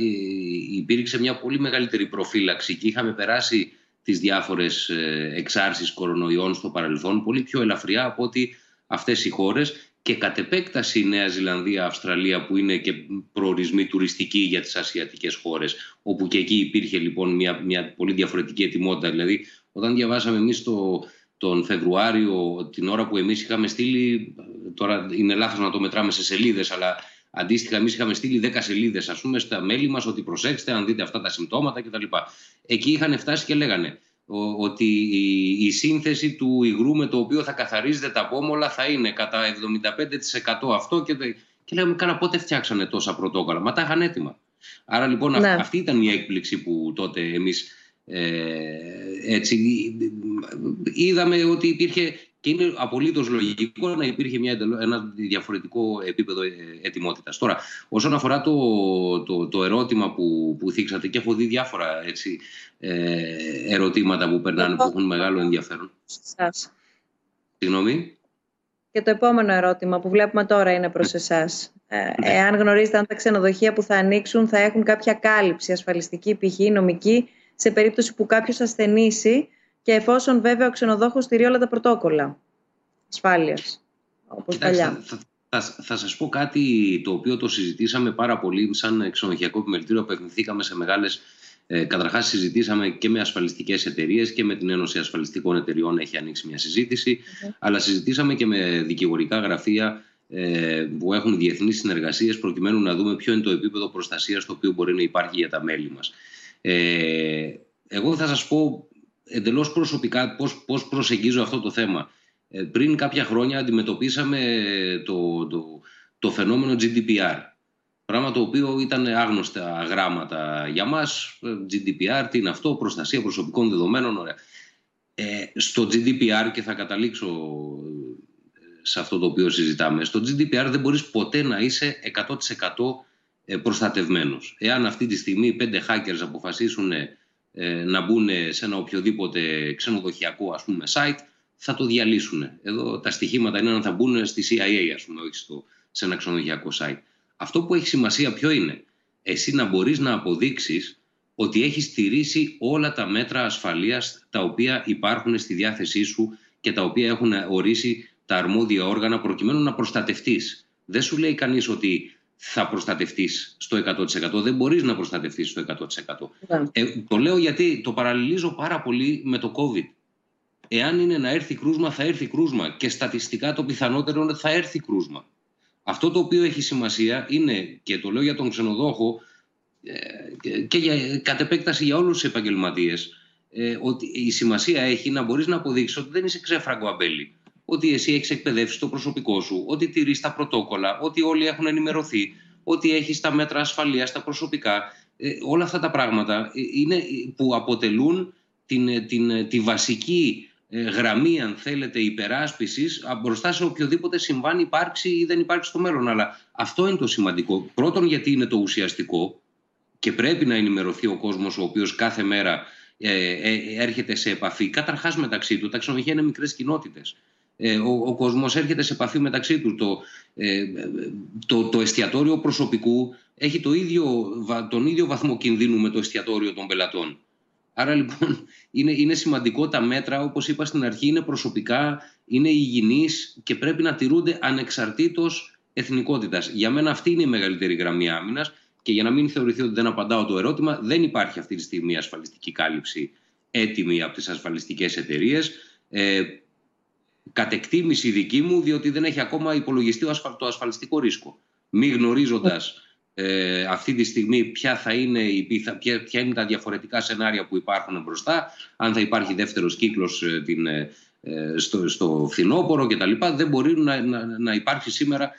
υπήρξε μια πολύ μεγαλύτερη προφύλαξη και είχαμε περάσει τις διάφορες εξάρσεις κορονοϊών στο παρελθόν πολύ πιο ελαφριά από ότι αυτές οι χώρες και κατ' επέκταση η Νέα Ζηλανδία, Αυστραλία που είναι και προορισμοί τουριστικοί για τις ασιατικές χώρες όπου και εκεί υπήρχε λοιπόν μια, μια πολύ διαφορετική ετοιμότητα δηλαδή όταν διαβάσαμε εμείς το, τον Φεβρουάριο, την ώρα που εμείς είχαμε στείλει, τώρα είναι λάθος να το μετράμε σε σελίδες, αλλά αντίστοιχα εμείς είχαμε στείλει 10 σελίδες ας πούμε στα μέλη μας ότι προσέξτε αν δείτε αυτά τα συμπτώματα κτλ. Εκεί είχαν φτάσει και λέγανε ότι η, σύνθεση του υγρού με το οποίο θα καθαρίζετε τα πόμολα θα είναι κατά 75% αυτό και, και λέγαμε κάνα πότε φτιάξανε τόσα πρωτόκολλα. Μα τα είχαν έτοιμα. Άρα λοιπόν ναι. αυτή ήταν η έκπληξη που τότε εμείς ε, έτσι, είδαμε ότι υπήρχε και είναι απολύτως λογικό να υπήρχε μια, ένα διαφορετικό επίπεδο ε, ετοιμότητας. Τώρα, όσον αφορά το, το, το ερώτημα που, που θίξατε και έχω δει διάφορα έτσι, ε, ερωτήματα που περνάνε που έχουν μεγάλο ενδιαφέρον. Σας. Συγγνώμη. Και το επόμενο ερώτημα που βλέπουμε τώρα είναι προς ναι. εσάς. Ε, ναι. εάν γνωρίζετε αν τα ξενοδοχεία που θα ανοίξουν θα έχουν κάποια κάλυψη ασφαλιστική, π.χ. νομική, σε περίπτωση που κάποιος ασθενήσει και εφόσον βέβαια ο ξενοδόχος στηρεί όλα τα πρωτόκολλα ασφάλειας, όπως παλιά. Θα, θα, θα σας πω κάτι το οποίο το συζητήσαμε πάρα πολύ σαν ξενοδοχειακό επιμελητήριο, απευθυνθήκαμε σε μεγάλες Ε, Καταρχάς, συζητήσαμε και με ασφαλιστικές εταιρείες και με την Ένωση Ασφαλιστικών Εταιριών έχει ανοίξει μια συζήτηση. Αλλά συζητήσαμε και με δικηγορικά γραφεία ε, που έχουν διεθνείς συνεργασίες προκειμένου να δούμε ποιο είναι το επίπεδο προστασίας το οποίο μπορεί να υπάρχει για τα μέλη μας. Ε, εγώ θα σας πω εντελώς προσωπικά πώς προσεγγίζω αυτό το θέμα. Ε, πριν κάποια χρόνια αντιμετωπίσαμε το, το, το φαινόμενο GDPR. Πράγμα το οποίο ήταν άγνωστα γράμματα για μας. GDPR, τι είναι αυτό, προστασία προσωπικών δεδομένων. Ωραία. Ε, στο GDPR και θα καταλήξω ε, σε αυτό το οποίο συζητάμε. Στο GDPR δεν μπορείς ποτέ να είσαι 100% ε, προστατευμένος. Εάν αυτή τη στιγμή πέντε hackers αποφασίσουν να μπουν σε ένα οποιοδήποτε ξενοδοχειακό ας πούμε site, θα το διαλύσουν. Εδώ τα στοιχήματα είναι αν θα μπουν στη CIA, ας πούμε, όχι στο, σε ένα ξενοδοχειακό site. Αυτό που έχει σημασία ποιο είναι; Εσύ να μπορείς να αποδείξεις ότι έχεις στηρίσει όλα τα μέτρα ασφαλείας τα οποία υπάρχουν στη διάθεσή σου και τα οποία έχουν ορίσει τα αρμόδια όργανα προκειμένου να προστατευτείς. Δεν σου λέει κανείς ότι θα προστατευτείς στο 100%. Δεν μπορείς να προστατευτείς στο 100%. Ναι. Ε, το λέω γιατί το παραλληλίζω πάρα πολύ με το COVID. Εάν είναι να έρθει κρούσμα, θα έρθει κρούσμα. Και στατιστικά το πιθανότερο είναι ότι θα έρθει κρούσμα. Αυτό το οποίο έχει σημασία είναι, και το λέω για τον ξενοδόχο ε, και για, κατ' επέκταση για όλους τους επαγγελματίες, ε, ότι η σημασία έχει να μπορείς να αποδείξεις ότι δεν είσαι ξέφραγκο αμπέλι. Ότι εσύ έχεις εκπαιδεύσει το προσωπικό σου, ότι τηρείς τα πρωτόκολλα, ότι όλοι έχουν ενημερωθεί, ότι έχεις τα μέτρα ασφαλείας, τα προσωπικά. Ε, όλα αυτά τα πράγματα είναι που αποτελούν την, την, τη βασική ε, γραμμή, αν θέλετε, υπεράσπισης μπροστά σε οποιοδήποτε συμβάν υπάρξει ή δεν υπάρξει στο μέλλον. Αλλά αυτό είναι το σημαντικό. Πρώτον, γιατί είναι το ουσιαστικό και πρέπει να ενημερωθεί ο κόσμος ο οποίος κάθε μέρα ε, ε, έρχεται σε επαφή. Καταρχάς μεταξύ του, τα ξενοδοχεία είναι μικρές κοινότητες. Ε, ο, ο κόσμος έρχεται σε επαφή μεταξύ τους. Το, ε, το, το εστιατόριο προσωπικού έχει το ίδιο, τον ίδιο βαθμό κινδύνου με το εστιατόριο των πελατών. Άρα λοιπόν είναι, είναι σημαντικό τα μέτρα, όπως είπα στην αρχή, είναι προσωπικά, είναι υγιεινείς και πρέπει να τηρούνται ανεξαρτήτως εθνικότητας. Για μένα αυτή είναι η μεγαλύτερη γραμμή άμυνας και για να μην θεωρηθεί ότι δεν απαντάω το ερώτημα, δεν υπάρχει αυτή τη στιγμή ασφαλιστική κάλυψη έτοιμη από τις ασφαλιστικές εταιρείες. Ε, κατ' εκτίμηση δική μου, διότι δεν έχει ακόμα υπολογιστεί το ασφαλιστικό ρίσκο. Μη γνωρίζοντας ε, αυτή τη στιγμή ποια, θα είναι, ποια, ποια είναι τα διαφορετικά σενάρια που υπάρχουν μπροστά, αν θα υπάρχει δεύτερος κύκλος ε, την, ε, ε, στο, στο φθινόπωρο κτλ. Δεν μπορεί να, να, να υπάρχει σήμερα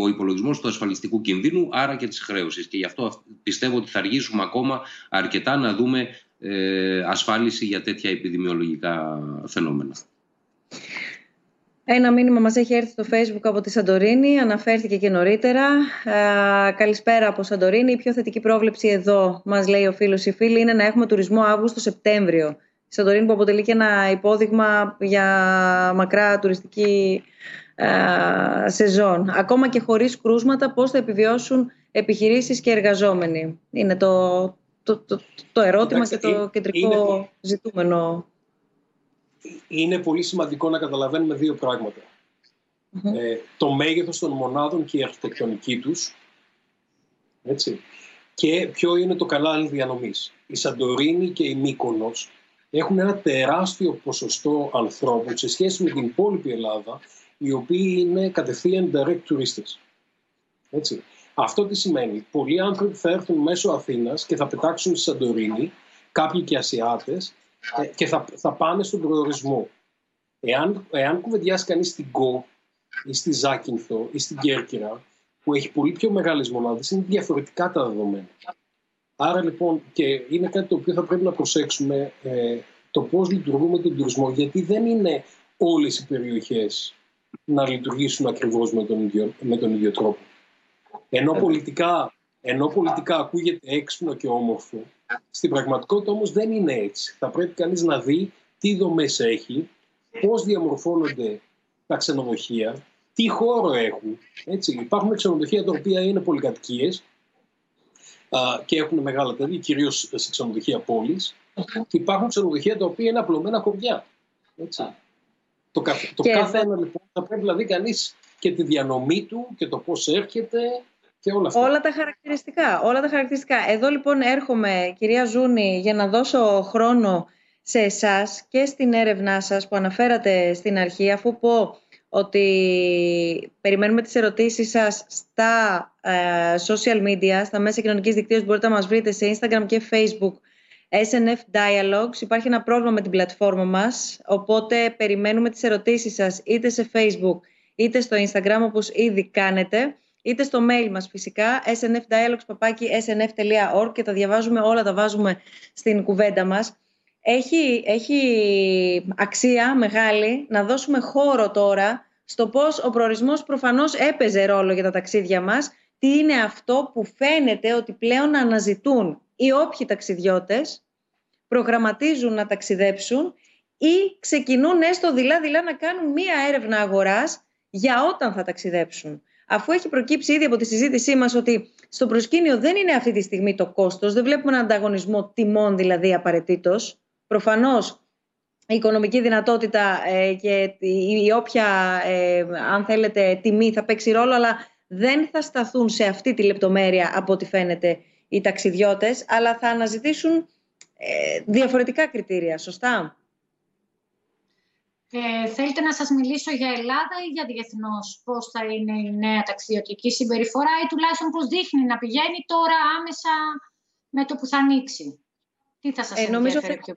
ο υπολογισμός του ασφαλιστικού κινδύνου, άρα και της χρέωσης. Και γι' αυτό πιστεύω ότι θα αργήσουμε ακόμα αρκετά να δούμε ασφάλιση για τέτοια επιδημιολογικά φαινόμενα. Ένα μήνυμα μας έχει έρθει στο facebook από τη Σαντορίνη, αναφέρθηκε και νωρίτερα. Ε, καλησπέρα από Σαντορίνη. Η πιο θετική πρόβλεψη εδώ, μας λέει ο φίλος ή φίλη, είναι να έχουμε τουρισμό Αύγουστο-Σεπτέμβριο. Η Σαντορίνη που αποτελεί και ένα υπόδειγμα για μακρά τουριστική ε, σεζόν. Ακόμα και χωρίς κρούσματα, πώς θα επιβιώσουν επιχειρήσεις και εργαζόμενοι; Είναι το, το, το, το ερώτημα και το κεντρικό ζητούμενο είναι πολύ σημαντικό να καταλαβαίνουμε δύο Ε, το μέγεθος των μονάδων και η αρχιτεκτονική τους. Έτσι. Και ποιο είναι το καλάλι διανομής. Η Σαντορίνη και η Μύκονος έχουν ένα τεράστιο ποσοστό ανθρώπων σε σχέση με την υπόλοιπη Ελλάδα, οι οποίοι είναι κατευθείαν direct τουρίστες. Έτσι. Αυτό τι σημαίνει. Πολλοί άνθρωποι θα έρθουν μέσω Αθήνας και θα πετάξουν στη Σαντορίνη, κάποιοι και Ασιάτες, ε, και θα, θα πάνε στον προορισμό. Εάν, εάν κουβεντιάσει κανείς στην Γκο ή στη Ζάκυνθο ή στην Κέρκυρα, που έχει πολύ πιο μεγάλες μονάδες, είναι διαφορετικά τα δεδομένα. Άρα λοιπόν, και είναι κάτι το οποίο θα πρέπει να προσέξουμε ε, το πώς λειτουργούμε τον τουρισμό, γιατί δεν είναι όλες οι περιοχές να λειτουργήσουν ακριβώς με, τον ίδιο, με τον ίδιο τρόπο. Ενώ πολιτικά, ενώ πολιτικά ακούγεται έξυπνο και όμορφο, στην πραγματικότητα όμως δεν είναι έτσι. Θα πρέπει κανείς να δει τι δομές έχει, πώς διαμορφώνονται τα ξενοδοχεία, τι χώρο έχουν. Έτσι. Υπάρχουν ξενοδοχεία τα οποία είναι πολυκατοικίες και έχουν μεγάλα τέλη, κυρίως σε ξενοδοχεία πόλης. Και υπάρχουν ξενοδοχεία τα οποία είναι απλωμένα χωριά. Έτσι. Το, το κάθε ένα λοιπόν θα πρέπει να δει κανείς και τη διανομή του και το πώς έρχεται Και όλα, αυτά. όλα τα χαρακτηριστικά. Όλα τα χαρακτηριστικά. Εδώ λοιπόν έρχομαι, κυρία Ζούνη, για να δώσω χρόνο σε εσάς και στην έρευνά σας που αναφέρατε στην αρχή, αφού πω ότι περιμένουμε τις ερωτήσεις σας στα ε, social media, στα μέσα κοινωνικής δικτύωσης, μπορείτε να μας βρείτε σε Instagram και Facebook, SNF Dialogues. Υπάρχει ένα πρόβλημα με την πλατφόρμα μας, οπότε περιμένουμε τις ερωτήσεις σας είτε σε Facebook είτε στο Instagram, όπως ήδη κάνετε, είτε στο mail μας φυσικά, snfdialogues.org και τα διαβάζουμε όλα, τα βάζουμε στην κουβέντα μας. Έχει, έχει αξία μεγάλη να δώσουμε χώρο τώρα στο πώς ο προορισμός προφανώς έπαιζε ρόλο για τα ταξίδια μας, τι είναι αυτό που φαίνεται ότι πλέον αναζητούν οι όποιοι ταξιδιώτες, προγραμματίζουν να ταξιδέψουν ή ξεκινούν έστω δειλά-δειλά να κάνουν μία έρευνα αγοράς για όταν θα ταξιδέψουν. Αφού έχει προκύψει ήδη από τη συζήτησή μας ότι στο προσκήνιο δεν είναι αυτή τη στιγμή το κόστος, δεν βλέπουμε έναν ανταγωνισμό τιμών δηλαδή απαραίτητος. Προφανώς η οικονομική δυνατότητα ε, και η όποια, ε, αν θέλετε, τιμή θα παίξει ρόλο, αλλά δεν θα σταθούν σε αυτή τη λεπτομέρεια από ό,τι φαίνεται οι ταξιδιώτες, αλλά θα αναζητήσουν ε, διαφορετικά κριτήρια, σωστά; Ε, θέλετε να σας μιλήσω για Ελλάδα ή για διεθνώς πώς θα είναι η νέα ταξιδιωτική συμπεριφορά ή τουλάχιστον πώς δείχνει να πηγαίνει τώρα άμεσα με το που θα ανοίξει; Τι θα σας ε, νομίζω θα, πιο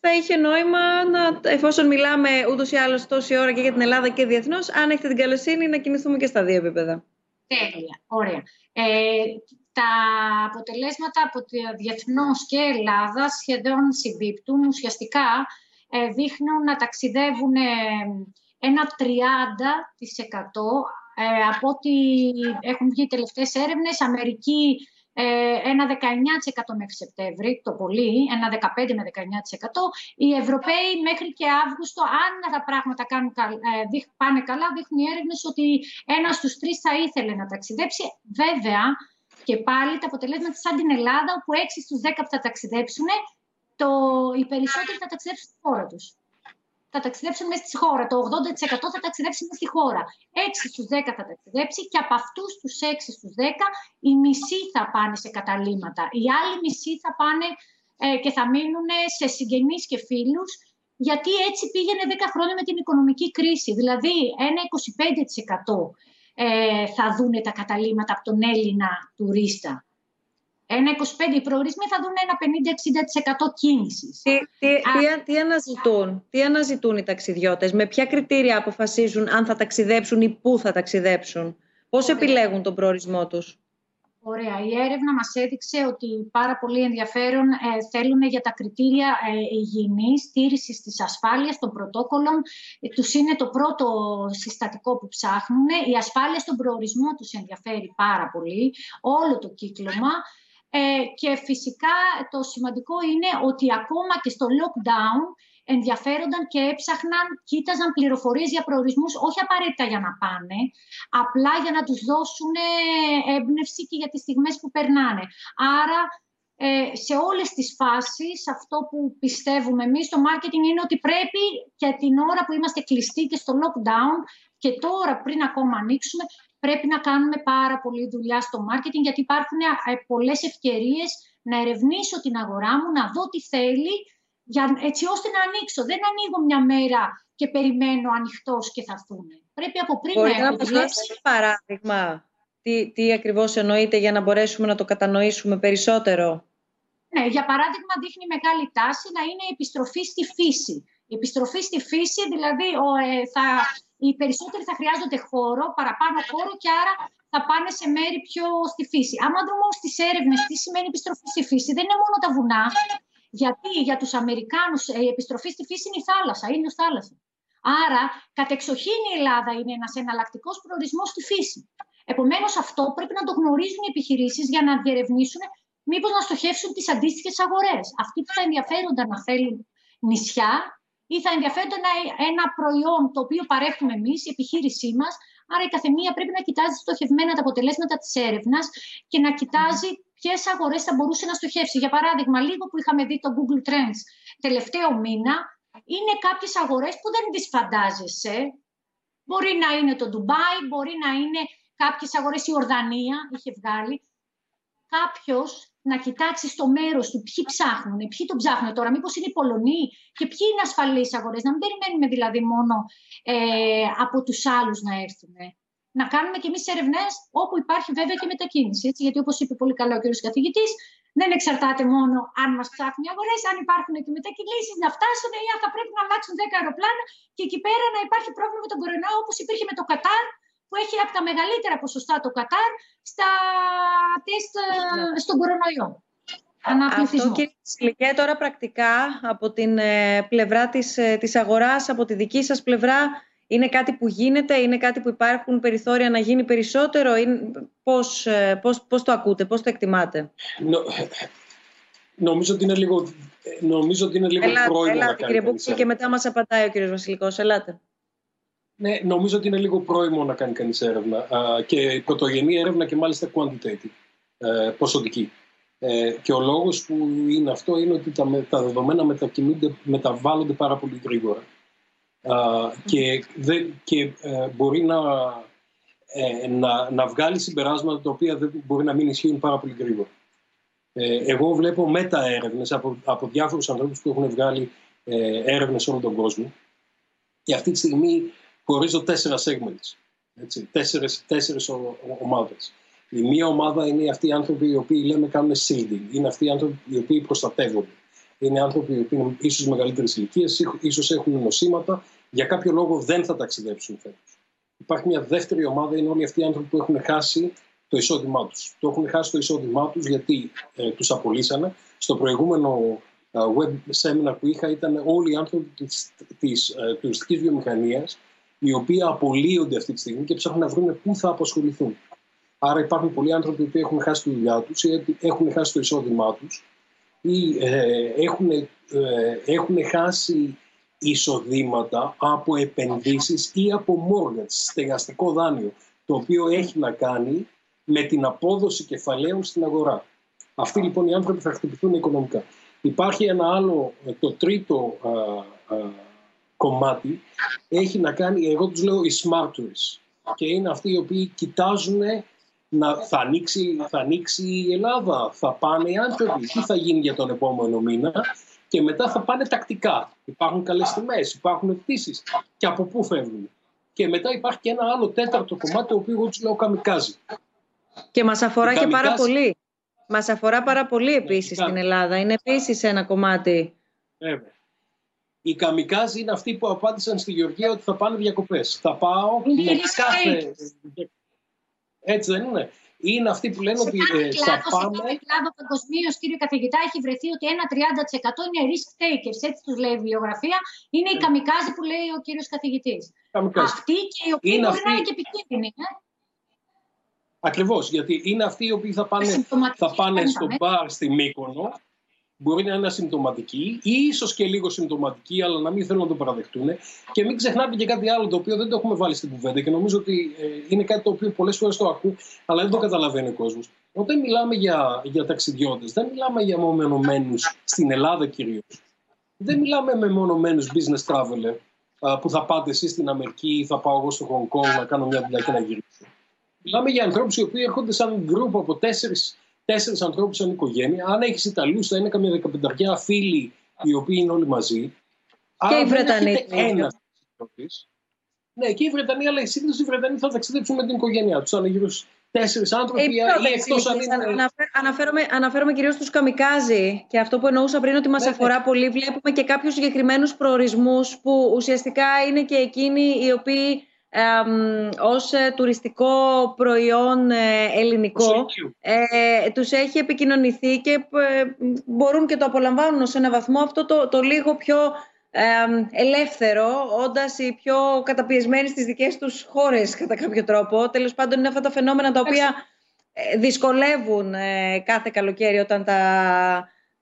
θα είχε νόημα, να, εφόσον μιλάμε ούτως ή άλλως τόση ώρα και για την Ελλάδα και διεθνώς, αν έχετε την καλοσύνη να κινηθούμε και στα δύο επίπεδα. Τέλεια, ωραία. Ε, τα αποτελέσματα από τη διεθνώς και Ελλάδα σχεδόν συμπίπτουν. Ουσιαστικά ε, δείχνουν να ταξιδεύουν ε, ένα 30% ε, από ό,τι έχουν βγει οι τελευταίες έρευνες. Αμερική ένα 19% μέχρι Σεπτέμβρη, το πολύ, ένα 15 με 19%. Οι Ευρωπαίοι μέχρι και Αύγουστο, αν τα πράγματα κάνουν, πάνε καλά, δείχνουν οι έρευνες ότι ένας στους τρεις θα ήθελε να ταξιδέψει. Βέβαια, και πάλι τα αποτελέσματα σαν την Ελλάδα, όπου 6 στους 10 που θα ταξιδέψουν το, οι περισσότεροι θα ταξιδέψουν στη χώρα τους. Θα ταξιδέψουν μέσα στη χώρα. Το 80% θα ταξιδέψει μέσα στη χώρα. 6 στους 10 θα ταξιδέψει και από αυτούς τους 6 στους 10 οι μισοί θα πάνε σε καταλήμματα. Οι άλλοι μισοί θα πάνε ε, και θα μείνουν σε συγγενείς και φίλους γιατί έτσι πήγαινε 10 χρόνια με την οικονομική κρίση. Δηλαδή ένα 25% ε, θα δούνε τα καταλήμματα από τον Έλληνα τουρίστα ένα 25 οι προορισμοί θα δουν ένα 50-60% κίνησης. Τι, τι, τι, αναζητούν, τι αναζητούν οι ταξιδιώτες, με ποια κριτήρια αποφασίζουν αν θα ταξιδέψουν ή πού θα ταξιδέψουν, πώς επιλέγουν τον προορισμό τους; Ωραία. Η έρευνα μας έδειξε ότι πάρα πολύ ενδιαφέρον ε, θέλουν για τα κριτήρια ε, υγιεινής, στήρησης της ασφάλειας των πρωτόκολλων. Ε, τους είναι το πρώτο συστατικό που ψάχνουν. Η ασφάλεια στον προορισμό τους ενδιαφέρει πάρα πολύ. Όλο το κύκλωμα. Ε, και φυσικά το σημαντικό είναι ότι ακόμα και στο lockdown ενδιαφέρονταν και έψαχναν, κοίταζαν πληροφορίες για προορισμούς, όχι απαραίτητα για να πάνε, απλά για να τους δώσουν έμπνευση και για τις στιγμές που περνάνε. Άρα, ε, σε όλες τις φάσεις, αυτό που πιστεύουμε εμείς στο marketing είναι ότι πρέπει και την ώρα που είμαστε κλειστοί και στο lockdown και τώρα πριν ακόμα ανοίξουμε, πρέπει να κάνουμε πάρα πολλή δουλειά στο marketing γιατί υπάρχουν ε, πολλές ευκαιρίες να ερευνήσω την αγορά μου, να δω τι θέλει για, έτσι ώστε να ανοίξω. Δεν ανοίγω μια μέρα και περιμένω ανοιχτός και θα έρθουν. Πρέπει από πριν Μπορείτε να έχω ένα παράδειγμα τι, τι ακριβώς εννοείται για να μπορέσουμε να το κατανοήσουμε περισσότερο; Ναι, για παράδειγμα δείχνει μεγάλη τάση να είναι η επιστροφή στη φύση. Η επιστροφή στη φύση, δηλαδή ο, ε, θα οι περισσότεροι θα χρειάζονται χώρο, παραπάνω χώρο και άρα θα πάνε σε μέρη πιο στη φύση. Άμα δούμε όμως τις έρευνες τι σημαίνει επιστροφή στη φύση, δεν είναι μόνο τα βουνά. Γιατί για τους Αμερικάνους ε, η επιστροφή στη φύση είναι η θάλασσα, ήλιο θάλασσα. Άρα, κατεξοχήν η Ελλάδα είναι ένας εναλλακτικός προορισμός στη φύση. Επομένως, αυτό πρέπει να το γνωρίζουν οι επιχειρήσεις για να διερευνήσουν μήπως να στοχεύσουν τις αντίστοιχες αγορές. Αυτοί που θα ενδιαφέρονταν να θέλουν νησιά ή θα ενδιαφέρονται ένα, ένα προϊόν το οποίο παρέχουμε εμείς, η επιχείρησή μας. Άρα η καθεμία πρέπει να κοιτάζει στοχευμένα τα αποτελέσματα της έρευνας και να κοιτάζει ποιες αγορές θα μπορούσε να στοχεύσει. Για παράδειγμα, λίγο που είχαμε δει το Google Trends τελευταίο μήνα, είναι κάποιες αγορές που δεν τις φαντάζεσαι. Μπορεί να είναι το Ντουμπάι, μπορεί να είναι κάποιες αγορές, η Ορδανία είχε βγάλει, κάποιος να κοιτάξεις στο μέρος του ποιοι ψάχνουν, ποιοι το ψάχνουν τώρα, μήπως είναι οι Πολωνοί και ποιοι είναι ασφαλείς αγορές. Να μην περιμένουμε δηλαδή μόνο ε, από τους άλλους να έρθουν. Να κάνουμε κι εμείς ερευνές όπου υπάρχει βέβαια και μετακίνηση. Έτσι, γιατί όπως είπε πολύ καλά ο κ. καθηγητής, δεν εξαρτάται μόνο αν μας ψάχνουν οι αγορές, αν υπάρχουν και μετακινήσεις να φτάσουν ή αν θα πρέπει να αλλάξουν 10 αεροπλάνα και εκεί πέρα να υπάρχει πρόβλημα με τον κορονοϊό όπως υπήρχε με το Κατάρ που έχει από τα μεγαλύτερα ποσοστά το Κατάρ στα τεστ ναι. στον κορονοϊό. Αυτό και τώρα πρακτικά από την ε, πλευρά της, ε, της αγοράς, από τη δική σας πλευρά, είναι κάτι που γίνεται, είναι κάτι που υπάρχουν περιθώρια να γίνει περισσότερο, ή πώς, ε, πώς, πώς το ακούτε, πώς το εκτιμάτε; Νο, νομίζω ότι είναι λίγο, νομίζω ότι είναι λίγο ελάτε, πρόημο ελάτε, να κάνει κύριε και μετά μας απαντάει ο κύριος Βασιλικός. Ελάτε. Ναι, νομίζω ότι είναι λίγο πρόημο να κάνει κανείς έρευνα και πρωτογενή έρευνα και μάλιστα quantitative, ε, ποσοτική. Ε, και ο λόγος που είναι αυτό είναι ότι τα, τα δεδομένα μεταβάλλονται πάρα πολύ γρήγορα. και, και ε, μπορεί να, να, να βγάλει συμπεράσματα τα οποία δεν μπορεί να μην ισχύουν πάρα πολύ γρήγορα. εγώ βλέπω μεταέρευνες από, από διάφορους ανθρώπους που έχουν βγάλει ε, έρευνες σε όλο τον κόσμο και αυτή τη στιγμή χωρίζω τέσσερα segments, έτσι, τέσσερες, τέσσερες ομάδες. Η μία ομάδα είναι αυτοί οι άνθρωποι οι οποίοι λέμε κάνουν shielding, είναι αυτοί οι άνθρωποι οι οποίοι προστατεύονται. Είναι άνθρωποι οι οποίοι είναι ίσως μεγαλύτερης ηλικίας, ίσως έχουν νοσήματα, για κάποιο λόγο δεν θα ταξιδέψουν φέτος. Υπάρχει μια δεύτερη ομάδα, είναι όλοι αυτοί οι άνθρωποι που έχουν χάσει το εισόδημά τους. Το έχουν χάσει το εισόδημά τους γιατί ε, τους απολύσανε. Στο προηγούμενο uh, web seminar που είχα ήταν όλοι οι άνθρωποι της uh, τουριστικής βιομηχανίας οι οποίοι απολύονται αυτή τη στιγμή και ψάχνουν να βρουν πού θα απασχοληθούν. Άρα υπάρχουν πολλοί άνθρωποι που έχουν χάσει τη δουλειά τους ή έχουν χάσει το εισόδημά τους ή ε, έχουν, ε, έχουν χάσει εισοδήματα από επενδύσεις ή από mortgage, στεγαστικό δάνειο, το οποίο έχει να κάνει με την απόδοση κεφαλαίων στην αγορά. Αυτοί λοιπόν οι άνθρωποι θα χτυπηθούν οικονομικά. Υπάρχει ένα άλλο, το τρίτο κομμάτι έχει να κάνει, εγώ τους λέω οι smart tourists και είναι αυτοί οι οποίοι κοιτάζουν να, θα, ανοίξει, θα ανοίξει η Ελλάδα, θα πάνε οι άνθρωποι, τι θα γίνει για τον επόμενο μήνα και μετά θα πάνε τακτικά. Υπάρχουν καλές τιμές, υπάρχουν πτήσεις και από πού φεύγουν. Και μετά υπάρχει και ένα άλλο τέταρτο κομμάτι το οποίο εγώ τους λέω καμικάζει. Και μας αφορά και πάρα πολύ. Μας αφορά πάρα πολύ ναι, επίσης στην Ελλάδα. Είναι επίσης ένα κομμάτι. Βέβαια. Οι καμικάζοι είναι αυτοί που απάντησαν στη Γεωργία ότι θα πάνε διακοπές. Θα πάω με κάθε... Έτσι δεν είναι. Είναι αυτοί που λένε ότι ε, θα πάμε. Σε κάθε κλάδο παγκοσμίως, κύριε καθηγητά, έχει βρεθεί ότι ένα 30% είναι risk takers. Έτσι τους λέει η βιογραφία. Είναι οι καμικάζοι που λέει ο κύριος καθηγητής. Αυτοί και οι οποίοι είναι μπορεί αυτοί... να είναι και επικίνδυνοι. Ε; Ακριβώς, γιατί είναι αυτοί οι οποίοι θα πάνε, θα πάνε στο μπαρ στη Μύκονο μπορεί να είναι ασυμπτωματικοί ή ίσως και λίγο συμπτωματικοί, αλλά να μην θέλουν να το παραδεχτούν. Και μην ξεχνάτε και κάτι άλλο το οποίο δεν το έχουμε βάλει στην κουβέντα και νομίζω ότι ε, είναι κάτι το οποίο πολλές φορές το ακούω, αλλά δεν το καταλαβαίνει ο κόσμος. Όταν μιλάμε για, για ταξιδιώτες, δεν μιλάμε για μεμονωμένους στην Ελλάδα κυρίως. Δεν μιλάμε με μεμονωμένους business traveler που θα πάτε εσείς στην Αμερική ή θα πάω εγώ στο Hong Kong να κάνω μια δουλειά και να γυρίσω. Μιλάμε για ανθρώπους οι οποίοι έρχονται σαν γκρουπ από τέσσερις τέσσερις ανθρώπους σαν οικογένεια. Αν έχεις Ιταλούς, θα είναι καμιά δεκαπενταριά φίλοι οι οποίοι είναι όλοι μαζί. Και οι Βρετανοί. Ναι, και οι Βρετανοί, αλλά συνήθω οι Βρετανοί θα ταξιδέψουν με την οικογένειά τους. Θα είναι γύρω στους τέσσερις άνθρωποι ε, ή εκτός αν είναι. αναφέρομαι, αναφέρομαι κυρίως στους καμικάζι και αυτό που εννοούσα πριν ότι μας ναι, ναι. αφορά πολύ. Βλέπουμε και κάποιους συγκεκριμένους προορισμούς που ουσιαστικά είναι και εκείνοι οι οποίοι ως ε, τουριστικό προϊόν ε, ελληνικό ε, τους έχει επικοινωνηθεί και ε, μπορούν και το απολαμβάνουν σε ένα βαθμό. Αυτό το, το λίγο πιο ελεύθερο όντας οι πιο καταπιεσμένοι στις δικές τους χώρες κατά κάποιο τρόπο. Τέλος πάντων είναι αυτά τα φαινόμενα τα οποία δυσκολεύουν κάθε καλοκαίρι όταν τα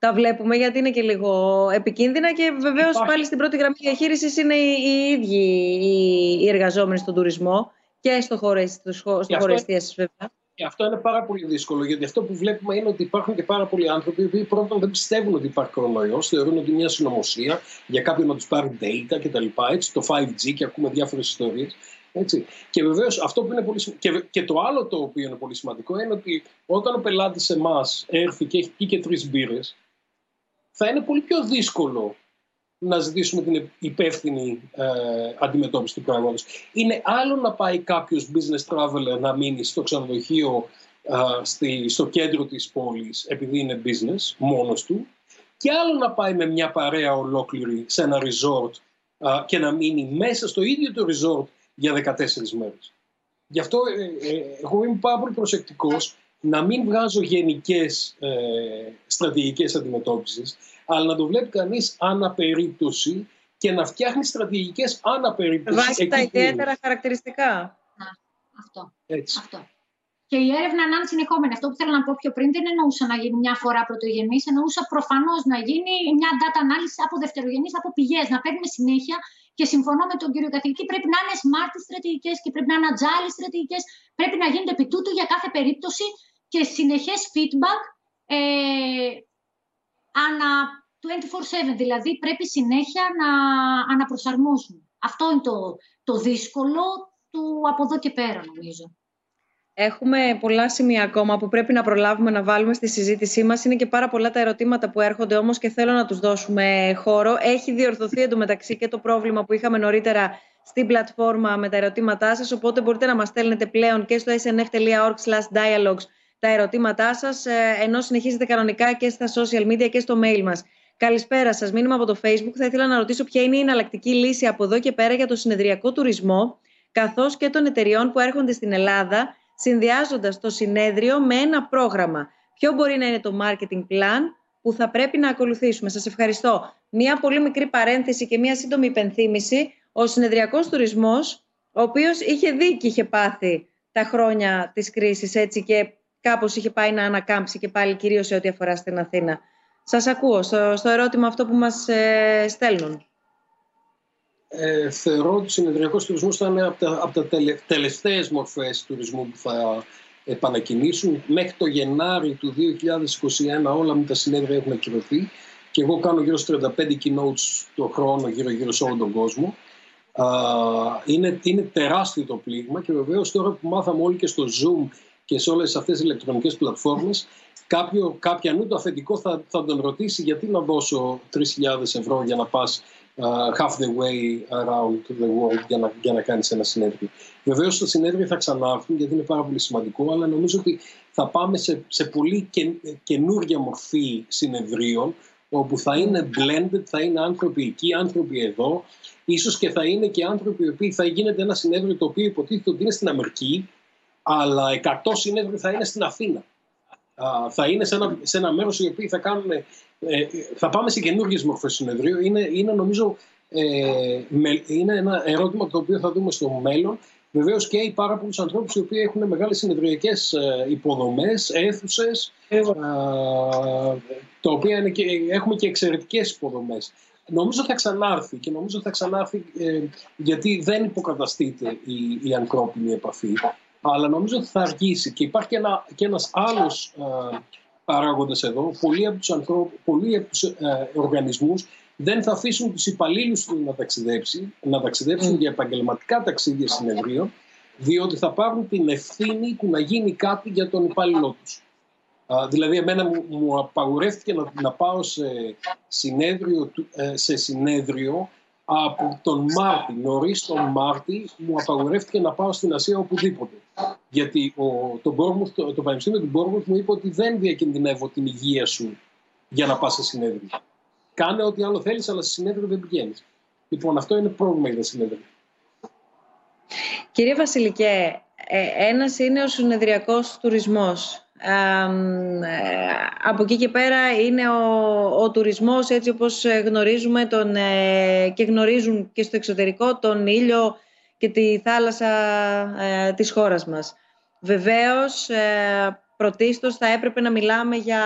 τα βλέπουμε γιατί είναι και λίγο επικίνδυνα και βεβαίως πάλι στην πρώτη γραμμή διαχείρισης είναι οι, οι ίδιοι οι, εργαζόμενοι στον τουρισμό και στο χώρο, στο χώρο εστίαση βέβαια. Και αυτό είναι πάρα πολύ δύσκολο γιατί αυτό που βλέπουμε είναι ότι υπάρχουν και πάρα πολλοί άνθρωποι που πρώτον δεν πιστεύουν ότι υπάρχει κορονοϊός, θεωρούν ότι είναι μια συνωμοσία για κάποιον να τους πάρει data κτλ. Το 5G και ακούμε διάφορες ιστορίες. Έτσι. Και βεβαίως αυτό που είναι πολύ και, και το άλλο το οποίο είναι πολύ σημαντικό είναι ότι όταν ο πελάτης σε εμάς έρθει και έχει πει και τρεις μπύρες, θα είναι πολύ πιο δύσκολο να ζητήσουμε την υπεύθυνη ε, αντιμετώπιση του πράγματο. Είναι άλλο να πάει κάποιος business traveler να μείνει στο ξενοδοχείο ε, στη, στο κέντρο της πόλης επειδή είναι business μόνος του και άλλο να πάει με μια παρέα ολόκληρη σε ένα resort ε, και να μείνει μέσα στο ίδιο το resort για 14 μέρες. Γι' αυτό ε, ε, εγώ είμαι πάρα πολύ προσεκτικός να μην βγάζω γενικές ε, στρατηγικές αντιμετώπισης, αλλά να το βλέπει κανείς αναπερίπτωση και να φτιάχνει στρατηγικές αναπερίπτωσης. Βάσει τα ιδιαίτερα χαρακτηριστικά. αυτό. Έτσι. αυτό. Και η έρευνα να είναι συνεχόμενη. Αυτό που θέλω να πω πιο πριν δεν εννοούσα να γίνει μια φορά πρωτογενής, εννοούσα προφανώς να γίνει μια data ανάλυση από δευτερογενείς, από πηγές. Να παίρνουμε συνέχεια και συμφωνώ με τον κύριο καθηγητή, πρέπει να είναι smart οι στρατηγικές και πρέπει να είναι agile οι στρατηγικές. Πρέπει να γίνεται επί τούτου για κάθε περίπτωση και συνεχές feedback ε, ανα 24-7. Δηλαδή πρέπει συνέχεια να αναπροσαρμόσουμε. Αυτό είναι το, το δύσκολο του από εδώ και πέρα νομίζω. Έχουμε πολλά σημεία ακόμα που πρέπει να προλάβουμε να βάλουμε στη συζήτησή μας. Είναι και πάρα πολλά τα ερωτήματα που έρχονται όμως και θέλω να τους δώσουμε χώρο. Έχει διορθωθεί εντωμεταξύ και το πρόβλημα που είχαμε νωρίτερα στην πλατφόρμα με τα ερωτήματά σας, οπότε μπορείτε να μας στέλνετε πλέον και στο snf.org dialogues τα ερωτήματά σας, ε, ενώ συνεχίζετε κανονικά και στα social media και στο mail μας. Καλησπέρα σας, μήνυμα από το Facebook. Θα ήθελα να ρωτήσω ποια είναι η εναλλακτική λύση από εδώ και πέρα για το συνεδριακό τουρισμό, καθώς και των εταιριών που έρχονται στην Ελλάδα συνδυάζοντας το συνέδριο με ένα πρόγραμμα. Ποιο μπορεί να είναι το marketing plan που θα πρέπει να ακολουθήσουμε. Σας ευχαριστώ. Μία πολύ μικρή παρένθεση και μία σύντομη υπενθύμηση. Ο συνεδριακός τουρισμός, ο οποίος είχε δει και είχε πάθει τα χρόνια της κρίσης έτσι και κάπως είχε πάει να ανακάμψει και πάλι κυρίως σε ό,τι αφορά στην Αθήνα. Σας ακούω στο, στο ερώτημα αυτό που μας ε, στέλνουν ε, θεωρώ ότι ο συνεδριακός τουρισμός θα είναι από τα, από τα τελε, τελευταίες μορφές τουρισμού που θα επανακινήσουν. Μέχρι το Γενάρη του 2021 όλα με τα συνέδρια έχουν ακυρωθεί και εγώ κάνω γύρω στους 35 keynotes το χρόνο γύρω-γύρω σε όλο τον κόσμο. Α, είναι, είναι τεράστιο το πλήγμα και βεβαίως τώρα που μάθαμε όλοι και στο Zoom και σε όλες αυτές τις ηλεκτρονικές πλατφόρμες κάποιο, κάποια το αφεντικό θα, θα τον ρωτήσει γιατί να δώσω 3.000 ευρώ για να πας uh, half the way around the world για να, για να κάνεις ένα συνέδριο. Βεβαίως τα συνέδρια θα ξανάρθουν γιατί είναι πάρα πολύ σημαντικό, αλλά νομίζω ότι θα πάμε σε, σε πολύ και, καινούργια μορφή συνεδρίων, όπου θα είναι blended, θα είναι άνθρωποι εκεί, άνθρωποι εδώ, ίσως και θα είναι και άνθρωποι οι οποίοι θα γίνεται ένα συνέδριο το οποίο υποτίθεται ότι είναι στην Αμερική, αλλά 100 συνέδριο θα είναι στην Αθήνα. θα είναι σε ένα, σε ένα μέρος οι οποίοι θα κάνουν ε, θα πάμε σε καινούργιες μορφές συνεδρίου. Είναι, είναι νομίζω ε, είναι ένα ερώτημα το οποίο θα δούμε στο μέλλον. Βεβαίως και οι πάρα πολλούς ανθρώπους οι οποίοι έχουν μεγάλες συνεδριακές ε, υποδομές, αίθουσες, ε, τα οποία είναι και, έχουμε και εξαιρετικές υποδομές. Νομίζω θα ξανάρθει και νομίζω θα ξανάρθει ε, γιατί δεν υποκαταστείται η, η ανθρώπινη επαφή. Αλλά νομίζω ότι θα αργήσει και υπάρχει και, ένα, και ένας άλλος παράγοντες εδώ, πολλοί από τους, ανθρώπους, πολλοί από τους ε, οργανισμούς δεν θα αφήσουν τους υπαλλήλους τους να, ταξιδέψει, να ταξιδέψουν mm. για επαγγελματικά ταξίδια συνεδρίων, διότι θα πάρουν την ευθύνη του να γίνει κάτι για τον υπάλληλό τους. δηλαδή, εμένα μου, μου απαγορεύτηκε να, να πάω σε συνέδριο, ε, σε συνέδριο από τον Μάρτι, νωρίς τον Μάρτι, μου απαγορεύτηκε να πάω στην Ασία οπουδήποτε. Γιατί ο, το, το, το Πανεπιστήμιο του Μπόρμουθ μου είπε ότι δεν διακινδυνεύω την υγεία σου για να πας σε συνέδριο. Κάνε ό,τι άλλο θέλεις, αλλά σε συνέδριο δεν πηγαίνεις. Λοιπόν, αυτό είναι πρόβλημα για τα συνέδρια. Κύριε Βασιλικέ, ε, ένας είναι ο συνεδριακός τουρισμός. Ε, από εκεί και πέρα είναι ο, ο τουρισμός έτσι όπως γνωρίζουμε τον, ε, και γνωρίζουν και στο εξωτερικό τον ήλιο και τη θάλασσα ε, της χώρας μας. Βεβαίως, ε, πρωτίστως θα έπρεπε να μιλάμε για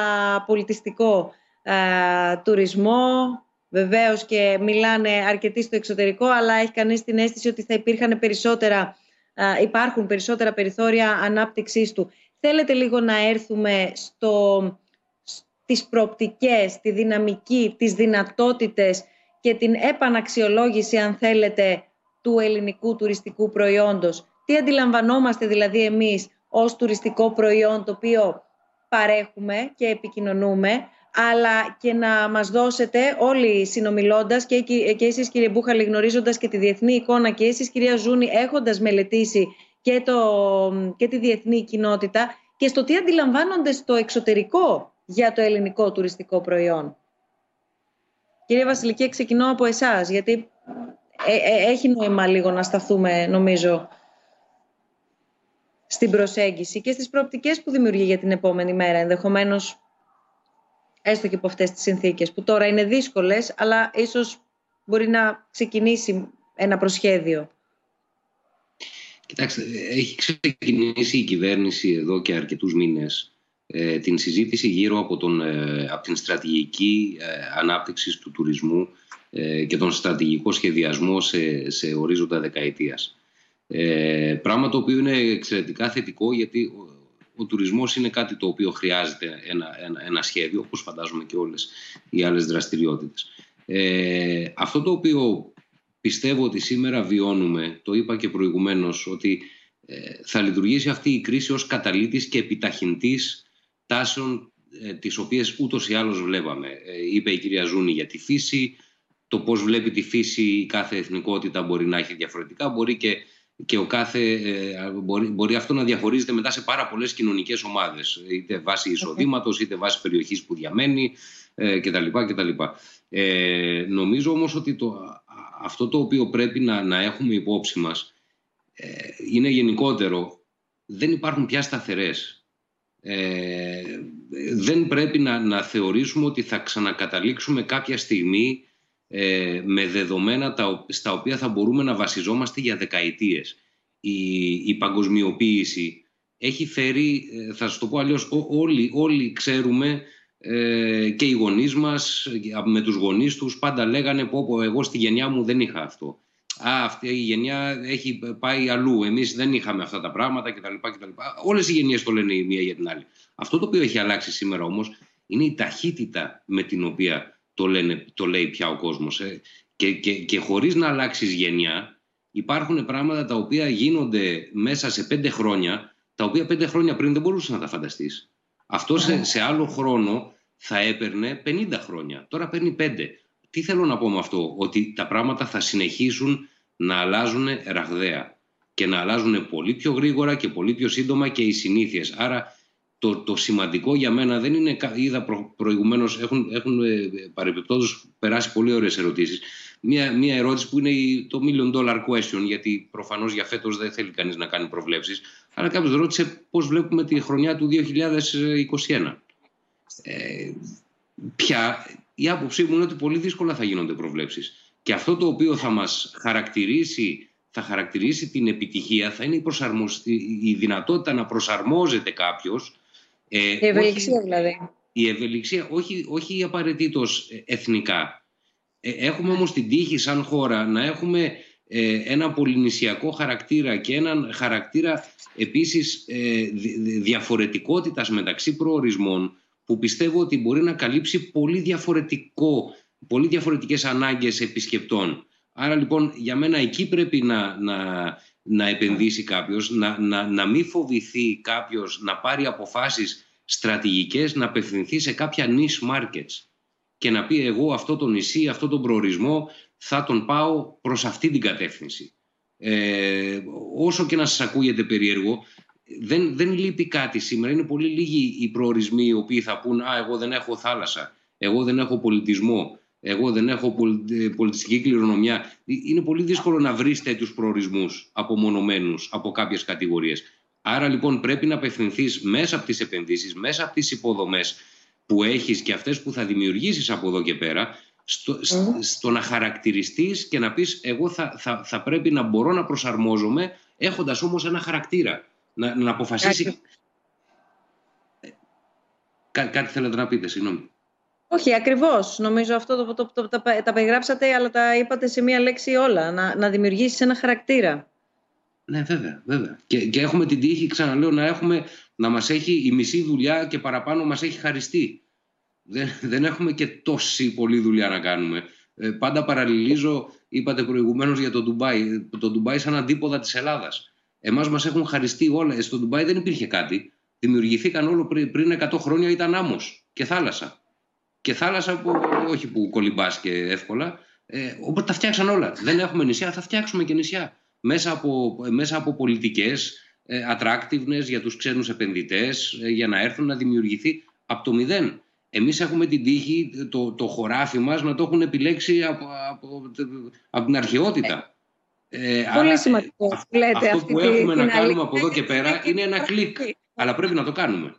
πολιτιστικό τουρισμό, βεβαίως και μιλάνε αρκετοί στο εξωτερικό, αλλά έχει κανείς την αίσθηση ότι θα υπήρχαν περισσότερα, υπάρχουν περισσότερα περιθώρια ανάπτυξής του. Θέλετε λίγο να έρθουμε στο, στις προοπτικές, τη δυναμική, τις δυνατότητες και την επαναξιολόγηση, αν θέλετε, του ελληνικού τουριστικού προϊόντος. Τι αντιλαμβανόμαστε δηλαδή εμείς ως τουριστικό προϊόν το οποίο παρέχουμε και επικοινωνούμε, αλλά και να μας δώσετε όλοι συνομιλώντας και, και εσείς κύριε Μπούχαλη γνωρίζοντας και τη διεθνή εικόνα και εσείς κυρία Ζούνη έχοντας μελετήσει και, το, και τη διεθνή κοινότητα και στο τι αντιλαμβάνονται στο εξωτερικό για το ελληνικό τουριστικό προϊόν. Κύριε Βασιλική, ξεκινώ από εσάς, γιατί ε, ε, έχει νόημα λίγο να σταθούμε, νομίζω, στην προσέγγιση και στις προοπτικές που δημιουργεί για την επόμενη μέρα, ενδεχομένως έστω και από αυτές τις συνθήκες, που τώρα είναι δύσκολες, αλλά ίσως μπορεί να ξεκινήσει ένα προσχέδιο. Κοιτάξτε, έχει ξεκινήσει η κυβέρνηση εδώ και αρκετούς μήνες ε, την συζήτηση γύρω από, τον, ε, από την στρατηγική ε, ανάπτυξης του τουρισμού ε, και τον στρατηγικό σχεδιασμό σε, σε ορίζοντα δεκαετίας. Ε, πράγμα το οποίο είναι εξαιρετικά θετικό γιατί ο, ο τουρισμός είναι κάτι το οποίο χρειάζεται ένα, ένα, ένα σχέδιο όπως φαντάζομαι και όλες οι άλλες δραστηριότητες. Ε, αυτό το οποίο πιστεύω ότι σήμερα βιώνουμε, το είπα και προηγουμένως, ότι ε, θα λειτουργήσει αυτή η κρίση ως καταλήτης και επιταχυντής τάσεων ε, τις οποίες ούτως ή άλλως βλέπαμε. Ε, είπε η κυρία Ζούνη για τη φύση, το πώς βλέπει τη φύση η κάθε εθνικότητα μπορεί να έχει διαφορετικά, μπορεί και, και ο κάθε, ε, μπορεί, μπορεί αυτό να διαχωρίζεται μετά σε πάρα πολλές κοινωνικές ομάδες, είτε βάσει εισοδήματος, είτε βάσει περιοχής που διαμένει ε, κτλ. κτλ. Ε, νομίζω όμως ότι το, αυτό το οποίο πρέπει να, να έχουμε υπόψη μας ε, είναι γενικότερο. Δεν υπάρχουν πια σταθερές. Ε, δεν πρέπει να, να θεωρήσουμε ότι θα ξανακαταλήξουμε κάποια στιγμή ε, με δεδομένα τα, στα οποία θα μπορούμε να βασιζόμαστε για δεκαετίες. Η, η παγκοσμιοποίηση έχει φέρει, ε, θα σας το πω αλλιώς, όλοι, όλοι ξέρουμε ε, και οι γονείς μας με τους γονείς τους πάντα λέγανε πω, πω εγώ στη γενιά μου δεν είχα αυτό. Α, αυτή η γενιά έχει πάει αλλού. Εμείς δεν είχαμε αυτά τα πράγματα κτλ. κτλ. Όλες οι γενιές το λένε η μία για την άλλη. Αυτό το οποίο έχει αλλάξει σήμερα όμως είναι η ταχύτητα με την οποία το, λένε, το λέει πια ο κόσμος. Ε. Και, και, και χωρίς να αλλάξεις γενιά, υπάρχουν πράγματα τα οποία γίνονται μέσα σε πέντε χρόνια, τα οποία πέντε χρόνια πριν δεν μπορούσες να τα φανταστείς. Αυτό σε, σε άλλο χρόνο θα έπαιρνε 50 χρόνια. Τώρα παίρνει 5. Τι θέλω να πω με αυτό, ότι τα πράγματα θα συνεχίσουν να αλλάζουν ραγδαία και να αλλάζουν πολύ πιο γρήγορα και πολύ πιο σύντομα και οι συνήθειες. Άρα το, το σημαντικό για μένα δεν είναι, είδα προ, προηγουμένως, έχουν, έχουν ε, περάσει πολύ ωραίες ερωτήσεις. Μία, μία ερώτηση που είναι το million dollar question, γιατί προφανώς για φέτος δεν θέλει κανείς να κάνει προβλέψεις, αλλά κάποιος ρώτησε πώς βλέπουμε τη χρονιά του 2021. Ε, πια η άποψή μου είναι ότι πολύ δύσκολα θα γίνονται προβλέψεις. Και αυτό το οποίο θα μας χαρακτηρίσει, θα χαρακτηρίσει την επιτυχία θα είναι η, η δυνατότητα να προσαρμόζεται κάποιος. Ε, η ευελιξία δηλαδή. Η ευελιξία, όχι, όχι απαραίτητος εθνικά. Ε, έχουμε όμως την τύχη σαν χώρα να έχουμε ε, ένα πολυνησιακό χαρακτήρα και έναν χαρακτήρα επίσης ε, διαφορετικότητας μεταξύ προορισμών που πιστεύω ότι μπορεί να καλύψει πολύ, διαφορετικό, πολύ διαφορετικές ανάγκες επισκεπτών. Άρα λοιπόν για μένα εκεί πρέπει να, να, να επενδύσει κάποιος, να, να, να μην φοβηθεί κάποιος να πάρει αποφάσεις στρατηγικές, να απευθυνθεί σε κάποια niche markets και να πει εγώ αυτό το νησί, αυτό τον προορισμό θα τον πάω προς αυτή την κατεύθυνση. Ε, όσο και να σας ακούγεται περίεργο, δεν, δεν λείπει κάτι σήμερα. Είναι πολύ λίγοι οι προορισμοί οι οποίοι θα πούν «Α, εγώ δεν έχω θάλασσα, εγώ δεν έχω πολιτισμό, εγώ δεν έχω ε, πολιτιστική κληρονομιά». Είναι πολύ δύσκολο να βρεις τέτοιους προορισμούς απομονωμένους από κάποιες κατηγορίες. Άρα λοιπόν πρέπει να απευθυνθείς μέσα από τις επενδύσεις, μέσα από τις υποδομές που έχεις και αυτές που θα δημιουργήσεις από εδώ και πέρα, στο, στο να χαρακτηριστείς και να πεις εγώ θα, θα, θα πρέπει να μπορώ να προσαρμόζομαι έχοντας όμως ένα χαρακτήρα να, να αποφασίσει... Κά, κάτι θέλετε να πείτε, συγγνώμη. Όχι, ακριβώς. Νομίζω αυτό το, το, το, τα, τα περιγράψατε, αλλά τα είπατε σε μία λέξη όλα. Να, να δημιουργήσεις ένα χαρακτήρα. Ναι, βέβαια, βέβαια. Και, και έχουμε την τύχη, ξαναλέω, να, έχουμε, να μας έχει η μισή δουλειά και παραπάνω μας έχει χαριστεί. Δεν, δεν έχουμε και τόση πολλή δουλειά να κάνουμε. Ε, πάντα παραλληλίζω, είπατε προηγουμένως για το Ντουμπάι, το Ντουμπάι σαν αντίποδα της Ελλάδας. Εμάς μας έχουν χαριστεί όλα. Ε, στο Ντουμπάι δεν υπήρχε κάτι. Δημιουργηθήκαν όλο πριν, πριν 100 χρόνια ήταν άμμος και θάλασσα. Και θάλασσα που όχι που κολυμπάς και εύκολα. Ε, οπότε τα φτιάξαν όλα. Δεν έχουμε νησιά, θα φτιάξουμε και νησιά. Μέσα από, μέσα από πολιτικές ε, attractiveness για τους ξένους επενδυτές, ε, για να έρθουν να δημιουργηθεί από το μηδέν. Εμείς έχουμε την τύχη, το, το χωράφι μας, να το έχουν επιλέξει από, από, από την αρχαιότητα. Ε, Πολύ άρα, σημαντικό. Λέτε, αυτό που έχουμε να κάνουμε από εδώ και πέρα είναι ένα κλικ. Αλλά πρέπει να το κάνουμε.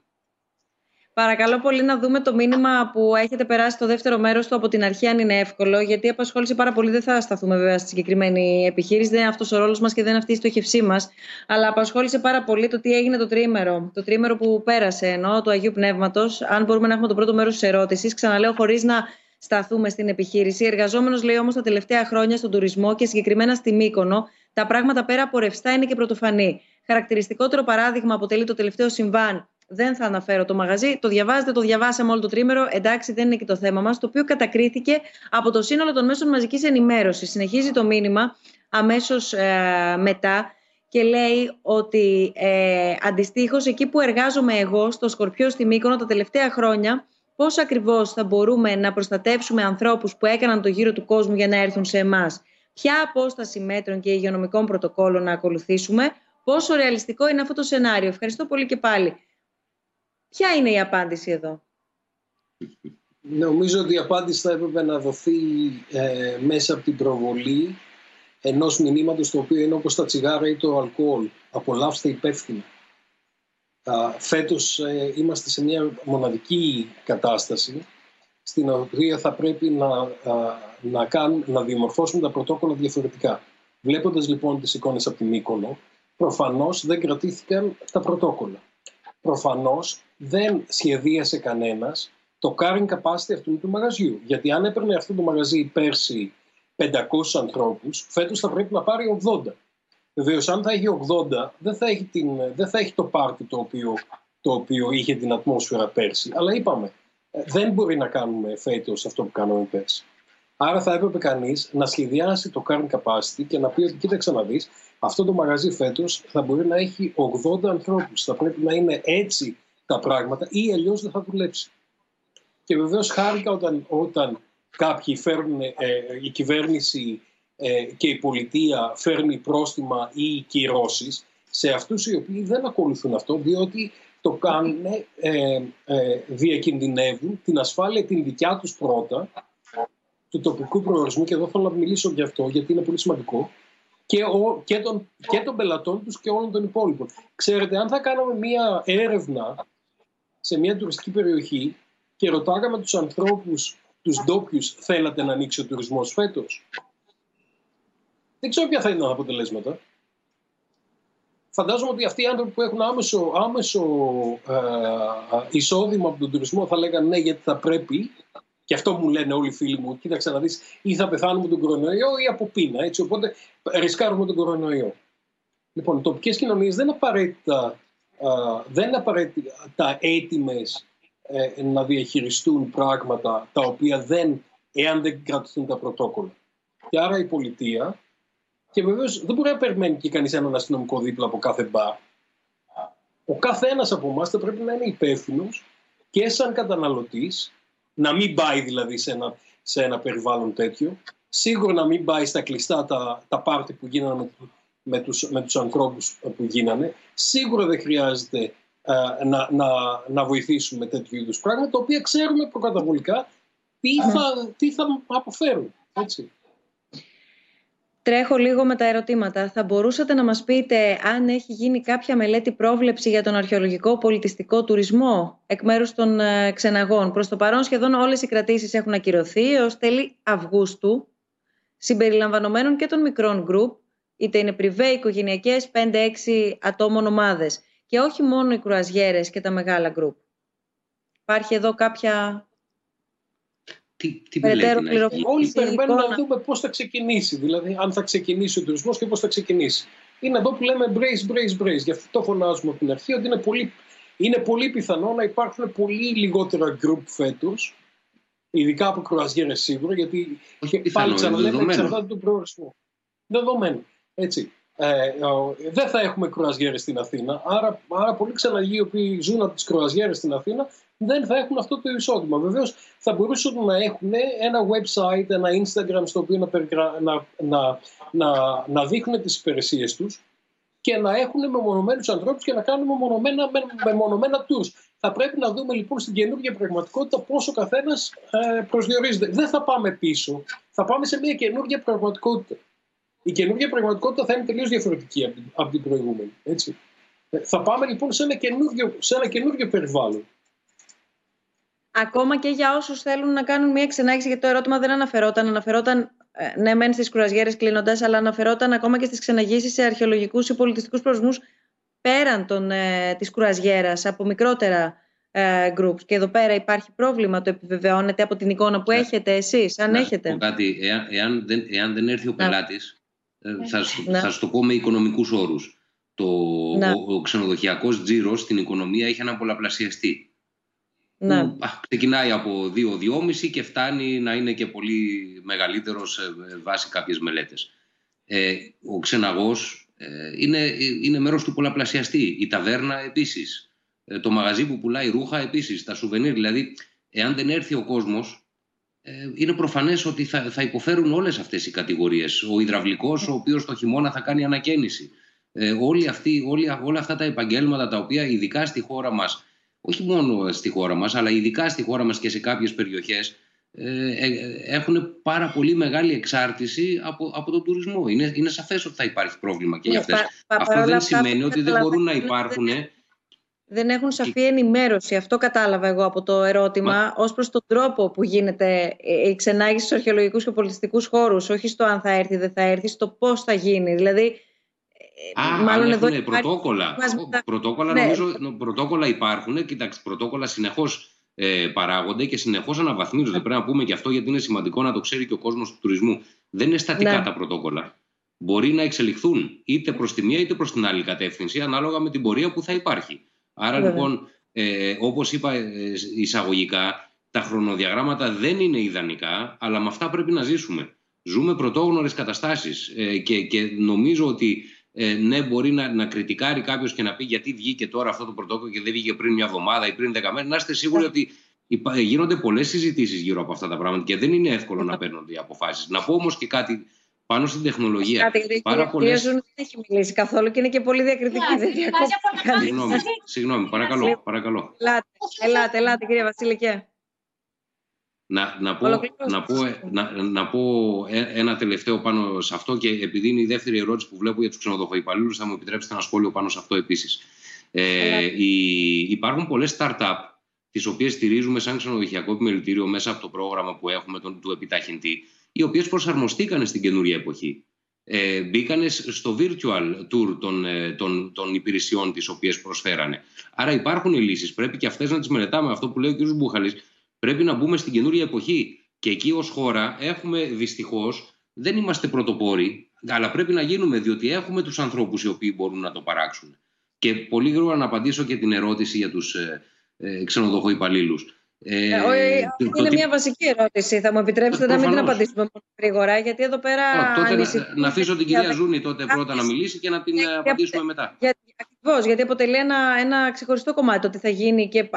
Παρακαλώ πολύ να δούμε το μήνυμα που έχετε περάσει στο δεύτερο μέρος του από την αρχή, αν είναι εύκολο. Γιατί απασχόλησε πάρα πολύ. Δεν θα σταθούμε βέβαια στη συγκεκριμένη επιχείρηση. Δεν είναι αυτός ο ρόλος μας και δεν είναι αυτή η στοχευσή μας. Αλλά απασχόλησε πάρα πολύ το τι έγινε το τρίμερο. Το τρίμερο που πέρασε ενώ του Αγίου Πνεύματος. Αν μπορούμε να έχουμε το πρώτο μέρος της ερώτησης. Ξαναλέω, χωρίς να σταθούμε στην επιχείρηση. Εργαζόμενος, λέει όμως, τα τελευταία χρόνια στον τουρισμό και συγκεκριμένα στη Μύκονο, τα πράγματα πέρα από ρευστά είναι και πρωτοφανή. Χαρακτηριστικότερο παράδειγμα αποτελεί το τελευταίο συμβάν δεν θα αναφέρω το μαγαζί. Το διαβάζετε, το διαβάσαμε όλο το τρίμερο. Εντάξει, δεν είναι και το θέμα μας. Το οποίο κατακρίθηκε από το σύνολο των μέσων μαζικής ενημέρωσης. Συνεχίζει το μήνυμα αμέσως ε, μετά και λέει ότι ε, αντιστοίχως εκεί που εργάζομαι εγώ, στο Σκορπιό στη Μύκονο, τα τελευταία χρόνια, πώς ακριβώς θα μπορούμε να προστατεύσουμε ανθρώπους που έκαναν το γύρο του κόσμου για να έρθουν σε εμάς; Ποια απόσταση μέτρων και υγειονομικών πρωτοκόλων να ακολουθήσουμε, πόσο ρεαλιστικό είναι αυτό το σενάριο; Ευχαριστώ πολύ και πάλι. Ποια είναι η απάντηση εδώ; Νομίζω ότι η απάντηση θα έπρεπε να δοθεί ε, μέσα από την προβολή ενός μηνύματος το οποίο είναι όπως τα τσιγάρα ή το αλκοόλ. Απολαύστε υπεύθυνα. Φέτος ε, είμαστε σε μια μοναδική κατάσταση στην οποία θα πρέπει να, να, κάνουν, να διαμορφώσουμε τα πρωτόκολλα διαφορετικά. Βλέποντας λοιπόν τις εικόνες από την Μύκονο, προφανώς δεν κρατήθηκαν τα πρωτόκολλα. Προφανώς δεν σχεδίασε κανένας το carrying capacity αυτού του μαγαζιού. Γιατί αν έπαιρνε αυτό το μαγαζί πέρσι 500 ανθρώπους, φέτος θα πρέπει να πάρει 80. Βεβαίως, αν θα έχει 80, δεν θα έχει, την, δεν θα έχει το πάρτι το οποίο, το οποίο είχε την ατμόσφαιρα πέρσι. Αλλά είπαμε, ε, δεν μπορεί να κάνουμε φέτος αυτό που κάναμε πέρσι. Άρα θα έπρεπε κανείς να σχεδιάσει το carrying capacity και να πει ότι κοίταξε να δεις, αυτό το μαγαζί φέτος θα μπορεί να έχει 80 ανθρώπους. Θα πρέπει να είναι έτσι τα πράγματα ή αλλιώς δεν θα δουλέψει. Και βεβαίως χάρηκα όταν, όταν κάποιοι φέρνουν, ε, η κυβέρνηση ε, και η πολιτεία φέρνει πρόστιμα ή κυρώσεις σε αυτούς οι οποίοι δεν ακολουθούν αυτό διότι το κάνουν, ε, ε, διακινδυνεύουν την ασφάλεια την δικιά τους πρώτα του τοπικού προορισμού και εδώ θέλω να μιλήσω γι' αυτό γιατί είναι πολύ σημαντικό και, ο, και, των, και των πελατών τους και όλων των υπόλοιπων. Ξέρετε, αν θα κάναμε μία έρευνα σε μια τουριστική περιοχή και ρωτάγαμε τους ανθρώπους, τους ντόπιους, θέλατε να ανοίξει ο τουρισμός φέτος. Δεν ξέρω ποια θα είναι τα αποτελέσματα. Φαντάζομαι ότι αυτοί οι άνθρωποι που έχουν άμεσο, άμεσο ε, εισόδημα από τον τουρισμό θα λέγανε ναι γιατί θα πρέπει και αυτό μου λένε όλοι οι φίλοι μου. Κοίταξε να δεις ή θα πεθάνουμε τον κορονοϊό ή από πείνα. Έτσι, οπότε ρισκάρουμε τον κορονοϊό. Λοιπόν, οι τοπικές κοινωνίες δεν απαραίτητα δεν είναι απαραίτητα έτοιμες ε, να διαχειριστούν πράγματα τα οποία δεν, εάν δεν κρατηθούν τα πρωτόκολλα. Και άρα η πολιτεία, και βεβαίως δεν μπορεί να περιμένει και κανείς έναν αστυνομικό δίπλα από κάθε μπαρ. Ο κάθε ένας από εμάς θα πρέπει να είναι υπεύθυνος και σαν καταναλωτής, να μην πάει δηλαδή σε ένα, σε ένα περιβάλλον τέτοιο, σίγουρα να μην πάει στα κλειστά τα, τα πάρτι που γίνανε με, με τους, με τους ανθρώπους που γίνανε. Σίγουρα δεν χρειάζεται ε, να, να, να βοηθήσουμε τέτοιου είδους πράγματα, τα οποία ξέρουμε προκαταβολικά τι θα, τι θα αποφέρουν. Έτσι. Τρέχω λίγο με τα ερωτήματα. Θα μπορούσατε να μας πείτε αν έχει γίνει κάποια μελέτη πρόβλεψη για τον αρχαιολογικό πολιτιστικό τουρισμό εκ μέρους των ε, ξεναγών; Προς το παρόν σχεδόν όλες οι κρατήσεις έχουν ακυρωθεί έως τέλη Αυγούστου, συμπεριλαμβανομένων και των μικρών γκρουπ, είτε είναι πριβέ, οικογενειακές, 5-6 ατόμων ομάδες και όχι μόνο οι κρουαζιέρες και τα μεγάλα γκρουπ. Υπάρχει εδώ κάποια τι, τι περαιτέρω πληροφόρηση. Όλοι περιμένουν να δούμε πώς θα ξεκινήσει, δηλαδή αν θα ξεκινήσει ο τουρισμός και πώς θα ξεκινήσει. Είναι εδώ που λέμε brace, brace, brace. Γι' αυτό το φωνάζουμε από την αρχή ότι είναι πολύ, είναι πολύ πιθανό να υπάρχουν πολύ λιγότερα γκρουπ φέτος Ειδικά από κρουαζιέρες σίγουρα, γιατί Όχι, πάλι ξαναλέμε εξαρτάται τον προορισμό. Δεδομένο. Έτσι. Ε, δεν θα έχουμε κρουαζιέρες στην Αθήνα, άρα, άρα πολλοί ξαναγεί οι οποίοι ζουν από τις κρουαζιέρες στην Αθήνα δεν θα έχουν αυτό το εισόδημα. Βεβαίως θα μπορούσαν να έχουν ένα website, ένα Instagram στο οποίο να, να, να, να, να δείχνουν τις υπηρεσίες τους και να έχουν μεμονωμένους ανθρώπους και να κάνουν μεμονωμένα, μεμονωμένα tours. Θα πρέπει να δούμε λοιπόν στην καινούργια πραγματικότητα πόσο ο καθένας ε, προσδιορίζεται. Δεν θα πάμε πίσω. Θα πάμε σε μια καινούργια πραγματικότητα. Η καινούργια πραγματικότητα θα είναι τελείως διαφορετική από την, από την προηγούμενη. Έτσι. Ε, θα πάμε λοιπόν σε ένα καινούργιο, σε ένα καινούργιο περιβάλλον. Ακόμα και για όσους θέλουν να κάνουν μια ξενάγηση, γιατί το ερώτημα δεν αναφερόταν. Αναφερόταν, ε, ναι, μεν στις κρουαζιέρε κλείνοντας, αλλά αναφερόταν ακόμα και στις ξεναγήσεις σε αρχαιολογικούς ή πολιτιστικούς προορισμούς πέραν των, ε, της κρουαζιέρας, από μικρότερα ε, groups. Και εδώ πέρα υπάρχει πρόβλημα, το επιβεβαιώνετε από την εικόνα που έχετε εσείς, αν έχετε. κάτι, εάν, εάν, δεν, εάν δεν έρθει ο πελάτης, ε, θα, θα σου το πω με οικονομικούς όρους. Το, ο, ο ξενοδοχειακός τζίρος στην οικονομία έχει ένα πολλαπλασιαστή. Ναι. Που, α, ξεκινάει από 2-2,5 και φτάνει να είναι και πολύ μεγαλύτερος σε βάση κάποιες μελέτες. Ε, ο ξεναγός ε, είναι, είναι μέρος του πολλαπλασιαστή. Η ταβέρνα επίσης. Ε, το μαγαζί που πουλάει ρούχα επίσης. Τα σουβενίρ. Δηλαδή, εάν δεν έρθει ο κόσμος, ε, είναι προφανές ότι θα, θα υποφέρουν όλες αυτές οι κατηγορίες. Ο υδραυλικός, ο οποίος το χειμώνα θα κάνει ανακαίνιση. Ε, όλοι αυτοί, όλοι, όλα αυτά τα επαγγέλματα τα οποία ειδικά στη χώρα μας, όχι μόνο στη χώρα μας, αλλά ειδικά στη χώρα μας και σε κάποιες περιοχές, ε, ε, έχουν πάρα πολύ μεγάλη εξάρτηση από, από τον τουρισμό. Είναι, είναι σαφές ότι θα υπάρχει πρόβλημα και για ναι, αυτές. Αυτό δεν σημαίνει ότι δεν μπορούν να υπάρχουν... Δεν έχουν σαφή ενημέρωση. Αυτό κατάλαβα εγώ από το ερώτημα Μα... ως προς τον τρόπο που γίνεται η ξενάγηση στους αρχαιολογικούς και πολιτιστικούς χώρους. Όχι στο αν θα έρθει ή δεν θα έρθει, στο πώς θα γίνει. Δηλαδή, Α, μάλλον εδώ υπάρχει... πρωτόκολλα. Πρωτόκολλα, ναι. νομίζω, πρωτόκολλα υπάρχουν. Κοιτάξτε, πρωτόκολλα συνεχώς ε, παράγονται και συνεχώς αναβαθμίζονται. Πρέπει να πούμε και αυτό γιατί είναι σημαντικό να το ξέρει και ο κόσμος του τουρισμού. Δεν είναι στατικά ναι. τα πρωτόκολλα. Μπορεί να εξελιχθούν είτε προς τη μία είτε προς την άλλη κατεύθυνση, ανάλογα με την πορεία που θα υπάρχει. Άρα λοιπόν, ε, όπως είπα ε, εισαγωγικά, τα χρονοδιαγράμματα δεν είναι ιδανικά, αλλά με αυτά πρέπει να ζήσουμε. Ζούμε πρωτόγνωρες καταστάσεις ε, και, και νομίζω ότι ε, ναι, μπορεί να, να κριτικάρει κάποιος και να πει γιατί βγήκε τώρα αυτό το πρωτόκολλο και δεν βγήκε πριν μια εβδομάδα ή πριν δέκα μέρες. Να είστε σίγουροι ότι γίνονται πολλές συζητήσεις γύρω από αυτά τα πράγματα και δεν είναι εύκολο να παίρνονται οι αποφάσεις. Να πω όμως και κάτι πάνω στην τεχνολογία. Κάτι, Πάρα πολλές... δεν έχει μιλήσει καθόλου και είναι και πολύ διακριτική. Συγγνώμη, συγγνώμη, παρακαλώ. παρακαλώ. Ελάτε, ελάτε, ελάτε κύριε Βασίλικε. Να, να, πω, να, πω, να, να πω ε, ένα τελευταίο πάνω σε αυτό και επειδή είναι η δεύτερη ερώτηση που βλέπω για τους ξενοδοχοϊπαλλήλους θα μου επιτρέψετε ένα σχόλιο πάνω σε αυτό επίσης. Ε, οι, υπάρχουν πολλές start-up τις οποίες στηρίζουμε σαν ξενοδοχειακό επιμελητήριο μέσα από το πρόγραμμα που έχουμε τον, του επιταχυντή οι οποίες προσαρμοστήκαν στην καινούρια εποχή. Ε, μπήκαν στο virtual tour των, ε, των, των υπηρεσιών τις οποίες προσφέρανε. Άρα υπάρχουν οι λύσεις. Πρέπει και αυτές να τις μελετάμε. Αυτό που λέει ο κ. Μπούχαλης Πρέπει να μπούμε στην καινούρια εποχή. Και εκεί ως χώρα έχουμε δυστυχώς, δεν είμαστε πρωτοπόροι, αλλά πρέπει να γίνουμε διότι έχουμε τους ανθρώπους οι οποίοι μπορούν να το παράξουν. Και πολύ γρήγορα να απαντήσω και την ερώτηση για τους ε, ε, υπαλλήλους. Ε, ε, είναι μια βασική ερώτηση. Θα μου επιτρέψετε να μην την απαντήσουμε μόνο γρήγορα, γιατί εδώ πέρα. τότε να, να αφήσω την κυρία Ζούνη τότε πρώτα να μιλήσει και να την απαντήσουμε μετά. Για, Ακριβώς, γιατί αποτελεί ένα, ένα ξεχωριστό κομμάτι το τι θα γίνει και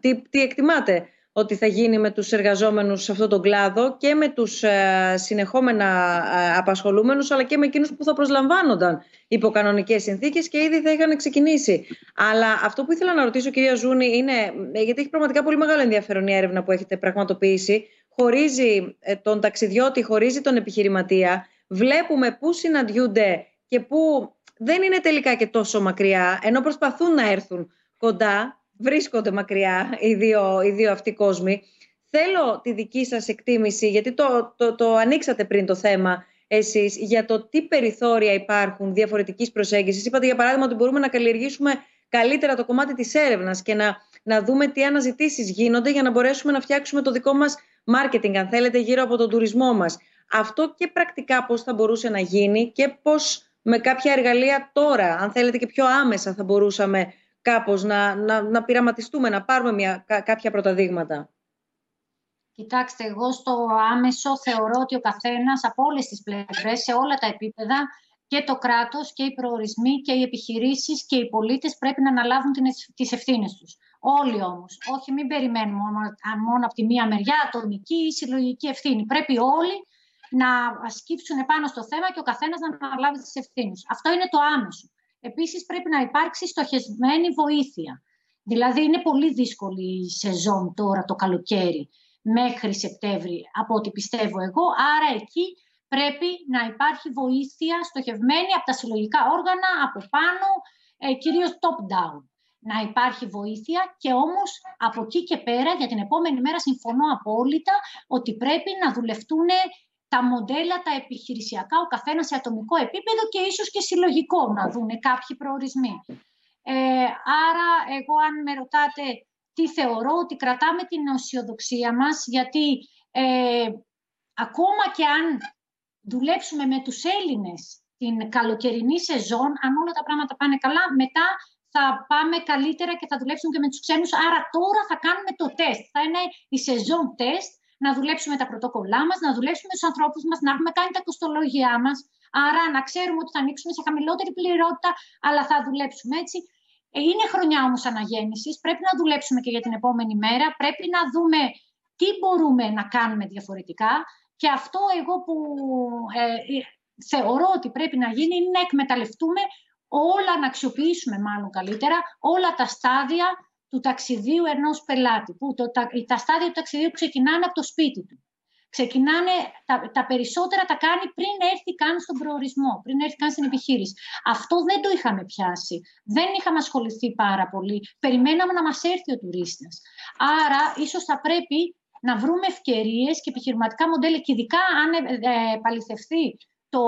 τι, τι εκτιμάτε ότι θα γίνει με τους εργαζόμενους σε αυτόν τον κλάδο και με τους ε, συνεχόμενα ε, απασχολούμενους αλλά και με εκείνους που θα προσλαμβάνονταν υπό κανονικές συνθήκες και ήδη θα είχαν ξεκινήσει. Αλλά αυτό που ήθελα να ρωτήσω κυρία Ζούνη είναι, ε, γιατί έχει πραγματικά πολύ μεγάλο ενδιαφέρον η έρευνα που έχετε πραγματοποιήσει, χωρίζει τον ταξιδιώτη, χωρίζει τον επιχειρηματία, βλέπουμε πού συναντιούνται και πού δεν είναι τελικά και τόσο μακριά, ενώ προσπαθούν να έρθουν κοντά βρίσκονται μακριά οι δύο, οι δύο αυτοί κόσμοι. Θέλω τη δική σας εκτίμηση, γιατί το, το, το ανοίξατε πριν το θέμα εσείς, για το τι περιθώρια υπάρχουν διαφορετικής προσέγγισης. Είπατε για παράδειγμα ότι μπορούμε να καλλιεργήσουμε καλύτερα το κομμάτι της έρευνας και να, να δούμε τι αναζητήσεις γίνονται για να μπορέσουμε να φτιάξουμε το δικό μας marketing, αν θέλετε, γύρω από τον τουρισμό μας. Αυτό και πρακτικά πώς θα μπορούσε να γίνει και πώς με κάποια εργαλεία τώρα, αν θέλετε και πιο άμεσα θα μπορούσαμε κάπως να, να, να πειραματιστούμε, να πάρουμε μια, κάποια πρώτα δείγματα. Κοιτάξτε, εγώ στο άμεσο θεωρώ ότι ο καθένας από όλες τις πλευρές, σε όλα τα επίπεδα, και το κράτος και οι προορισμοί και οι επιχειρήσεις και οι πολίτες πρέπει να αναλάβουν τις ευθύνες τους. Όλοι όμως, όχι μην περιμένουμε μόνο, μόνο από τη μία μεριά, ατομική ή συλλογική ευθύνη. Πρέπει όλοι να ασκήψουν πάνω στο θέμα και ο καθένας να αναλάβει τις ευθύνες. Αυτό είναι το άμεσο. Επίσης πρέπει να υπάρξει στοχεσμένη βοήθεια. Δηλαδή είναι πολύ δύσκολη η σεζόν τώρα το καλοκαίρι μέχρι Σεπτέμβρη από ό,τι πιστεύω εγώ. Άρα εκεί πρέπει να υπάρχει βοήθεια στοχευμένη από τα συλλογικά όργανα, από πάνω, ε, κυρίως top-down. Να υπάρχει βοήθεια και όμως από εκεί και πέρα για την επόμενη μέρα συμφωνώ απόλυτα ότι πρέπει να δουλευτούν τα μοντέλα, τα επιχειρησιακά, ο καθένας σε ατομικό επίπεδο και ίσως και συλλογικό να δούνε κάποιοι προορισμοί. Ε, άρα, εγώ αν με ρωτάτε τι θεωρώ, ότι κρατάμε την αισιοδοξία μας, γιατί ε, ακόμα και αν δουλέψουμε με τους Έλληνες την καλοκαιρινή σεζόν, αν όλα τα πράγματα πάνε καλά, μετά θα πάμε καλύτερα και θα δουλέψουμε και με τους ξένους. Άρα τώρα θα κάνουμε το τεστ. Θα είναι η σεζόν τεστ, να δουλέψουμε τα πρωτόκολλά μας, να δουλέψουμε τους ανθρώπους μας, να έχουμε κάνει τα κοστολογιά μας. Άρα να ξέρουμε ότι θα ανοίξουμε σε χαμηλότερη πληρότητα, αλλά θα δουλέψουμε έτσι. Ε, είναι χρονιά όμως αναγέννησης, πρέπει να δουλέψουμε και για την επόμενη μέρα, πρέπει να δούμε τι μπορούμε να κάνουμε διαφορετικά. Και αυτό εγώ που ε, ε, θεωρώ ότι πρέπει να γίνει είναι να εκμεταλλευτούμε όλα, να αξιοποιήσουμε μάλλον καλύτερα, όλα τα στάδια του ταξιδίου ενός πελάτη. Που το, τα, τα στάδια του ταξιδίου ξεκινάνε από το σπίτι του. Ξεκινάνε, τα, τα περισσότερα τα κάνει πριν έρθει καν στον προορισμό, πριν έρθει καν στην επιχείρηση. Αυτό δεν το είχαμε πιάσει. Δεν είχαμε ασχοληθεί πάρα πολύ. Περιμέναμε να μας έρθει ο τουρίστας. Άρα, ίσως θα πρέπει να βρούμε ευκαιρίες και επιχειρηματικά μοντέλα και ειδικά αν ε, ε, επαληθευτεί το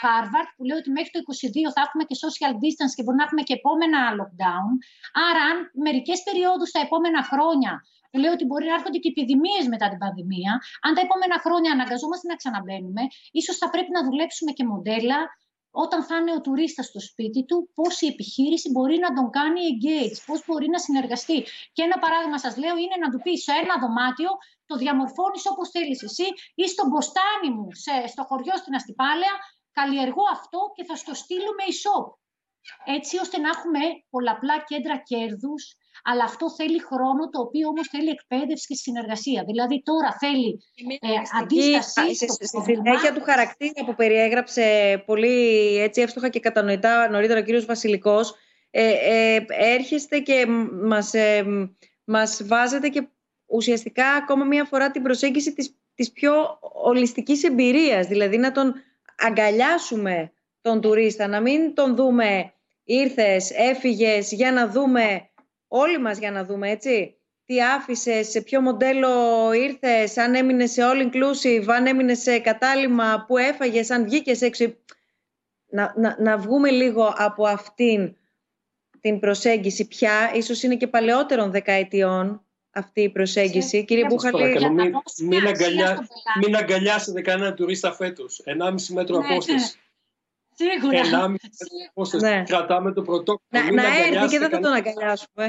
Harvard που λέει ότι μέχρι το 2022 θα έχουμε και social distance και μπορεί να έχουμε και επόμενα lockdown. Άρα αν μερικές περιόδους τα επόμενα χρόνια που λέει ότι μπορεί να έρχονται και επιδημίες μετά την πανδημία, αν τα επόμενα χρόνια αναγκαζόμαστε να ξαναμπαίνουμε, ίσως θα πρέπει να δουλέψουμε και μοντέλα όταν θα είναι ο τουρίστας στο σπίτι του, πώς η επιχείρηση μπορεί να τον κάνει engage, πώς μπορεί να συνεργαστεί. Και ένα παράδειγμα σας λέω είναι να του πεις σε ένα δωμάτιο το διαμορφώνεις όπως θέλεις εσύ ή στον μποστάνι μου, σε, στο χωριό στην Αστυπάλαια, καλλιεργώ αυτό και θα στο στείλουμε e-shop. Έτσι ώστε να έχουμε πολλαπλά κέντρα κέρδους αλλά αυτό θέλει χρόνο, το οποίο όμως θέλει εκπαίδευση και συνεργασία. Δηλαδή τώρα θέλει ε, αντίσταση Στη συνέχεια του χαρακτήρα που περιέγραψε πολύ έτσι εύστοχα και κατανοητά νωρίτερα ο κύριος Βασιλικός, ε, ε, έρχεστε και μας, ε, μας βάζετε και ουσιαστικά ακόμα μία φορά την προσέγγιση της, της πιο ολιστικής εμπειρίας, δηλαδή να τον αγκαλιάσουμε τον τουρίστα, να μην τον δούμε ήρθες, έφυγες για να δούμε όλοι μας για να δούμε, έτσι. Τι άφησε, σε ποιο μοντέλο ήρθες, αν έμεινε σε all inclusive, αν έμεινε σε κατάλημα, που έφαγες, αν βγήκες έξω. Να, να, να βγούμε λίγο από αυτήν την προσέγγιση πια, ίσως είναι και παλαιότερων δεκαετιών αυτή η προσέγγιση. Σε, Κύριε Μπουχαλή... Μην, μην, αγκαλιά, μην αγκαλιάσετε κανένα τουρίστα φέτος. 1,5 μέτρο ναι, απόσταση. Σίγουρα. Ενάμιση ναι. Κρατάμε το πρωτόκολλο. Να, να έρθει και δεν θα τον αγκαλιάσουμε.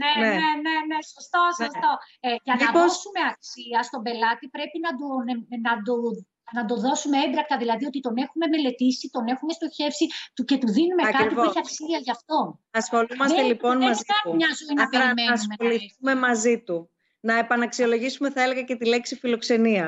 Ναι, ναι, ναι, ναι, ναι, σωστό, ναι. σωστό. Ε, για να δώσουμε αξία στον πελάτη πρέπει να, το, να, το, να το δώσουμε έμπρακτα, δηλαδή ότι τον έχουμε μελετήσει, τον έχουμε στοχεύσει και του δίνουμε Ακριβώς. κάτι που έχει αξία γι' αυτό. Ασχολούμαστε δεν, λοιπόν δεν μαζί του. Μια ζωή να, να ασχοληθούμε μαζί του. Να επαναξιολογήσουμε, θα έλεγα, και τη λέξη φιλοξενία.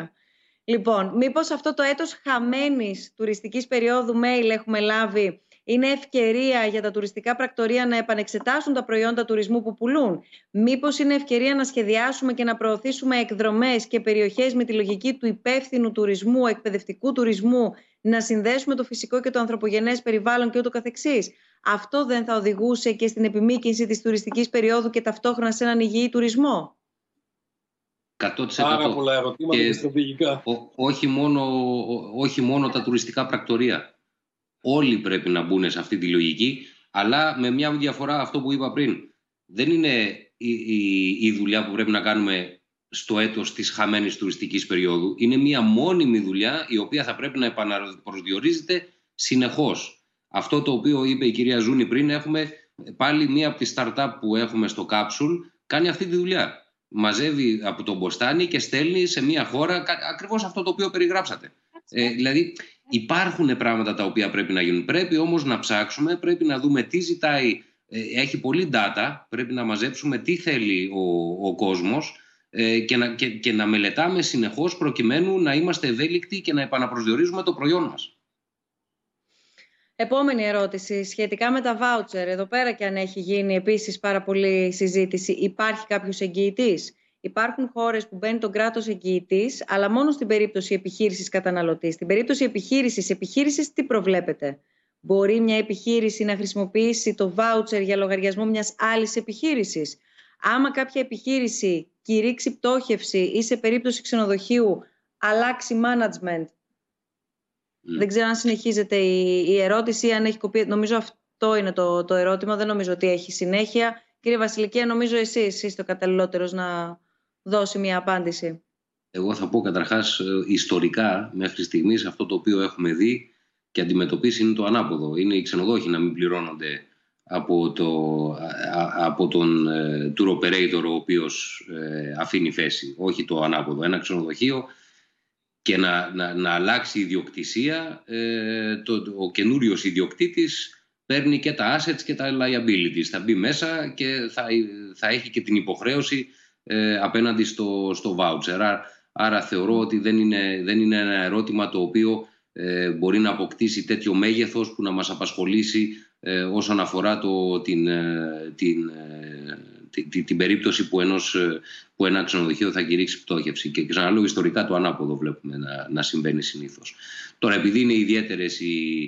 Λοιπόν, μήπως αυτό το έτος χαμένης τουριστικής περίοδου mail έχουμε λάβει είναι ευκαιρία για τα τουριστικά πρακτορία να επανεξετάσουν τα προϊόντα τουρισμού που πουλούν; Μήπως είναι ευκαιρία να σχεδιάσουμε και να προωθήσουμε εκδρομές και περιοχές με τη λογική του υπεύθυνου τουρισμού, εκπαιδευτικού τουρισμού, να συνδέσουμε το φυσικό και το ανθρωπογενές περιβάλλον και ούτω καθεξής; Αυτό δεν θα οδηγούσε και στην επιμήκυνση της τουριστικής περίοδου και ταυτόχρονα σε έναν υγιή τουρισμό; 100%. Πάρα πολλά ερωτήματα και, στρατηγικά. όχι, μόνο, όχι μόνο τα τουριστικά πρακτορία. Όλοι πρέπει να μπουν σε αυτή τη λογική, αλλά με μια διαφορά αυτό που είπα πριν. Δεν είναι η, η, η δουλειά που πρέπει να κάνουμε στο έτος της χαμένης τουριστικής περίοδου. Είναι μια μόνιμη δουλειά η οποία θα πρέπει να επαναπροσδιορίζεται συνεχώς. Αυτό το οποίο είπε η κυρία Ζούνη πριν, έχουμε πάλι μία από τις startup που έχουμε στο Capsule κάνει αυτή τη δουλειά μαζεύει από τον Μποστάνη και στέλνει σε μια χώρα ακριβώς αυτό το οποίο περιγράψατε. Ε, δηλαδή υπάρχουν πράγματα τα οποία πρέπει να γίνουν. Πρέπει όμως να ψάξουμε, πρέπει να δούμε τι ζητάει. Ε, έχει πολύ data, πρέπει να μαζέψουμε τι θέλει ο, ο κόσμος ε, και, να, και, και να μελετάμε συνεχώς προκειμένου να είμαστε ευέλικτοι και να επαναπροσδιορίζουμε το προϊόν μας. Επόμενη ερώτηση σχετικά με τα βάουτσερ. Εδώ πέρα και αν έχει γίνει επίσης πάρα πολύ συζήτηση. Υπάρχει κάποιος εγγυητής; Υπάρχουν χώρες που μπαίνει τον κράτος εγγυητής, αλλά μόνο στην περίπτωση επιχείρησης καταναλωτής. Στην περίπτωση επιχείρησης, επιχείρησης τι προβλέπετε; Μπορεί μια επιχείρηση να χρησιμοποιήσει το voucher για λογαριασμό μιας άλλης επιχείρησης; Άμα κάποια επιχείρηση κηρύξει πτώχευση ή σε περίπτωση ξενοδοχείου αλλάξει management. Δεν ξέρω αν συνεχίζεται η, η ερώτηση ή αν έχει κοπεί. Νομίζω αυτό είναι το, το ερώτημα. Δεν νομίζω ότι έχει συνέχεια. Κύριε Βασιλική, νομίζω εσείς είστε ο καταλληλότερος να δώσει μια απάντηση. Εγώ θα πω καταρχάς ε, ιστορικά μέχρι στιγμής αυτό το οποίο έχουμε δει και αντιμετωπίσει είναι το ανάποδο. Είναι οι ξενοδόχοι να μην πληρώνονται από, το, από τον ε, tour operator ο οποίος ε, αφήνει θέση, όχι το ανάποδο. Ένα ξενοδοχείο και να, να, να αλλάξει η ιδιοκτησία, ε, το, ο καινούριος ιδιοκτήτης παίρνει και τα assets και τα liabilities. Θα μπει μέσα και θα, θα έχει και την υποχρέωση ε, απέναντι στο, στο voucher. Άρα, θεωρώ ότι δεν είναι, δεν είναι ένα ερώτημα το οποίο ε, μπορεί να αποκτήσει τέτοιο μέγεθος που να μας απασχολήσει ε, όσον αφορά το, την, ε, την, την, την, περίπτωση που, ενός, που ένα ξενοδοχείο θα κηρύξει πτώχευση. Και ξαναλέω, ιστορικά το ανάποδο βλέπουμε να, να συμβαίνει συνήθως. Τώρα, επειδή είναι ιδιαίτερες οι,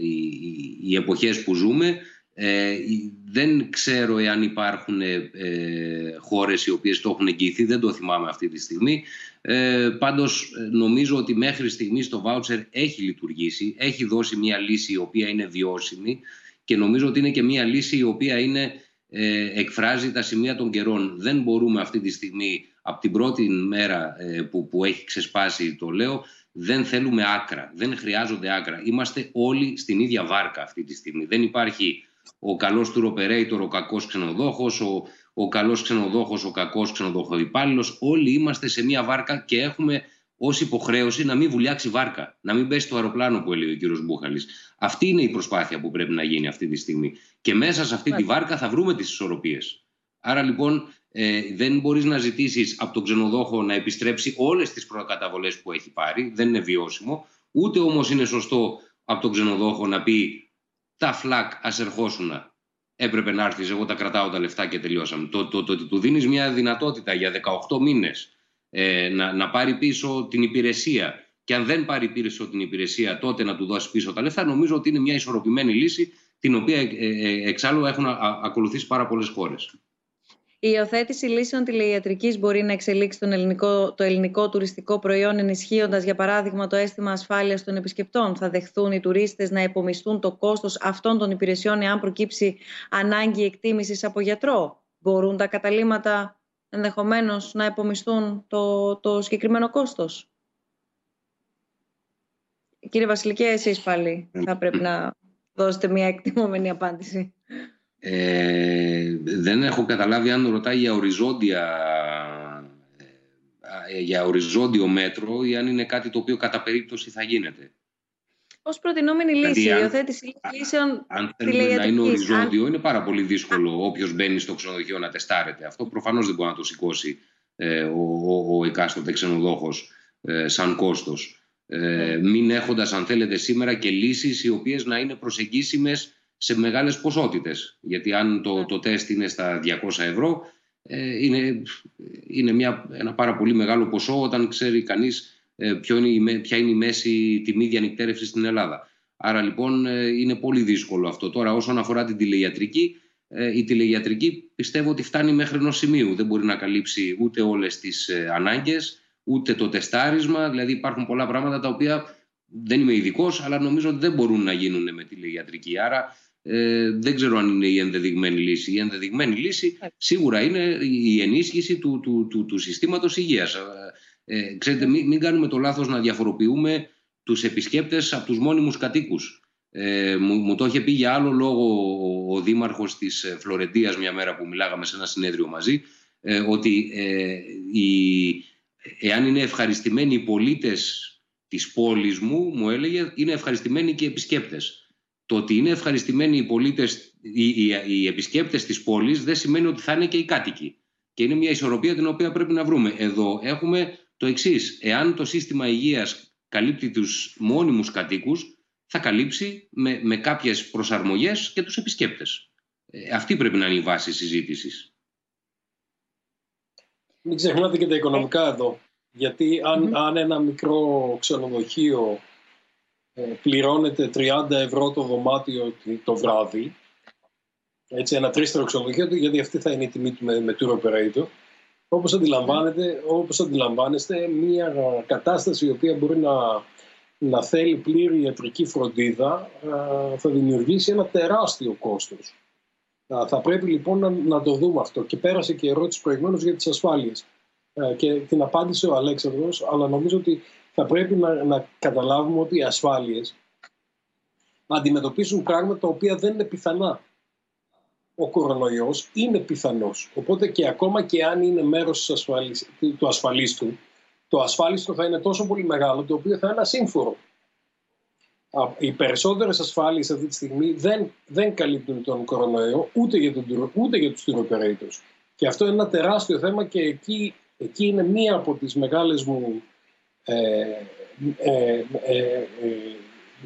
οι, οι εποχές που ζούμε, ε, δεν ξέρω εάν υπάρχουν ε, ε, χώρες οι οποίες το έχουν εγγυηθεί, δεν το θυμάμαι αυτή τη στιγμή. Ε, πάντως ε, νομίζω ότι μέχρι στιγμής το voucher έχει λειτουργήσει, έχει δώσει μια λύση η οποία είναι βιώσιμη και νομίζω ότι είναι και μια λύση η οποία είναι, ε, εκφράζει τα σημεία των καιρών. Δεν μπορούμε αυτή τη στιγμή, από την πρώτη μέρα που, που έχει ξεσπάσει το λέω, δεν θέλουμε άκρα, δεν χρειάζονται άκρα. Είμαστε όλοι στην ίδια βάρκα αυτή τη στιγμή. Δεν υπάρχει ο καλός tour operator, ο κακός ξενοδόχος, ο, ο καλός ξενοδόχος, ο κακός ξενοδοχοϊπάλληλος. Όλοι είμαστε σε μια βάρκα και έχουμε ως υποχρέωση να μην βουλιάξει βάρκα, να μην πέσει το αεροπλάνο που έλεγε ο κύριος Μπούχαλης. Αυτή είναι η προσπάθεια που πρέπει να γίνει αυτή τη στιγμή. Και μέσα σε αυτή τη βάρκα θα βρούμε τις ισορροπίες. Άρα λοιπόν ε, δεν μπορείς να ζητήσεις από τον ξενοδόχο να επιστρέψει όλες τις προκαταβολές που έχει πάρει. Δεν είναι βιώσιμο. Ούτε όμως είναι σωστό από τον ξενοδόχο να πει τα φλακ ας ερχόσουν. Έπρεπε να έρθεις, εγώ τα κρατάω τα λεφτά και τελειώσαμε. Το, το, το, ότι του δίνεις μια δυνατότητα για 18 μήνες ε, να, να πάρει πίσω την υπηρεσία και αν δεν πάρει πίσω την υπηρεσία τότε να του δώσει πίσω τα λεφτά, νομίζω ότι είναι μια ισορροπημένη λύση την οποία ε, ε, εξάλλου έχουν ακολουθήσει πάρα πολλές χώρες. Η υιοθέτηση λύσεων τηλεϊατρικής μπορεί να εξελίξει τον ελληνικό, το ελληνικό τουριστικό προϊόν, ενισχύοντας, για παράδειγμα, το αίσθημα ασφάλειας των επισκεπτών. Θα δεχθούν οι τουρίστες να υπομισθούν το κόστος αυτών των υπηρεσιών, εάν προκύψει ανάγκη εκτίμησης από γιατρό. Μπορούν τα καταλήματα ενδεχομένως να υπομισθούν το, το συγκεκριμένο κόστος. Κύριε Βασιλικέ, εσείς πάλι θα πρέπει να δώσετε μια εκτιμωμένη απάντηση. Ε, δεν έχω καταλάβει αν ρωτάει για οριζόντια ε, για οριζόντιο μέτρο ή αν είναι κάτι το οποίο κατά περίπτωση θα γίνεται. Ω προτινόμενη δηλαδή, λύση, η υιοθέτηση λύσεων Αν θέλουμε να είναι οριζόντιο, είναι πάρα πολύ δύσκολο όποιος μπαίνει στο ξενοδοχείο να τεστάρεται. Αυτό προφανώς δεν μπορεί να το σηκώσει ε, ο, ο, ο εκάστοτε ξενοδόχος ε, σαν κόστος. Ε, ναι. μην έχοντας, αν θέλετε, σήμερα και λύσεις οι οποίες να είναι προσεγγίσιμες σε μεγάλες ποσότητες. Γιατί αν το, ναι. το τεστ είναι στα 200 ευρώ, ε, είναι, είναι μια, ένα πάρα πολύ μεγάλο ποσό όταν ξέρει κανείς ε, ποιο είναι, ποια είναι η μέση τιμή διανυκτέρευσης στην Ελλάδα. Άρα λοιπόν ε, είναι πολύ δύσκολο αυτό. Τώρα όσον αφορά την τηλεϊατρική, ε, η τηλεϊατρική πιστεύω ότι φτάνει μέχρι ενός σημείου. Δεν μπορεί να καλύψει ούτε όλες τις ανάγκες, ούτε το τεστάρισμα. Δηλαδή υπάρχουν πολλά πράγματα τα οποία δεν είμαι ειδικός, αλλά νομίζω ότι δεν μπορούν να γίνουν με τηλεϊατρική. Άρα ε, δεν ξέρω αν είναι η ενδεδειγμένη λύση. Η ενδεδειγμένη λύση σίγουρα είναι η ενίσχυση του, του, του, του συστήματος υγείας. Ε, ξέρετε, μην, μην κάνουμε το λάθος να διαφοροποιούμε τους επισκέπτες από τους μόνιμους κατοίκους. Ε, μου, μου το είχε πει για άλλο λόγο ο, ο δήμαρχος της Φλωρεντίας μια μέρα που μιλάγαμε σε ένα συνέδριο μαζί. ε, ότι ε, εάν είναι ευχαριστημένοι οι πολίτες της πόλης μου, μου έλεγε, είναι ευχαριστημένοι και οι επισκέπτες. Το ότι είναι ευχαριστημένοι οι πολίτες, οι, οι, οι επισκέπτες της πόλης δεν σημαίνει ότι θα είναι και οι κάτοικοι. Και είναι μια ισορροπία την οποία πρέπει να βρούμε. Εδώ έχουμε το εξής. Εάν το σύστημα υγείας καλύπτει τους μόνιμους κατοίκους, θα καλύψει με, με κάποιες προσαρμογές και τους επισκέπτες. Ε, αυτή πρέπει να είναι η βάση συζήτησης. Μην ξεχνάτε και τα οικονομικά εδώ. Γιατί αν, αν ένα μικρό ξενοδοχείο ε, πληρώνεται 30 ευρώ το δωμάτιο το βράδυ, έτσι, ένα τρίστερο ξενοδοχείο, γιατί αυτή θα είναι η τιμή του με, με tour operator, όπως, αντιλαμβάνετε, όπως αντιλαμβάνεστε, μια κατάσταση η οποία μπορεί να, να θέλει πλήρη ιατρική φροντίδα θα δημιουργήσει ένα τεράστιο κόστος. Θα πρέπει λοιπόν να, να το δούμε αυτό. Και πέρασε και η ερώτηση προηγουμένως για τις ασφάλειες. Και την απάντησε ο Αλέξανδρος, αλλά νομίζω ότι θα πρέπει να, να καταλάβουμε ότι οι ασφάλειες αντιμετωπίσουν πράγματα τα οποία δεν είναι πιθανά ο κορονοϊός είναι πιθανός. Οπότε και ακόμα και αν είναι μέρος ασφαλής, του ασφαλίστου, το ασφάλιστο θα είναι τόσο πολύ μεγάλο το οποίο θα είναι ασύμφορο. Οι περισσότερες ασφάλειες αυτή τη στιγμή δεν, δεν καλύπτουν τον κορονοϊό ούτε για, τον, ούτε για τους tour Και αυτό είναι ένα τεράστιο θέμα και εκεί, εκεί είναι μία από τις μεγάλες μου ε, ε, ε, ε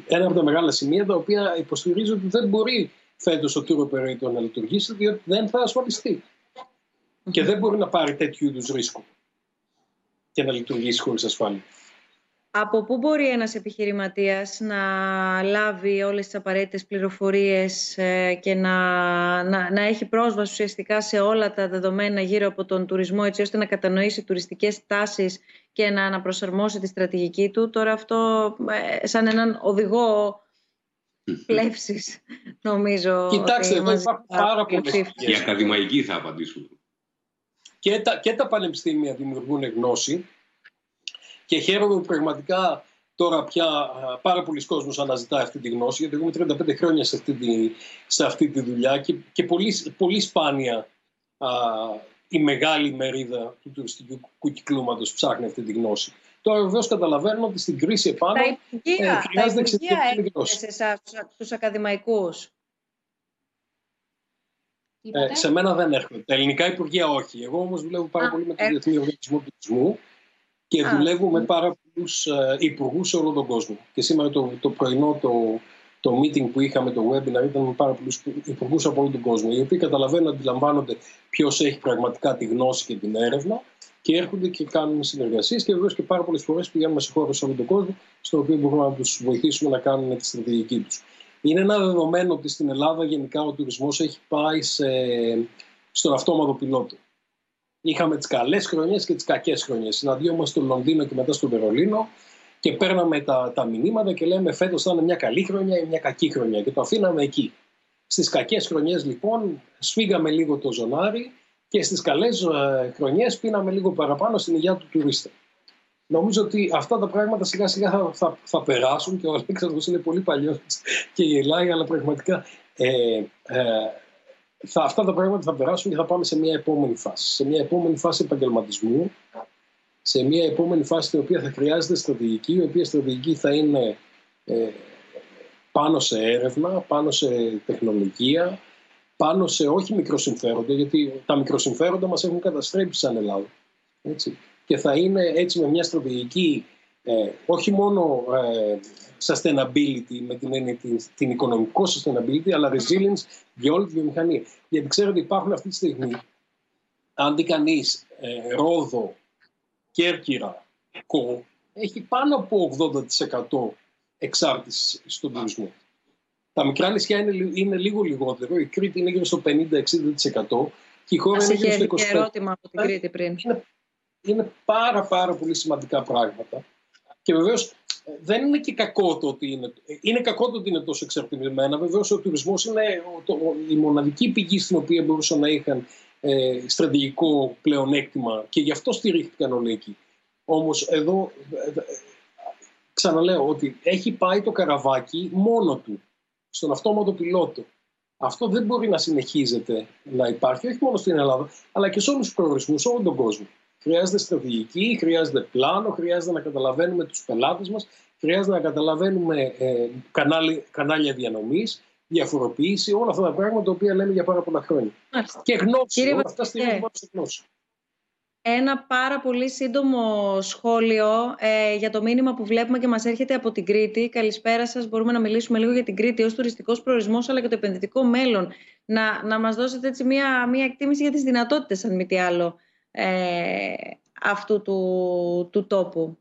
ένα από τα μεγάλα σημεία τα οποία υποστηρίζω ότι δεν μπορεί φέτος ο tour operator να λειτουργήσει διότι δεν θα ασφαλιστεί. Και δεν μπορεί να πάρει τέτοιου είδους ρίσκο και να λειτουργήσει χωρίς ασφάλεια. Από πού μπορεί ένας επιχειρηματίας να λάβει όλες τις απαραίτητες πληροφορίες ε, και να, να, να έχει πρόσβαση ουσιαστικά σε όλα τα δεδομένα γύρω από τον τουρισμό έτσι ώστε να κατανοήσει τουριστικές τάσεις και να αναπροσαρμόσει τη στρατηγική του; Τώρα αυτό ε, σαν έναν οδηγό πλεύσης, νομίζω. Κοιτάξτε, εδώ υπάρχουν πάρα πολλές Οι ακαδημαϊκοί θα απαντήσουν. Και τα, και τα πανεπιστήμια δημιουργούν γνώση και χαίρομαι που πραγματικά τώρα πια πάρα πολλοί κόσμος αναζητά αυτή τη γνώση γιατί έχουμε 35 χρόνια σε αυτή τη, σε αυτή τη δουλειά και, και πολύ, πολύ σπάνια α, η μεγάλη μερίδα του τουριστικού κυκλώματος ψάχνει αυτή τη γνώση. Τώρα βεβαίως καταλαβαίνω ότι στην κρίση επάνω τα υπουργεία, ε, χρειάζεται εξαιρετική γνώση. σε εσάς, τους ακαδημαϊκούς. Ε, σε μένα δεν έρχονται. Τα ελληνικά υπουργεία όχι. Εγώ όμως δουλεύω πάρα πολύ με τον Διεθνή Οργανισμό Τουρισμού και Α, δουλεύω με πάρα πολλούς ε, υπουργούς σε όλο τον κόσμο. Και σήμερα το, το πρωινό το, το meeting που είχαμε, το webinar, ήταν με πάρα πολλούς υπουργούς από όλο τον κόσμο, οι οποίοι καταλαβαίνουν, αντιλαμβάνονται ποιος έχει πραγματικά τη γνώση και την έρευνα και έρχονται και κάνουν συνεργασίες και βεβαίως και πάρα πολλές φορές πηγαίνουμε σε χώρες όλο τον κόσμο, στο οποίο μπορούμε να τους βοηθήσουμε να κάνουν τη στρατηγική τους. Είναι ένα δεδομένο ότι στην Ελλάδα γενικά ο τουρισμός έχει πάει σε, στον αυτόματο πιλότο. Είχαμε τις καλές χρονιές και τις κακές χρονιές. Συναντιόμαστε στο Λονδίνο και μετά στο Βερολίνο και παίρναμε τα, τα μηνύματα και λέμε φέτος θα είναι μια καλή χρονιά ή μια κακή χρονιά και το αφήναμε εκεί. Στις κακές χρονιές λοιπόν σφίγγαμε λίγο το ζωνάρι και στις καλές ε, χρονιές πίναμε λίγο παραπάνω στην υγεία του τουρίστα. Νομίζω ότι αυτά τα πράγματα σιγά σιγά θα, θα, θα περάσουν και ο Αλέξανδρος είναι πολύ παλιός και γελάει, αλλά πραγματικά ε, ε, θα, αυτά τα πράγματα θα περάσουν και θα πάμε σε μια επόμενη φάση. Σε μια επόμενη φάση επαγγελματισμού, σε μια επόμενη φάση στην οποία θα χρειάζεται στρατηγική, η οποία στρατηγική θα είναι ε, πάνω σε έρευνα, πάνω σε τεχνολογία, πάνω σε όχι μικροσυμφέροντα, γιατί τα μικροσυμφέροντα μας έχουν καταστρέψει σαν Ελλάδα. Έτσι. Και θα είναι έτσι με μια στρατηγική ε, όχι μόνο ε, sustainability με την έννοια την, την οικονομικό sustainability, αλλά resilience για όλη τη βιομηχανία. Γιατί ξέρω ότι υπάρχουν αυτή τη στιγμή, αν δει κανείς ε, Ρόδο, Κέρκυρα, Κο, έχει πάνω από 80% εξάρτησης στον τουρισμό. Τα μικρά νησιά είναι, είναι λίγο λιγότερο. Η Κρήτη είναι γύρω στο 50-60% και η χώρα είναι γύρω στο 20%. ερώτημα από την Κρήτη πριν. Είναι, είναι πάρα πάρα πολύ σημαντικά πράγματα. Και βεβαίως δεν είναι και κακό το ότι είναι. Είναι κακό το ότι είναι τόσο εξαρτημένα. Βεβαίως ο τουρισμός είναι το, η μοναδική πηγή στην οποία μπορούσαν να είχαν ε, στρατηγικό πλεονέκτημα και γι' αυτό στηρίχθηκαν όλοι εκεί. Όμως εδώ ε, ε, ξαναλέω ότι έχει πάει το καραβάκι μόνο του στον αυτόματο πιλότο. Αυτό δεν μπορεί να συνεχίζεται να υπάρχει, όχι μόνο στην Ελλάδα, αλλά και σε όλους τους προορισμούς, σε όλο τον κόσμο. Χρειάζεται στρατηγική, χρειάζεται πλάνο, χρειάζεται να καταλαβαίνουμε τους πελάτες μας, χρειάζεται να καταλαβαίνουμε ε, κανάλια διανομής, διαφοροποίηση, όλα αυτά τα πράγματα τα οποία λέμε για πάρα πολλά χρόνια. Και γνώση. Κύριε όλα αυτά στηρίζουν πάνω σε γνώση. Ένα πάρα πολύ σύντομο σχόλιο ε, για το μήνυμα που βλέπουμε και μας έρχεται από την Κρήτη. Καλησπέρα σας. Μπορούμε να μιλήσουμε λίγο για την Κρήτη ως τουριστικός προορισμός αλλά και το επενδυτικό μέλλον. Να, να μας δώσετε έτσι μία, μία εκτίμηση για τις δυνατότητες, αν μη τι άλλο, ε, αυτού του, του τόπου.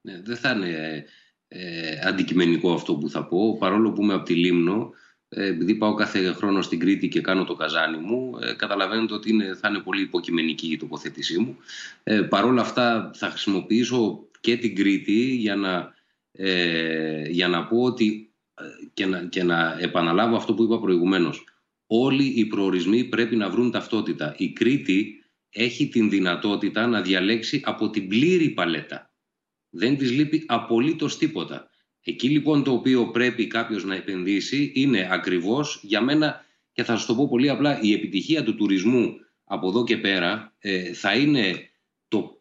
Ναι, δεν θα είναι ε, αντικειμενικό αυτό που θα πω, παρόλο που είμαι από τη Λίμνο, ε, επειδή πάω κάθε χρόνο στην Κρήτη και κάνω το καζάνι μου, ε, καταλαβαίνετε ότι είναι, θα είναι πολύ υποκειμενική η τοποθέτησή μου. Ε, Παρ' όλα αυτά θα χρησιμοποιήσω και την Κρήτη για να, ε, για να πω ότι ε, και να, και να επαναλάβω αυτό που είπα προηγουμένως. Όλοι οι προορισμοί πρέπει να βρουν ταυτότητα. Η Κρήτη έχει την δυνατότητα να διαλέξει από την πλήρη παλέτα. Δεν της λείπει απολύτως τίποτα. Εκεί λοιπόν το οποίο πρέπει κάποιος να επενδύσει είναι ακριβώς για μένα και θα σας το πω πολύ απλά η επιτυχία του τουρισμού από εδώ και πέρα ε, θα είναι το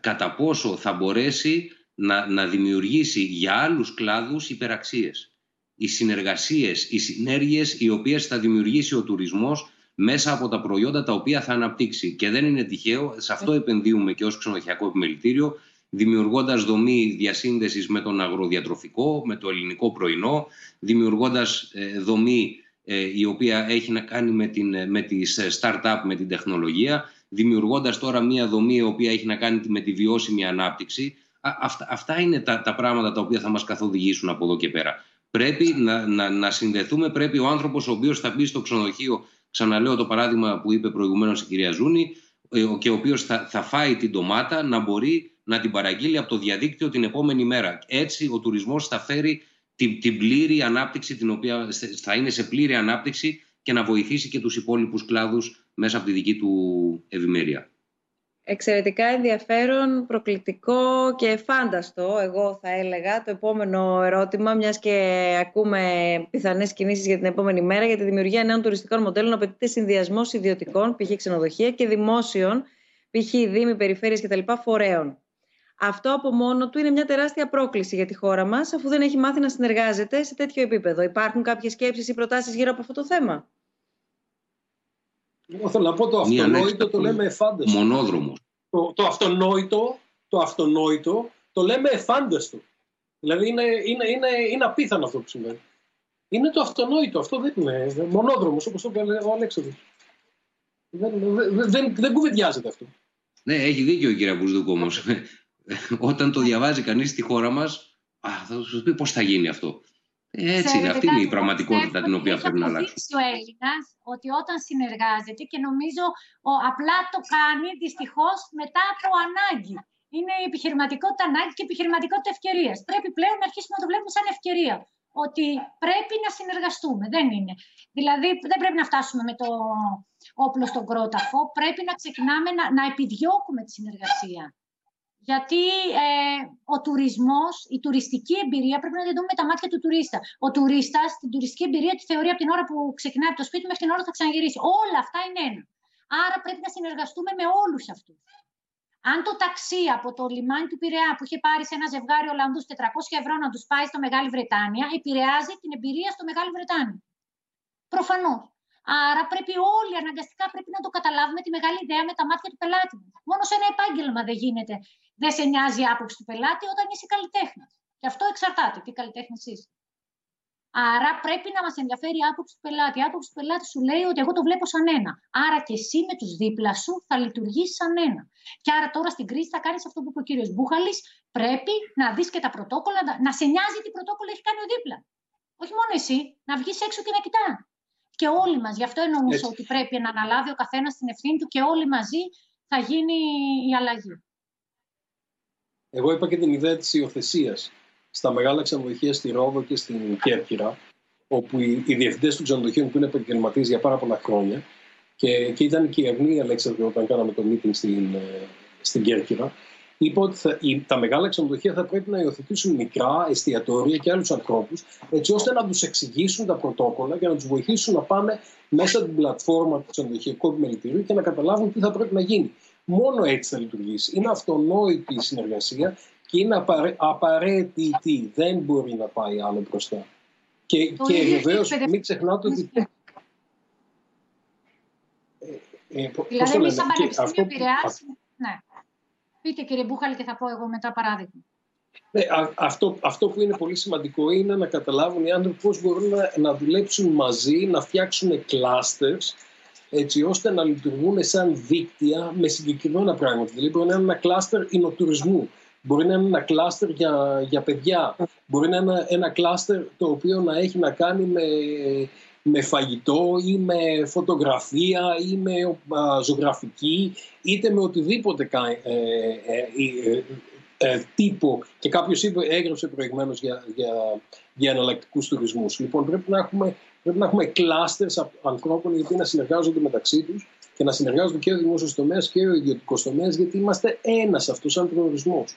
κατά πόσο θα μπορέσει να, να δημιουργήσει για άλλους κλάδους υπεραξίες. Οι συνεργασίες, οι συνέργειες οι οποίες θα δημιουργήσει ο τουρισμός μέσα από τα προϊόντα τα οποία θα αναπτύξει. Και δεν είναι τυχαίο, σε αυτό επενδύουμε και ως ξενοδοχειακό επιμελητήριο, δημιουργώντας δομή διασύνδεσης με τον αγροδιατροφικό, με το ελληνικό πρωινό, δημιουργώντας ε, δομή ε, η οποία έχει να κάνει με, την, ε, με τις start-up, με την τεχνολογία, δημιουργώντας τώρα μια δομή η οποία έχει να κάνει με τη βιώσιμη ανάπτυξη. Αυτά, αυτά είναι τα, τα πράγματα τα οποία θα μας καθοδηγήσουν από εδώ και πέρα. Πρέπει να, να, να συνδεθούμε, πρέπει ο άνθρωπος ο οποίος θα μπει στο ξενοδοχείο, ξαναλέω το παράδειγμα που είπε προηγουμένως η κυρία Ζούνη, και ο οποίος θα, θα φάει την ντομάτα να μπορεί να την παραγγείλει από το διαδίκτυο την επόμενη μέρα. Έτσι ο τουρισμός θα φέρει την, την πλήρη ανάπτυξη, την οποία θα είναι σε πλήρη ανάπτυξη και να βοηθήσει και τους υπόλοιπους κλάδους μέσα από τη δική του ευημερία. Εξαιρετικά ενδιαφέρον, προκλητικό και φάνταστο, εγώ θα έλεγα, το επόμενο ερώτημα, μιας και ακούμε πιθανές κινήσεις για την επόμενη μέρα, για τη δημιουργία νέων τουριστικών μοντέλων απαιτείται συνδυασμός ιδιωτικών, π.χ. ξενοδοχεία και δημόσιων, π.χ. δήμοι, περιφέρειες κτλ. φορέων. Αυτό από μόνο του είναι μια τεράστια πρόκληση για τη χώρα μας, αφού δεν έχει μάθει να συνεργάζεται σε τέτοιο επίπεδο. Υπάρχουν κάποιες σκέψεις ή προτάσεις γύρω από αυτό το θέμα; Εγώ θέλω να πω το αυτονόητο το λέμε εφάνταστο. Μονόδρομος. Το, το, αυτονόητο, το αυτονόητο το λέμε εφάνταστο. Δηλαδή είναι, είναι, είναι, είναι απίθανο αυτό που συμβαίνει. Είναι το αυτονόητο. Αυτό δεν είναι μονόδρομος όπως το είπε ο Αλέξανδρος. Δεν, δεν, δεν, δεν κουβεντιάζεται αυτό. Ναι, έχει δίκιο ο κύριε Μπουσδούκ όμως όταν το διαβάζει κανείς στη χώρα μας, α, θα σου πει πώς θα γίνει αυτό. Έτσι είναι, αυτή είναι η πραγματικότητα την οποία πρέπει να αλλάξει. ο Έλληνας ότι όταν συνεργάζεται και νομίζω ο, απλά το κάνει δυστυχώς μετά από ανάγκη. Είναι η επιχειρηματικότητα ανάγκη και η επιχειρηματικότητα ευκαιρίας. Πρέπει πλέον να αρχίσουμε να το βλέπουμε σαν ευκαιρία. Ότι πρέπει να συνεργαστούμε. Δεν είναι. Δηλαδή, δεν πρέπει να φτάσουμε με το όπλο στον κρόταφο. Πρέπει να ξεκινάμε να, να επιδιώκουμε τη συνεργασία. Γιατί ε, ο τουρισμός, η τουριστική εμπειρία πρέπει να τη δούμε με τα μάτια του τουρίστα. Ο τουρίστας την τουριστική εμπειρία τη θεωρεί από την ώρα που ξεκινάει από το σπίτι μέχρι την ώρα που θα ξαναγυρίσει. Όλα αυτά είναι ένα. Άρα πρέπει να συνεργαστούμε με όλους αυτούς. Αν το ταξί από το λιμάνι του Πειραιά που είχε πάρει σε ένα ζευγάρι Ολλανδούς 400 ευρώ να τους πάει στο Μεγάλη Βρετάνια, επηρεάζει την εμπειρία στο Μεγάλη Βρετάνια. Προφανώς. Άρα πρέπει όλοι αναγκαστικά πρέπει να το καταλάβουμε τη μεγάλη ιδέα με τα μάτια του πελάτη Μόνο σε ένα επάγγελμα δεν γίνεται. Δεν σε νοιάζει η άποψη του πελάτη όταν είσαι καλλιτέχνης. Και αυτό εξαρτάται τι καλλιτέχνης είσαι. Άρα πρέπει να μας ενδιαφέρει η άποψη του πελάτη. Η άποψη του πελάτη σου λέει ότι εγώ το βλέπω σαν ένα. Άρα και εσύ με τους δίπλα σου θα λειτουργήσει σαν ένα. Και άρα τώρα στην κρίση θα κάνεις αυτό που είπε ο κύριος Μπούχαλη. Πρέπει να δεις και τα πρωτόκολλα, να σε νοιάζει τι πρωτόκολλο έχει κάνει ο δίπλα. Όχι μόνο εσύ, να βγεις έξω και να κοιτά και όλοι μας. Γι' αυτό εννοούσα ότι πρέπει να αναλάβει ο καθένας την ευθύνη του και όλοι μαζί θα γίνει η αλλαγή. Εγώ είπα και την ιδέα της υιοθεσίας στα μεγάλα ξενοδοχεία στη Ρόδο και στην Κέρκυρα, όπου οι, οι διευθυντές του ξενοδοχείων που είναι επαγγελματίες για πάρα πολλά χρόνια και, και ήταν και η Αγνή Αλέξανδρου όταν κάναμε το meeting στην, ε, στην Κέρκυρα, είπε ότι τα μεγάλα ξενοδοχεία θα πρέπει να υιοθετήσουν μικρά εστιατόρια και άλλους ανθρώπους, έτσι ώστε να τους εξηγήσουν τα πρωτόκολλα και να τους βοηθήσουν να πάνε μέσα από την πλατφόρμα του ξενοδοχειακού επιμελητηρίου και να καταλάβουν τι θα πρέπει να γίνει. Μόνο έτσι θα λειτουργήσει. Είναι αυτονόητη η συνεργασία και είναι απαραίτητη. Δεν μπορεί να πάει άλλο μπροστά. Και, και βεβαίως μην ξεχνάτε ότι. Ε, ε, δηλαδή, εμείς σαν Πανεπιστήμιο Πειραιάς... Ναι. Πείτε κύριε Μπούχαλη και θα πω εγώ μετά παράδειγμα. Ναι, αυτό, αυτό που είναι πολύ σημαντικό είναι να καταλάβουν οι άνθρωποι πώς μπορούν να, να δουλέψουν μαζί, να φτιάξουν clusters, έτσι ώστε να λειτουργούν σαν δίκτυα με συγκεκριμένα πράγματα. Δηλαδή μπορεί να είναι ένα κλάστερ εινοτουρισμού, μπορεί να είναι ένα κλάστερ για, για παιδιά, μπορεί να είναι ένα, ένα κλάστερ το οποίο να έχει να κάνει με, με φαγητό ή με φωτογραφία ή με ζωγραφική είτε με οτιδήποτε ε, ε, ε, ε, τύπο και κάποιος έγραψε προηγουμένως για, για, για εναλλακτικούς τουρισμούς. Λοιπόν, πρέπει να έχουμε, πρέπει να έχουμε κλάστερς ανθρώπων οι οποίοι να συνεργάζονται μεταξύ τους και να συνεργάζονται και ο δημόσιο τομέα και ο ιδιωτικό τομέα, γιατί είμαστε ένας αυτό σαν προορισμός.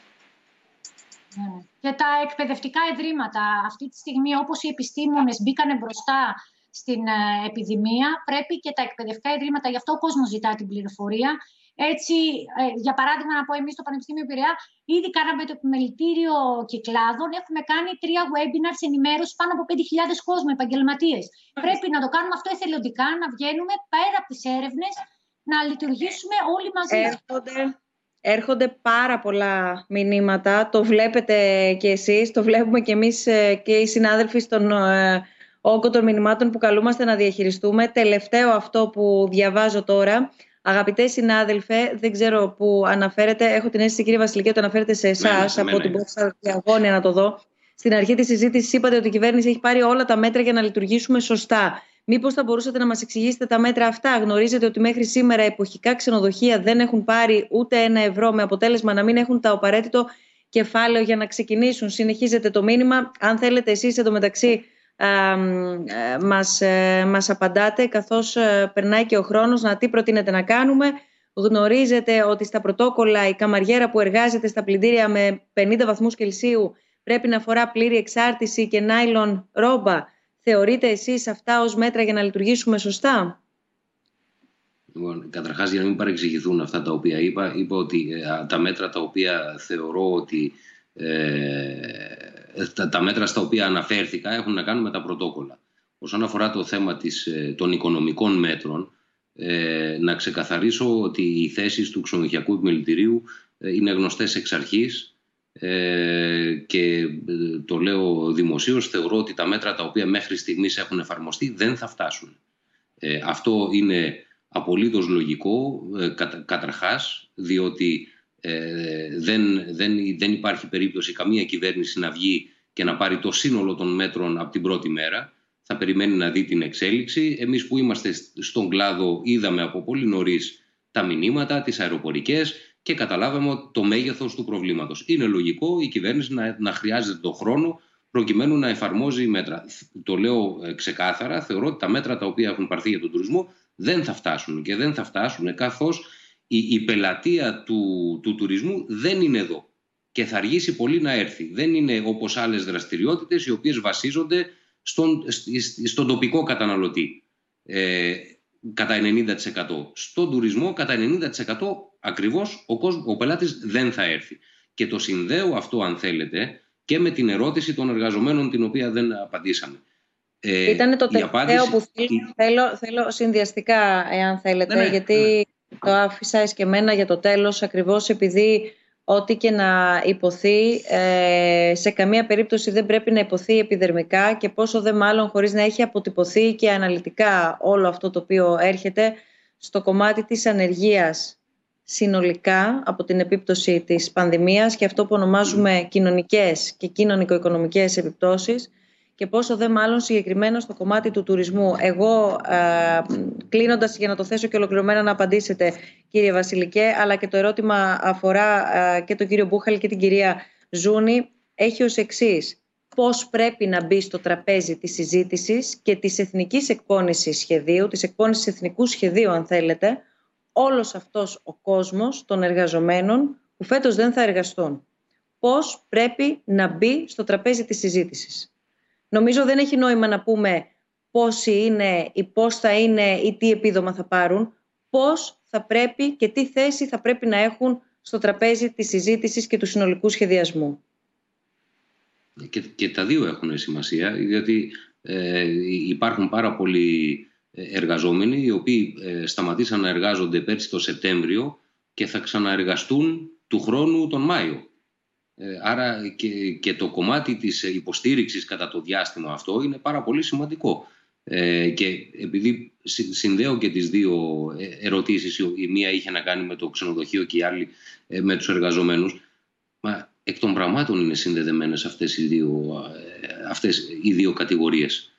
Ναι. Και τα εκπαιδευτικά ιδρύματα αυτή τη στιγμή όπως οι επιστήμονες μπήκανε μπροστά στην ε, επιδημία πρέπει και τα εκπαιδευτικά ιδρύματα, γι' αυτό ο κόσμος ζητά την πληροφορία, έτσι, ε, για παράδειγμα, να πω εμείς στο Πανεπιστήμιο Πειραιά, ήδη κάναμε το επιμελητήριο κυκλάδων. Έχουμε κάνει τρία webinars ενημέρωση πάνω από 5.000 κόσμο, επαγγελματίες. Πρέπει να το κάνουμε αυτό εθελοντικά, να βγαίνουμε πέρα από τις έρευνες, να λειτουργήσουμε όλοι μαζί. Έρχονται, έρχονται πάρα πολλά μηνύματα. Το βλέπετε και εσείς, το βλέπουμε και εμείς ε, και οι συνάδελφοι στον ε, όγκο των μηνυμάτων που καλούμαστε να διαχειριστούμε. Τελευταίο αυτό που διαβάζω τώρα Αγαπητέ συνάδελφε, δεν ξέρω πού αναφέρεται. Έχω την αίσθηση, κύριε Βασιλική, ότι αναφέρεται σε εσάς ναι, ναι, από ναι, την πόρτα διαγώνια να το δω. Στην αρχή της συζήτησης είπατε ότι η κυβέρνηση έχει πάρει όλα τα μέτρα για να λειτουργήσουμε σωστά. Μήπως θα μπορούσατε να μας εξηγήσετε τα μέτρα αυτά; Γνωρίζετε ότι μέχρι σήμερα εποχικά ξενοδοχεία δεν έχουν πάρει ούτε ένα ευρώ, με αποτέλεσμα να μην έχουν το απαραίτητο κεφάλαιο για να ξεκινήσουν. Συνεχίζετε το μήνυμα. Αν θέλετε εσείς εντωμεταξύ μας, ε, μας απαντάτε καθώς ε, περνάει και ο χρόνος να τι προτείνετε να κάνουμε. Γνωρίζετε ότι στα πρωτόκολλα η καμαριέρα που εργάζεται στα πλυντήρια με 50 βαθμούς Κελσίου πρέπει να φορά πλήρη εξάρτηση και νάιλον ρόμπα. Θεωρείτε εσείς αυτά ως μέτρα για να λειτουργήσουμε σωστά; Λοιπόν, καταρχάς για να μην παρεξηγηθούν αυτά τα οποία είπα, είπα ότι ε, τα μέτρα τα οποία θεωρώ ότι ε, τα, τα μέτρα στα οποία αναφέρθηκα έχουν να κάνουν με τα πρωτόκολλα. Όσον αφορά το θέμα της, ε, των οικονομικών μέτρων, ε, να ξεκαθαρίσω ότι οι θέσεις του ξενοδοχειακού επιμελητηρίου ε, είναι γνωστές εξ αρχής ε, και το λέω δημοσίως, θεωρώ ότι τα μέτρα τα οποία μέχρι στιγμής έχουν εφαρμοστεί δεν θα φτάσουν. αυτό είναι απολύτως λογικό, καταρχάς, διότι ε, δεν, δεν, δεν υπάρχει περίπτωση καμία κυβέρνηση να βγει και να πάρει το σύνολο των μέτρων από την πρώτη μέρα. Θα περιμένει να δει την εξέλιξη. Εμείς που είμαστε στον κλάδο είδαμε από πολύ νωρίς τα μηνύματα, τις αεροπορικές και καταλάβαμε το μέγεθος του προβλήματος. Είναι λογικό η κυβέρνηση να, να χρειάζεται τον χρόνο προκειμένου να εφαρμόζει μέτρα. Το λέω ε, ξεκάθαρα, θεωρώ ότι τα μέτρα τα οποία έχουν πάρθει για τον τουρισμό δεν θα φτάσουν και δεν θα φτάσουν καθώς η, η πελατεία του, του τουρισμού δεν είναι εδώ και θα αργήσει πολύ να έρθει. Δεν είναι όπως άλλες δραστηριότητες οι οποίες βασίζονται στον, στον τοπικό καταναλωτή ε, κατά 90%. Στον τουρισμό κατά 90% ακριβώς ο, κόσμος, ο πελάτης δεν θα έρθει. Και το συνδέω αυτό αν θέλετε και με την ερώτηση των εργαζομένων την οποία δεν απαντήσαμε. Ε, Ήταν το τελευταίο που θέλω, θέλω, συνδυαστικά εάν θέλετε ναι, ναι, γιατί ναι το άφησα εσκεμένα για το τέλος ακριβώς επειδή ό,τι και να υποθεί ε, σε καμία περίπτωση δεν πρέπει να υποθεί επιδερμικά και πόσο δε μάλλον χωρίς να έχει αποτυπωθεί και αναλυτικά όλο αυτό το οποίο έρχεται στο κομμάτι της ανεργίας συνολικά από την επίπτωση της πανδημίας και αυτό που ονομάζουμε κοινωνικές και κοινωνικο-οικονομικές επιπτώσεις και πόσο δε μάλλον συγκεκριμένα στο κομμάτι του τουρισμού. Εγώ, ε, κλείνοντας για να το θέσω και ολοκληρωμένα να απαντήσετε, κύριε Βασιλικέ, αλλά και το ερώτημα αφορά ε, και τον κύριο Μπούχαλ και την κυρία Ζούνη, έχει ως εξής. Πώς πρέπει να μπει στο τραπέζι της συζήτησης και της εθνικής εκπόνησης σχεδίου, της εκπόνησης εθνικού σχεδίου αν θέλετε, όλος αυτός ο κόσμος των εργαζομένων που φέτος δεν θα εργαστούν. Πώς πρέπει να μπει στο τραπέζι της συζήτησης. Νομίζω δεν έχει νόημα να πούμε πόσοι είναι ή πώς θα είναι ή τι επίδομα θα πάρουν, πώς θα πρέπει και τι θέση θα πρέπει να έχουν στο τραπέζι της συζήτησης και του συνολικού σχεδιασμού. Και, και τα δύο έχουν σημασία, διότι ε, υπάρχουν πάρα πολλοί εργαζόμενοι οι οποίοι ε, σταματήσαν να εργάζονται πέρσι το Σεπτέμβριο και θα ξαναεργαστούν του χρόνου τον Μάιο. Ε, άρα και, και το κομμάτι της υποστήριξης κατά το διάστημα αυτό είναι πάρα πολύ σημαντικό. Ε, και επειδή συνδέω και τις δύο ε, ερωτήσεις, η μία είχε να κάνει με το ξενοδοχείο και η άλλη ε, με τους εργαζομένους, μα εκ των πραγμάτων είναι συνδεδεμένες αυτές οι δύο, αυτές οι δύο κατηγορίες.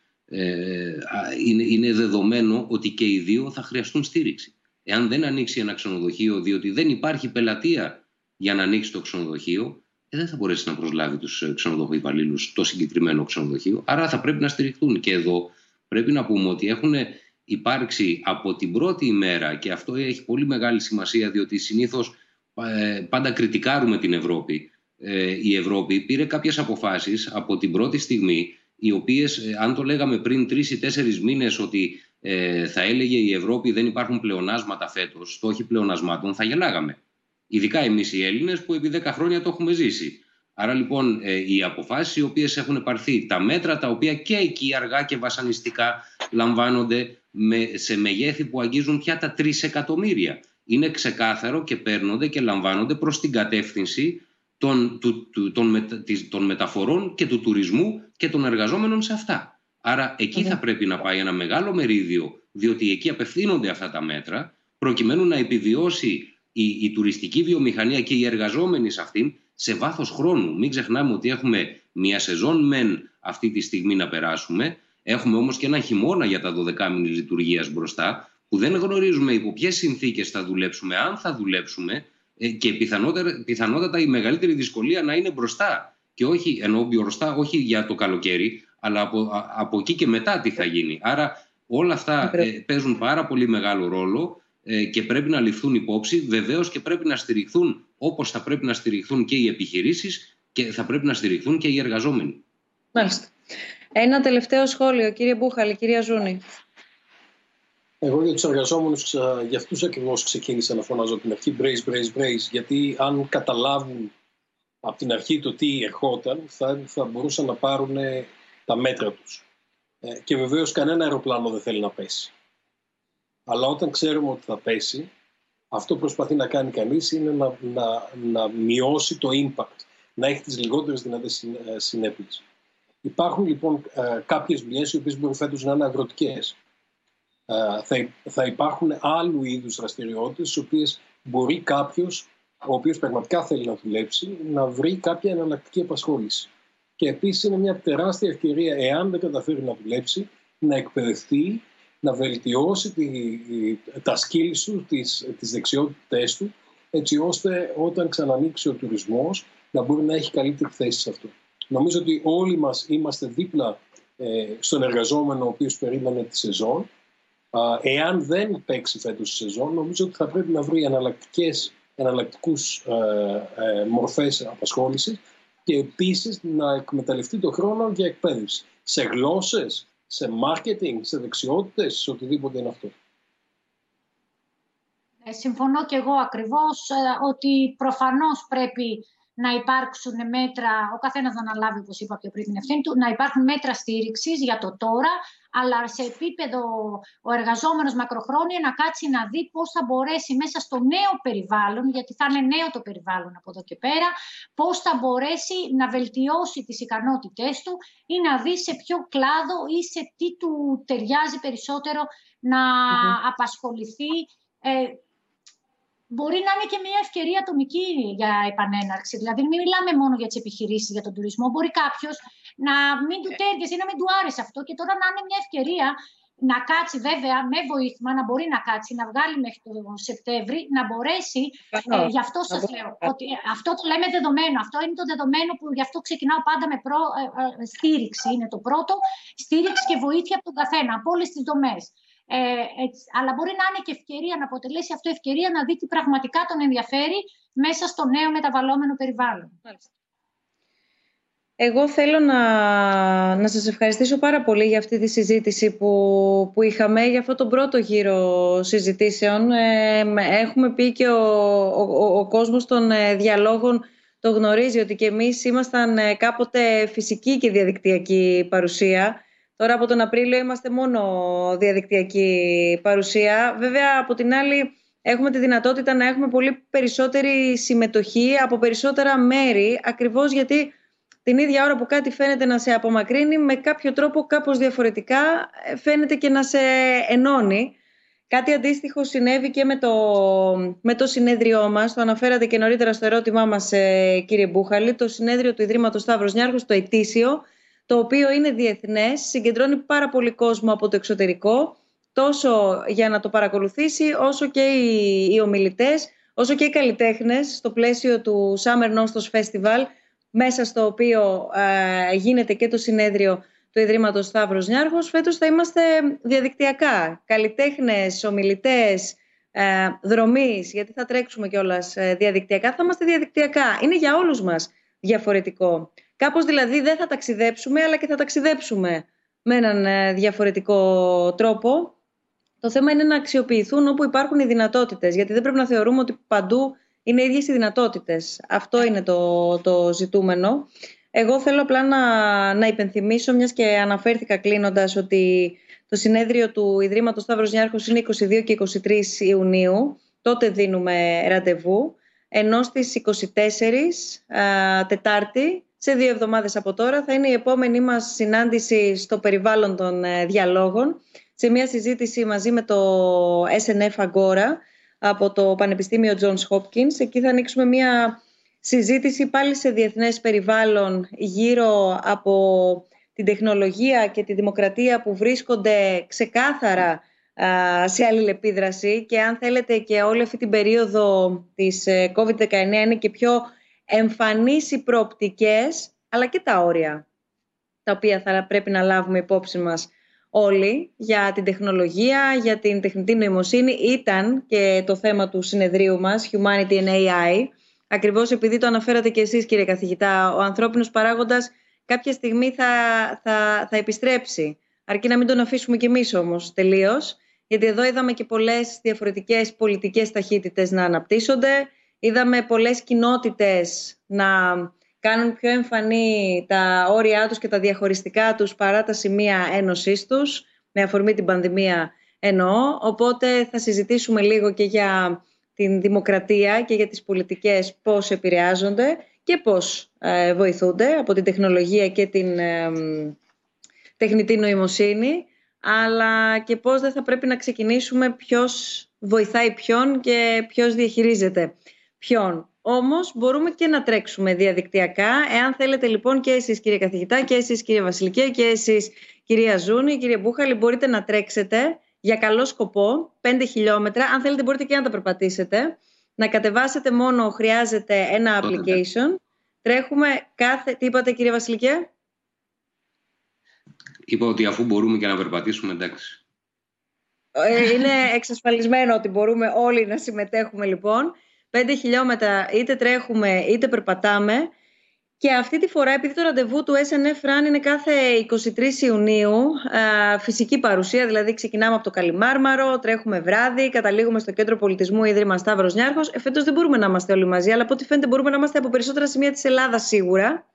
είναι, είναι δεδομένο ότι και οι δύο θα χρειαστούν στήριξη. Εάν δεν ανοίξει ένα ξενοδοχείο διότι δεν υπάρχει πελατεία για να ανοίξει το ξενοδοχείο, δεν θα μπορέσει να προσλάβει τους ξενοδοχείους υπαλλήλους στο συγκεκριμένο ξενοδοχείο. Άρα θα πρέπει να στηριχθούν. Και εδώ πρέπει να πούμε ότι έχουν υπάρξει από την πρώτη ημέρα και αυτό έχει πολύ μεγάλη σημασία διότι συνήθως ε, πάντα κριτικάρουμε την Ευρώπη. Ε, η Ευρώπη πήρε κάποιες αποφάσεις από την πρώτη στιγμή οι οποίες ε, αν το λέγαμε πριν τρεις ή τέσσερις μήνες ότι θα έλεγε η Ευρώπη δεν υπάρχουν πλεονάσματα φέτος, στόχοι πλεονασμάτων, θα γελάγαμε. Ειδικά εμείς οι Έλληνες που επί 10 χρόνια το έχουμε ζήσει. Άρα λοιπόν ε, οι αποφάσεις οι οποίες έχουν πάρθει, τα μέτρα τα οποία και εκεί αργά και βασανιστικά λαμβάνονται με, σε μεγέθη που αγγίζουν πια τα 3 εκατομμύρια. Είναι ξεκάθαρο και παίρνονται και λαμβάνονται προς την κατεύθυνση των, του, του, των, των μεταφορών και του τουρισμού και των εργαζόμενων σε αυτά. Άρα εκεί θα πρέπει να πάει ένα μεγάλο μερίδιο, διότι εκεί απευθύνονται αυτά τα μέτρα, προκειμένου να επιβιώσει η, η τουριστική βιομηχανία και οι εργαζόμενοι σε αυτήν σε βάθος χρόνου. Μην ξεχνάμε ότι έχουμε μια σεζόν μεν αυτή τη στιγμή να περάσουμε, έχουμε όμως και ένα χειμώνα για τα 12 μήνη λειτουργίας μπροστά, που δεν γνωρίζουμε υπό ποιες συνθήκες θα δουλέψουμε, αν θα δουλέψουμε ε, και πιθανότατα, πιθανότατα η μεγαλύτερη δυσκολία να είναι μπροστά. Και όχι, ενώ μπροστά, όχι για το καλοκαίρι, αλλά από, από εκεί και μετά τι θα γίνει. Άρα όλα αυτά ε, παίζουν πάρα πολύ μεγάλο ρόλο ε, και πρέπει να ληφθούν υπόψη. Βεβαίως και πρέπει να στηριχθούν όπως θα πρέπει να στηριχθούν και οι επιχειρήσεις και θα πρέπει να στηριχθούν και οι εργαζόμενοι. Μάλιστα. Ένα τελευταίο σχόλιο, κύριε Μπούχαλη, κυρία Ζούνη. Εγώ για τους εργαζόμενους, για αυτούς ακριβώς ξεκίνησα να φωνάζω από την αρχή brace, brace, brace. Γιατί αν καταλάβουν από την αρχή το τι ερχόταν, θα, θα μπορούσαν να πάρουν τα μέτρα τους. Ε, και βεβαίως κανένα αεροπλάνο δεν θέλει να πέσει. Αλλά όταν ξέρουμε ότι θα πέσει, αυτό που προσπαθεί να κάνει κανείς είναι να, να, να μειώσει το impact, να έχει τις λιγότερες δυνατές ε, συνέπειες. Υπάρχουν λοιπόν ε, κάποιες δουλειές οι οποίες μπορούν φέτος να είναι αγροτικές. Ε, θα, θα υπάρχουν άλλου είδους δραστηριότητες στις οποίες μπορεί κάποιος ο οποίος πραγματικά θέλει να δουλέψει να βρει κάποια εναλλακτική απασχόληση. Και επίσης είναι μια τεράστια ευκαιρία εάν δεν καταφέρει να δουλέψει να εκπαιδευτεί να βελτιώσει τη, τα skills του, τις, τις δεξιότητές του, έτσι ώστε όταν ξανανοίξει ο τουρισμός να μπορεί να έχει καλύτερη θέση σε αυτό. Νομίζω ότι όλοι μας είμαστε δίπλα ε, στον εργαζόμενο ο οποίος περίμενε τη σεζόν. εάν δεν παίξει φέτος τη σεζόν, νομίζω ότι θα πρέπει να βρει εναλλακτικές, εναλλακτικούς ε, ε, μορφές απασχόλησης και επίσης να εκμεταλλευτεί το χρόνο για εκπαίδευση. Σε γλώσσες, σε marketing, σε δεξιότητες, σε οτιδήποτε είναι αυτό. Ε, συμφωνώ και εγώ ακριβώς ε, ότι προφανώς πρέπει να υπάρξουν μέτρα, ο καθένας να αναλάβει, όπως είπα πιο πριν, την ευθύνη του, να υπάρχουν μέτρα στήριξης για το τώρα, αλλά σε επίπεδο ο εργαζόμενος μακροχρόνια να κάτσει να δει πώς θα μπορέσει μέσα στο νέο περιβάλλον, γιατί θα είναι νέο το περιβάλλον από εδώ και πέρα, πώς θα μπορέσει να βελτιώσει τις ικανότητές του ή να δει σε ποιο κλάδο ή σε τι του ταιριάζει περισσότερο να απασχοληθεί. Ε, μπορεί να είναι και μια ευκαιρία ατομική για επανέναρξη. Δηλαδή, μην μιλάμε μόνο για τις επιχειρήσεις, για τον τουρισμό. Μπορεί κάποιος να μην του τέριαζε ή να μην του άρεσε αυτό και τώρα να είναι μια ευκαιρία να κάτσει βέβαια με βοήθημα, να μπορεί να κάτσει, να βγάλει μέχρι το Σεπτέμβρη, να μπορέσει. Ε, γι' αυτό σας λέω ότι αυτό το λέμε δεδομένο. Αυτό είναι το δεδομένο που γι' αυτό ξεκινάω πάντα με προ, ε, ε, στήριξη. Είναι το πρώτο. Στήριξη και βοήθεια από τον καθένα, από όλες τις δομές. Ε, αλλά μπορεί να είναι και ευκαιρία, να αποτελέσει αυτό ευκαιρία να δει τι πραγματικά τον ενδιαφέρει μέσα στο νέο μεταβαλλόμενο περιβάλλον. Εγώ θέλω να, να σας ευχαριστήσω πάρα πολύ για αυτή τη συζήτηση που, που είχαμε, για αυτό τον πρώτο γύρο συζητήσεων. Ε, έχουμε πει και ο, ο, ο κόσμος των ε, διαλόγων το γνωρίζει ότι και εμείς ήμασταν ε, κάποτε φυσική και διαδικτυακή παρουσία. Τώρα από τον Απρίλιο είμαστε μόνο διαδικτυακή παρουσία. Βέβαια από την άλλη έχουμε τη δυνατότητα να έχουμε πολύ περισσότερη συμμετοχή από περισσότερα μέρη ακριβώς γιατί την ίδια ώρα που κάτι φαίνεται να σε απομακρύνει με κάποιο τρόπο κάπως διαφορετικά ε, φαίνεται και να σε ενώνει. Κάτι αντίστοιχο συνέβη και με το, με το συνέδριό μας, το αναφέρατε και νωρίτερα στο ερώτημά μας ε, κύριε Μπούχαλη, το συνέδριο του Ιδρύματος Σταύρος Νιάρχος, το ετήσιο, το οποίο είναι διεθνές, συγκεντρώνει πάρα πολύ κόσμο από το εξωτερικό, τόσο για να το παρακολουθήσει, όσο και οι, οι ομιλητές, όσο και οι καλλιτέχνες στο πλαίσιο του Summer Nostos Festival, μέσα στο οποίο ε, γίνεται και το συνέδριο του Ιδρύματος Σταύρος Νιάρχος. Φέτος θα είμαστε διαδικτυακά, καλλιτέχνες, ομιλητές, ε, δρομείς, γιατί θα τρέξουμε κιόλας ε, διαδικτυακά, θα είμαστε διαδικτυακά. Είναι για όλους μας διαφορετικό. Κάπως δηλαδή δεν θα ταξιδέψουμε, αλλά και θα ταξιδέψουμε με έναν ε, διαφορετικό τρόπο. Το θέμα είναι να αξιοποιηθούν όπου υπάρχουν οι δυνατότητες, γιατί δεν πρέπει να θεωρούμε ότι παντού είναι ίδιες οι δυνατότητες. Αυτό είναι το, το ζητούμενο. Εγώ θέλω απλά να, να υπενθυμίσω, μιας και αναφέρθηκα κλείνοντας, ότι το συνέδριο του Ιδρύματος Σταύρος Νιάρχος είναι 22 και 23 Ιουνίου. Τότε δίνουμε ραντεβού. Ενώ στις 24 α, Τετάρτη, σε δύο εβδομάδες από τώρα, θα είναι η επόμενη μας συνάντηση στο περιβάλλον των ε, διαλόγων, σε μια συζήτηση μαζί με το SNF Agora, από το Πανεπιστήμιο Johns Hopkins. Εκεί θα ανοίξουμε μια συζήτηση πάλι σε διεθνές περιβάλλον γύρω από την τεχνολογία και τη δημοκρατία που βρίσκονται ξεκάθαρα σε αλληλεπίδραση και αν θέλετε και όλη αυτή την περίοδο της ε, COVID-19 είναι και πιο εμφανείς οι προοπτικές αλλά και τα όρια τα οποία θα πρέπει να λάβουμε υπόψη μας όλοι για την τεχνολογία, για την τεχνητή νοημοσύνη ήταν και το θέμα του συνεδρίου μας, Humanity and AI. Ακριβώς επειδή το αναφέρατε και εσείς κύριε καθηγητά, ο ανθρώπινος παράγοντας κάποια στιγμή θα, θα, θα επιστρέψει. Αρκεί να μην τον αφήσουμε κι εμείς όμως τελείως, γιατί εδώ είδαμε και πολλές διαφορετικές πολιτικές ταχύτητες να αναπτύσσονται, είδαμε πολλές κοινότητες να κάνουν πιο εμφανή τα όρια τους και τα διαχωριστικά τους παρά τα σημεία ένωσής τους, με αφορμή την πανδημία εννοώ. Οπότε θα συζητήσουμε λίγο και για την δημοκρατία και για τις πολιτικές πώς επηρεάζονται και πώς ε, βοηθούνται από την τεχνολογία και την ε, τεχνητή νοημοσύνη, αλλά και πώς δεν θα πρέπει να ξεκινήσουμε ποιος βοηθάει ποιον και ποιος διαχειρίζεται ποιον; Όμως μπορούμε και να τρέξουμε διαδικτυακά. Εάν θέλετε λοιπόν και εσείς κύριε καθηγητά και εσείς κύριε Βασιλικέ και εσείς κυρία Ζούνη, κύριε Μπούχαλη μπορείτε να τρέξετε για καλό σκοπό 5 χιλιόμετρα. Αν θέλετε μπορείτε και να τα περπατήσετε. Να κατεβάσετε μόνο χρειάζεται ένα application. Τρέχουμε κάθε... Τι είπατε κύριε Βασιλικέ; Είπα ότι αφού μπορούμε και να περπατήσουμε εντάξει. Ε, είναι εξασφαλισμένο ότι μπορούμε όλοι να συμμετέχουμε λοιπόν. 5 χιλιόμετρα είτε τρέχουμε είτε περπατάμε. Και αυτή τη φορά, επειδή το ραντεβού του SNF Run είναι κάθε 23 Ιουνίου, φυσική παρουσία, δηλαδή ξεκινάμε από το Καλιμάρμαρο, τρέχουμε βράδυ, καταλήγουμε στο Κέντρο Πολιτισμού Ίδρυμα Σταύρος Νιάρχος. Εφέτο δεν μπορούμε να είμαστε όλοι μαζί, αλλά από ό,τι φαίνεται μπορούμε να είμαστε από περισσότερα σημεία της Ελλάδας σίγουρα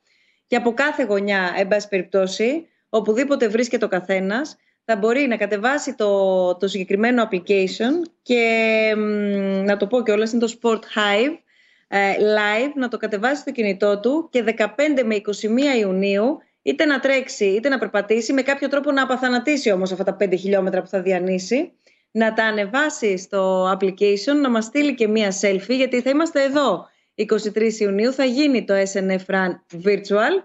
και από κάθε γωνιά, εν πάση περιπτώσει, οπουδήποτε βρίσκεται ο καθένας θα μπορεί να κατεβάσει το, το συγκεκριμένο application και να το πω και όλα είναι το Sport Hive ε, live, να το κατεβάσει στο κινητό του και 15 με 21 Ιουνίου είτε να τρέξει είτε να περπατήσει, με κάποιο τρόπο να απαθανατήσει όμως αυτά τα 5 χιλιόμετρα που θα διανύσει, να τα ανεβάσει στο application, να μας στείλει και μία selfie, γιατί θα είμαστε εδώ. 23 Ιουνίου, θα γίνει το SNF Run Virtual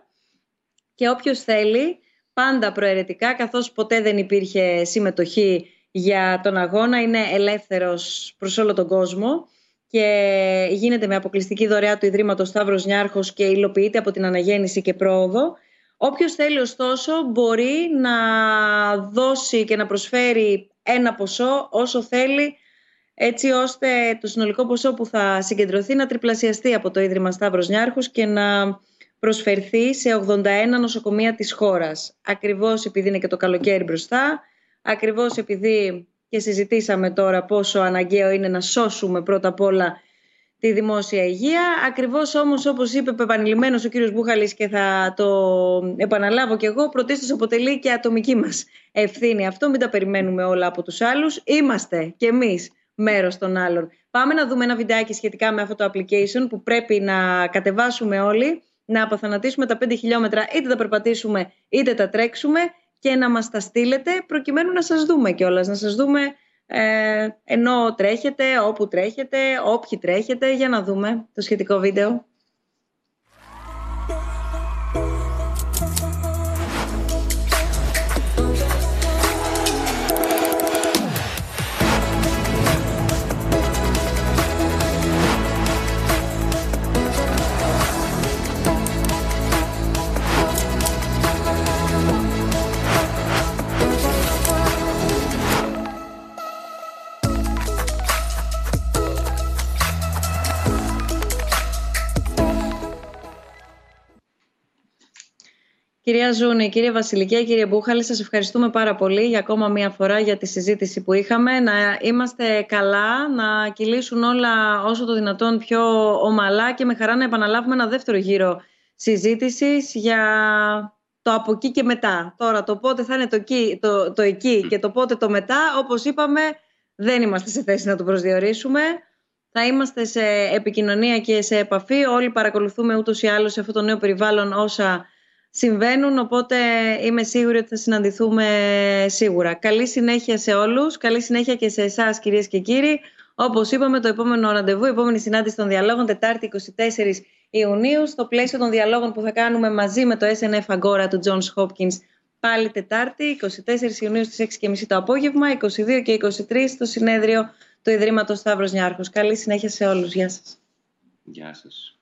και όποιος θέλει πάντα προαιρετικά, καθώς ποτέ δεν υπήρχε συμμετοχή για τον αγώνα, είναι ελεύθερος προς όλο τον κόσμο και γίνεται με αποκλειστική δωρεά του Ιδρύματος Σταύρος Νιάρχος και υλοποιείται από την αναγέννηση και πρόοδο. Όποιος θέλει ωστόσο μπορεί να δώσει και να προσφέρει ένα ποσό όσο θέλει έτσι ώστε το συνολικό ποσό που θα συγκεντρωθεί να τριπλασιαστεί από το Ίδρυμα Σταύρος Νιάρχος και να προσφερθεί σε 81 νοσοκομεία της χώρας. Ακριβώς επειδή είναι και το καλοκαίρι μπροστά, ακριβώς επειδή και συζητήσαμε τώρα πόσο αναγκαίο είναι να σώσουμε πρώτα απ' όλα τη δημόσια υγεία. Ακριβώς όμως όπως είπε επανειλημμένος ο κύριος Μπούχαλης και θα το επαναλάβω κι εγώ, πρωτίστως αποτελεί και ατομική μας ευθύνη αυτό. Μην τα περιμένουμε όλα από τους άλλους. Είμαστε κι εμείς μέρος των άλλων. Πάμε να δούμε ένα βιντεάκι σχετικά με αυτό το application που πρέπει να κατεβάσουμε όλοι, να αποθανατήσουμε τα 5 χιλιόμετρα, είτε τα περπατήσουμε είτε τα τρέξουμε και να μας τα στείλετε προκειμένου να σας δούμε κιόλας, να σας δούμε ε, ενώ τρέχετε, όπου τρέχετε, όποιοι τρέχετε, για να δούμε το σχετικό βίντεο. Κυρία Ζούνη, κύριε Βασιλική, κύριε Μπούχαλη, σας ευχαριστούμε πάρα πολύ για ακόμα μία φορά για τη συζήτηση που είχαμε. Να είμαστε καλά, να κυλήσουν όλα όσο το δυνατόν πιο ομαλά και με χαρά να επαναλάβουμε ένα δεύτερο γύρο συζήτησης για το από εκεί και μετά. Τώρα το πότε θα είναι το εκεί, το, το εκεί και το πότε το μετά, όπως είπαμε, δεν είμαστε σε θέση να το προσδιορίσουμε. Θα είμαστε σε επικοινωνία και σε επαφή. Όλοι παρακολουθούμε ούτως ή άλλως σε αυτό το νέο περιβάλλον όσα συμβαίνουν, οπότε είμαι σίγουρη ότι θα συναντηθούμε σίγουρα. Καλή συνέχεια σε όλους, καλή συνέχεια και σε εσάς κυρίες και κύριοι. Όπως είπαμε, το επόμενο ραντεβού, η επόμενη συνάντηση των διαλόγων, Τετάρτη 24 Ιουνίου, στο πλαίσιο των διαλόγων που θα κάνουμε μαζί με το SNF Agora του Johns Hopkins, πάλι Τετάρτη, 24 Ιουνίου στις 6.30 το απόγευμα, 22 και 23 στο συνέδριο του Ιδρύματος Σταύρος Νιάρχος. Καλή συνέχεια σε όλους. Γεια σας. Γεια σας.